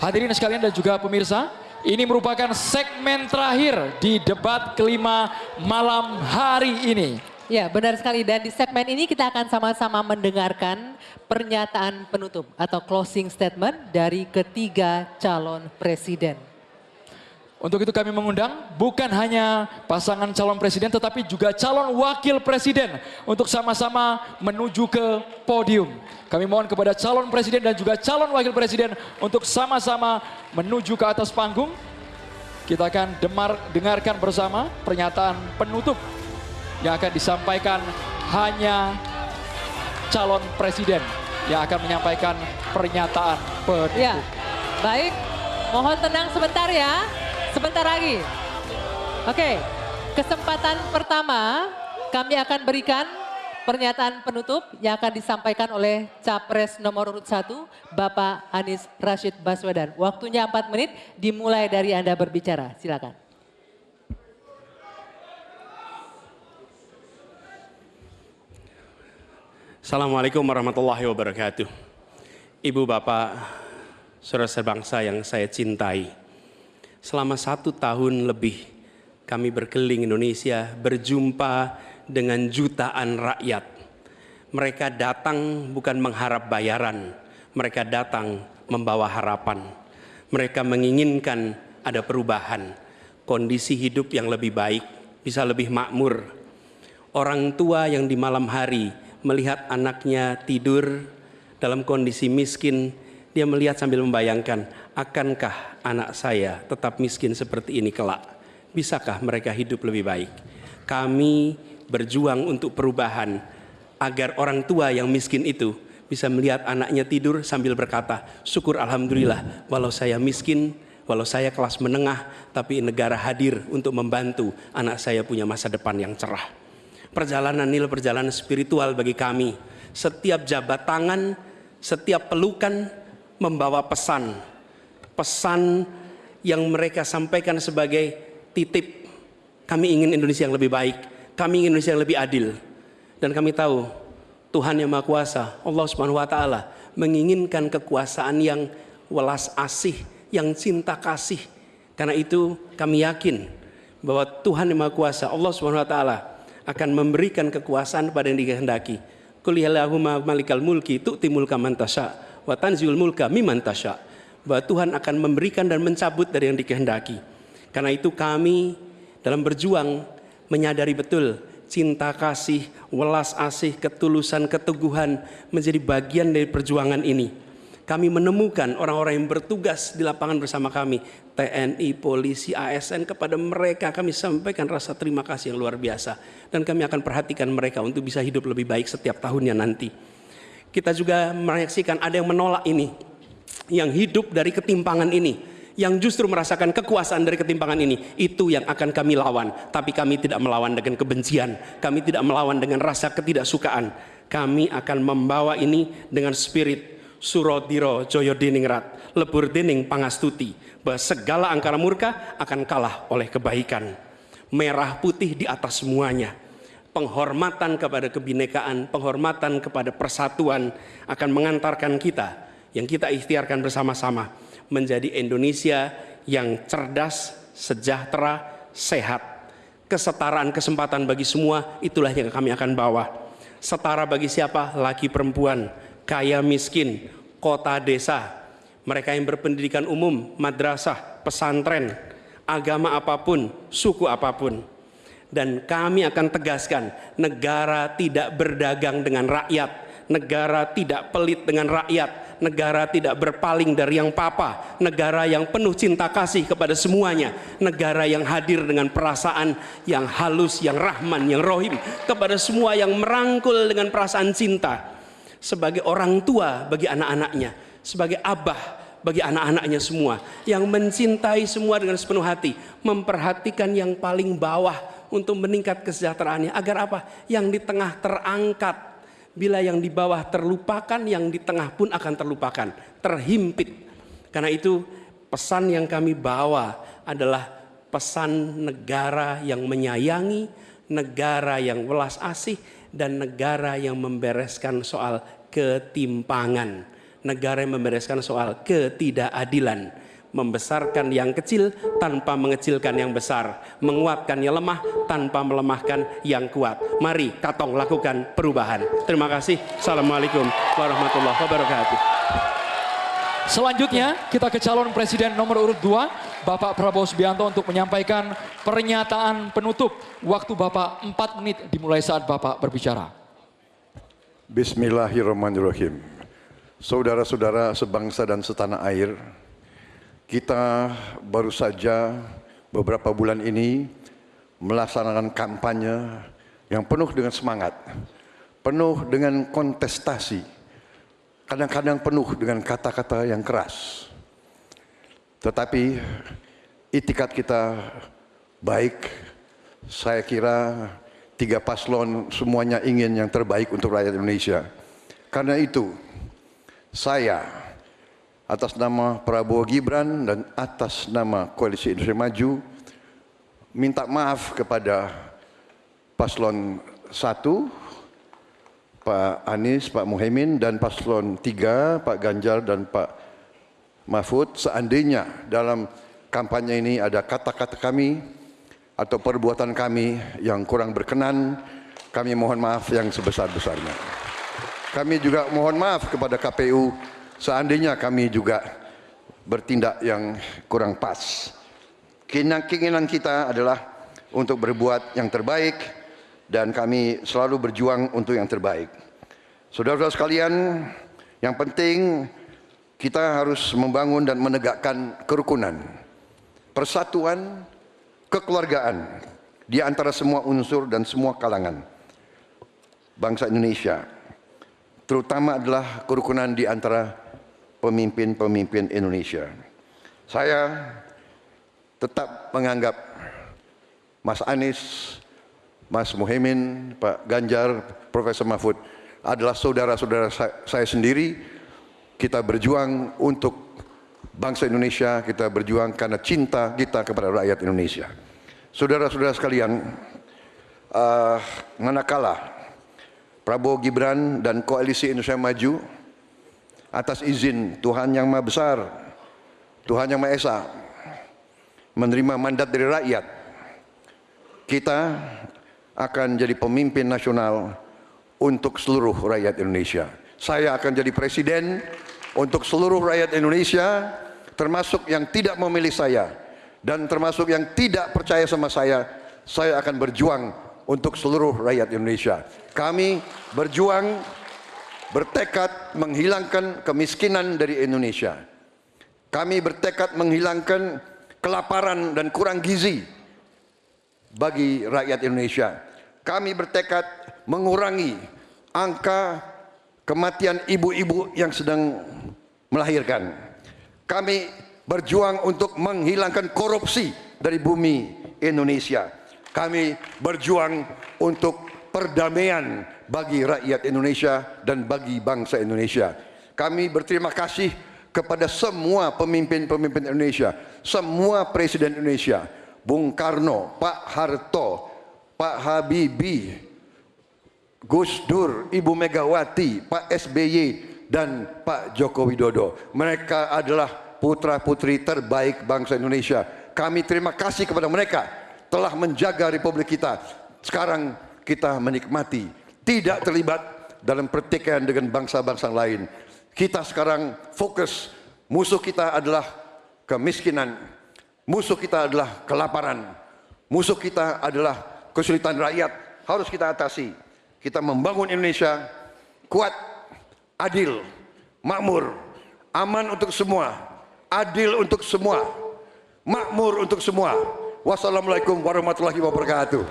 Hadirin sekalian dan juga pemirsa, ini merupakan segmen terakhir di debat kelima malam hari ini. Ya, benar sekali. Dan di segmen ini kita akan sama-sama mendengarkan pernyataan penutup atau closing statement dari ketiga calon presiden. Untuk itu kami mengundang bukan hanya pasangan calon presiden tetapi juga calon wakil presiden untuk sama-sama menuju ke podium. Kami mohon kepada calon presiden dan juga calon wakil presiden untuk sama-sama menuju ke atas panggung. Kita akan demar, dengarkan bersama pernyataan penutup yang akan disampaikan hanya calon presiden yang akan menyampaikan pernyataan penutup. Ya, baik. Mohon tenang sebentar ya. Sebentar lagi. Oke, kesempatan pertama kami akan berikan pernyataan penutup yang akan disampaikan oleh Capres nomor urut 1, Bapak Anies Rashid Baswedan. Waktunya 4 menit, dimulai dari Anda berbicara. Silakan. Assalamualaikum warahmatullahi wabarakatuh. Ibu bapak, saudara sebangsa yang saya cintai. Selama satu tahun lebih kami berkeliling Indonesia berjumpa dengan jutaan rakyat. Mereka datang bukan mengharap bayaran, mereka datang membawa harapan. Mereka menginginkan ada perubahan, kondisi hidup yang lebih baik, bisa lebih makmur. Orang tua yang di malam hari melihat anaknya tidur dalam kondisi miskin, dia melihat sambil membayangkan, akankah anak saya tetap miskin seperti ini kelak? Bisakah mereka hidup lebih baik? Kami berjuang untuk perubahan agar orang tua yang miskin itu bisa melihat anaknya tidur sambil berkata, syukur Alhamdulillah walau saya miskin, walau saya kelas menengah, tapi negara hadir untuk membantu anak saya punya masa depan yang cerah. Perjalanan ini perjalanan spiritual bagi kami. Setiap jabat tangan, setiap pelukan membawa pesan. Pesan yang mereka sampaikan sebagai titip. Kami ingin Indonesia yang lebih baik. Kami ingin Indonesia yang lebih adil. Dan kami tahu Tuhan yang Maha Kuasa, Allah Subhanahu wa taala menginginkan kekuasaan yang welas asih, yang cinta kasih. Karena itu kami yakin bahwa Tuhan yang Maha Kuasa, Allah Subhanahu wa taala akan memberikan kekuasaan pada yang dikehendaki. Qul yallahumma malikal mulki tu'ti mulka man tasya wa tanziul mulka mimman tasya. Bahwa Tuhan akan memberikan dan mencabut dari yang dikehendaki. Karena itu kami dalam berjuang menyadari betul cinta kasih, welas asih, ketulusan, keteguhan menjadi bagian dari perjuangan ini. Kami menemukan orang-orang yang bertugas di lapangan bersama kami, TNI, polisi, ASN, kepada mereka kami sampaikan rasa terima kasih yang luar biasa. Dan kami akan perhatikan mereka untuk bisa hidup lebih baik setiap tahunnya nanti. Kita juga menyaksikan ada yang menolak ini, yang hidup dari ketimpangan ini, yang justru merasakan kekuasaan dari ketimpangan ini. Itu yang akan kami lawan. Tapi kami tidak melawan dengan kebencian. Kami tidak melawan dengan rasa ketidaksukaan. Kami akan membawa ini dengan spirit. Surodiro joyo diningrat lebur dining pangastuti. Bahwa segala angkara murka akan kalah oleh kebaikan. Merah putih di atas semuanya penghormatan kepada kebinekaan penghormatan kepada persatuan akan mengantarkan kita yang kita ikhtiarkan bersama-sama menjadi Indonesia yang cerdas, sejahtera, sehat. Kesetaraan kesempatan bagi semua itulah yang kami akan bawa. Setara bagi siapa? Laki perempuan, kaya miskin, kota desa, mereka yang berpendidikan umum, madrasah, pesantren, agama apa pun, suku apa pun. Dan kami akan tegaskan negara tidak berdagang dengan rakyat, negara tidak pelit dengan rakyat, negara tidak berpaling dari yang papa, negara yang penuh cinta kasih kepada semuanya, negara yang hadir dengan perasaan yang halus, yang rahman, yang rohim kepada semua yang merangkul dengan perasaan cinta. Sebagai orang tua bagi anak-anaknya, sebagai abah bagi anak-anaknya semua yang mencintai semua dengan sepenuh hati, memperhatikan yang paling bawah untuk meningkat kesejahteraannya agar apa? Yang di tengah terangkat Bila yang di bawah terlupakan, yang di tengah pun akan terlupakan, terhimpit. Karena itu pesan yang kami bawa adalah pesan negara yang menyayangi, negara yang welas asih, dan negara yang membereskan soal ketimpangan. Negara yang membereskan soal ketidakadilan membesarkan yang kecil tanpa mengecilkan yang besar, menguatkan yang lemah tanpa melemahkan yang kuat. Mari Katong lakukan perubahan. Terima kasih. Assalamualaikum warahmatullahi wabarakatuh. Selanjutnya kita ke calon presiden nomor urut 2, Bapak Prabowo Subianto untuk menyampaikan pernyataan penutup. Waktu Bapak 4 menit dimulai saat Bapak berbicara. Bismillahirrahmanirrahim. Saudara-saudara sebangsa dan setanah air, kita baru saja beberapa bulan ini melaksanakan kampanye yang penuh dengan semangat, penuh dengan kontestasi, kadang-kadang penuh dengan kata-kata yang keras. Tetapi itikat kita baik, saya kira tiga paslon semuanya ingin yang terbaik untuk rakyat Indonesia. Karena itu, saya atas nama Prabowo Gibran dan atas nama Koalisi Indonesia Maju minta maaf kepada paslon 1 Pak Anies, Pak Muhaimin dan paslon 3 Pak Ganjar dan Pak Mahfud seandainya dalam kampanye ini ada kata-kata kami atau perbuatan kami yang kurang berkenan kami mohon maaf yang sebesar-besarnya. Kami juga mohon maaf kepada KPU seandainya kami juga bertindak yang kurang pas. Keinginan kita adalah untuk berbuat yang terbaik dan kami selalu berjuang untuk yang terbaik. Saudara-saudara sekalian, yang penting kita harus membangun dan menegakkan kerukunan, persatuan, kekeluargaan di antara semua unsur dan semua kalangan bangsa Indonesia. Terutama adalah kerukunan di antara pemimpin-pemimpin Indonesia. Saya tetap menganggap Mas Anies, Mas Muhaimin, Pak Ganjar, Profesor Mahfud adalah saudara-saudara saya sendiri. Kita berjuang untuk bangsa Indonesia, kita berjuang karena cinta kita kepada rakyat Indonesia. Saudara-saudara sekalian, uh, manakala Prabowo Gibran dan Koalisi Indonesia Maju atas izin Tuhan Yang Maha Besar, Tuhan Yang Maha Esa menerima mandat dari rakyat, kita akan jadi pemimpin nasional untuk seluruh rakyat Indonesia. Saya akan jadi presiden untuk seluruh rakyat Indonesia, termasuk yang tidak memilih saya dan termasuk yang tidak percaya sama saya. Saya akan berjuang untuk seluruh rakyat Indonesia. Kami berjuang bertekad menghilangkan kemiskinan dari Indonesia. Kami bertekad menghilangkan kelaparan dan kurang gizi bagi rakyat Indonesia. Kami bertekad mengurangi angka kematian ibu-ibu yang sedang melahirkan. Kami berjuang untuk menghilangkan korupsi dari bumi Indonesia. Kami berjuang untuk perdamaian bagi rakyat Indonesia dan bagi bangsa Indonesia. Kami berterima kasih kepada semua pemimpin-pemimpin Indonesia, semua presiden Indonesia, Bung Karno, Pak Harto, Pak Habibie, Gus Dur, Ibu Megawati, Pak SBY, dan Pak Joko Widodo. Mereka adalah putra-putri terbaik bangsa Indonesia. Kami terima kasih kepada mereka telah menjaga republik kita. Sekarang kita menikmati, tidak terlibat dalam pertikaian dengan bangsa-bangsa lain. Kita sekarang fokus, musuh kita adalah kemiskinan, musuh kita adalah kelaparan, musuh kita adalah kesulitan rakyat, harus kita atasi. Kita membangun Indonesia kuat, adil, makmur, aman untuk semua, adil untuk semua, makmur untuk semua. Wassalamualaikum warahmatullahi wabarakatuh.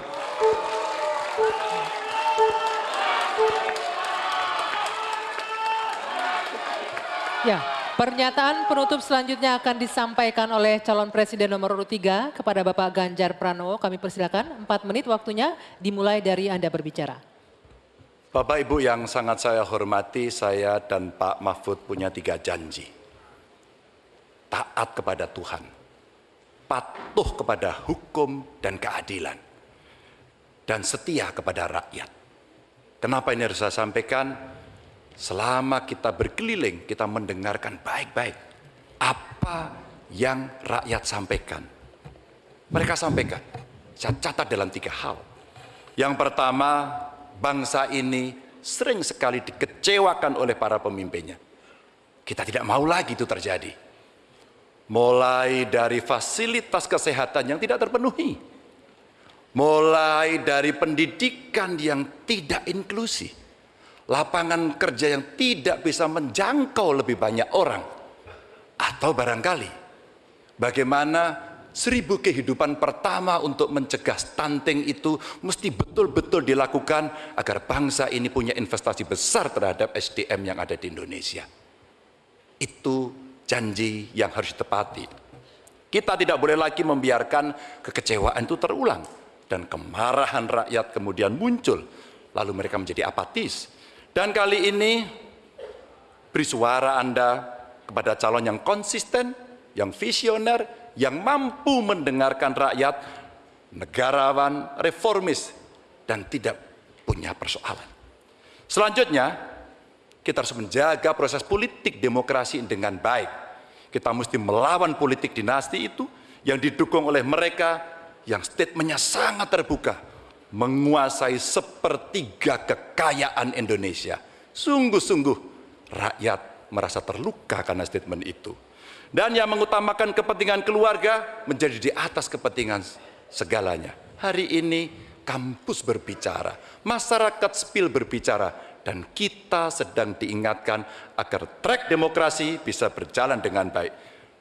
Ya, pernyataan penutup selanjutnya akan disampaikan oleh calon presiden nomor urut 3 kepada Bapak Ganjar Pranowo. Kami persilakan 4 menit waktunya dimulai dari Anda berbicara. Bapak Ibu yang sangat saya hormati, saya dan Pak Mahfud punya tiga janji. Taat kepada Tuhan, patuh kepada hukum dan keadilan, dan setia kepada rakyat. Kenapa ini harus saya sampaikan? Selama kita berkeliling, kita mendengarkan baik-baik apa yang rakyat sampaikan. Mereka sampaikan, saya catat dalam tiga hal. Yang pertama, bangsa ini sering sekali dikecewakan oleh para pemimpinnya. Kita tidak mau lagi itu terjadi. Mulai dari fasilitas kesehatan yang tidak terpenuhi. Mulai dari pendidikan yang tidak inklusi. Lapangan kerja yang tidak bisa menjangkau lebih banyak orang. Atau barangkali bagaimana seribu kehidupan pertama untuk mencegah stunting itu mesti betul-betul dilakukan agar bangsa ini punya investasi besar terhadap SDM yang ada di Indonesia. Itu janji yang harus ditepati. Kita tidak boleh lagi membiarkan kekecewaan itu terulang dan kemarahan rakyat kemudian muncul lalu mereka menjadi apatis. Dan kali ini beri suara Anda kepada calon yang konsisten, yang visioner, yang mampu mendengarkan rakyat, negarawan, reformis, dan tidak punya persoalan. Selanjutnya, kita harus menjaga proses politik demokrasi dengan baik. Kita mesti melawan politik dinasti itu yang didukung oleh mereka yang statementnya sangat terbuka menguasai sepertiga kekayaan Indonesia. Sungguh-sungguh rakyat merasa terluka karena statement itu. Dan yang mengutamakan kepentingan keluarga menjadi di atas kepentingan segalanya. Hari ini kampus berbicara, masyarakat sipil berbicara, dan kita sedang diingatkan agar trek demokrasi bisa berjalan dengan baik.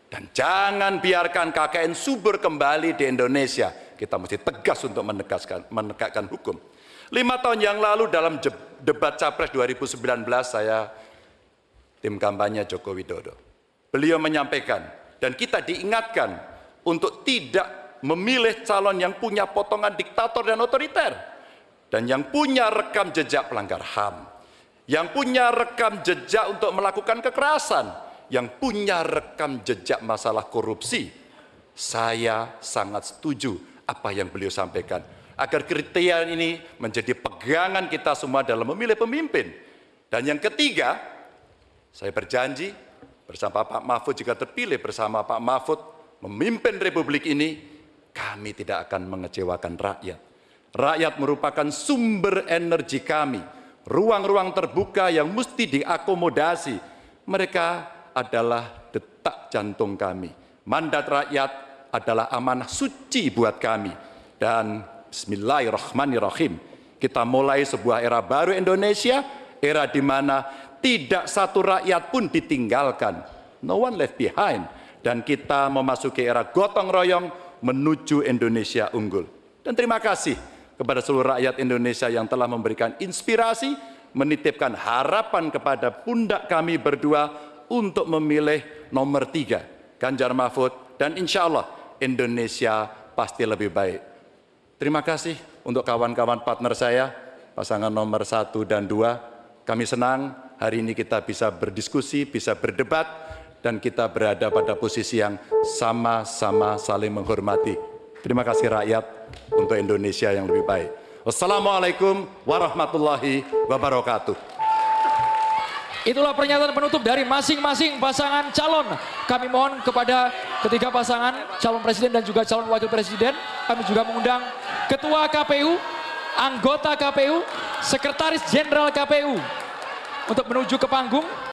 Dan jangan biarkan KKN subur kembali di Indonesia kita mesti tegas untuk menegaskan, menegakkan hukum. Lima tahun yang lalu dalam debat Capres 2019 saya tim kampanye Joko Widodo. Beliau menyampaikan dan kita diingatkan untuk tidak memilih calon yang punya potongan diktator dan otoriter dan yang punya rekam jejak pelanggar HAM, yang punya rekam jejak untuk melakukan kekerasan, yang punya rekam jejak masalah korupsi. Saya sangat setuju apa yang beliau sampaikan. agar kriteria ini menjadi pegangan kita semua dalam memilih pemimpin. Dan yang ketiga, saya berjanji bersama Pak Mahfud jika terpilih bersama Pak Mahfud memimpin Republik ini, kami tidak akan mengecewakan rakyat. Rakyat merupakan sumber energi kami, ruang-ruang terbuka yang mesti diakomodasi. Mereka adalah detak jantung kami. Mandat rakyat adalah amanah suci buat kami. Dan bismillahirrahmanirrahim, kita mulai sebuah era baru Indonesia, era di mana tidak satu rakyat pun ditinggalkan. No one left behind. Dan kita memasuki era gotong royong menuju Indonesia unggul. Dan terima kasih kepada seluruh rakyat Indonesia yang telah memberikan inspirasi, menitipkan harapan kepada pundak kami berdua untuk memilih nomor tiga, Ganjar Mahfud, dan insya Allah Indonesia pasti lebih baik. Terima kasih untuk kawan-kawan partner saya, pasangan nomor satu dan dua. Kami senang hari ini kita bisa berdiskusi, bisa berdebat, dan kita berada pada posisi yang sama-sama saling menghormati. Terima kasih rakyat untuk Indonesia yang lebih baik. Wassalamualaikum warahmatullahi wabarakatuh. Itulah pernyataan penutup dari masing-masing pasangan calon. Kami mohon kepada ketiga pasangan calon presiden dan juga calon wakil presiden. Kami juga mengundang ketua KPU, anggota KPU, sekretaris jenderal KPU untuk menuju ke panggung.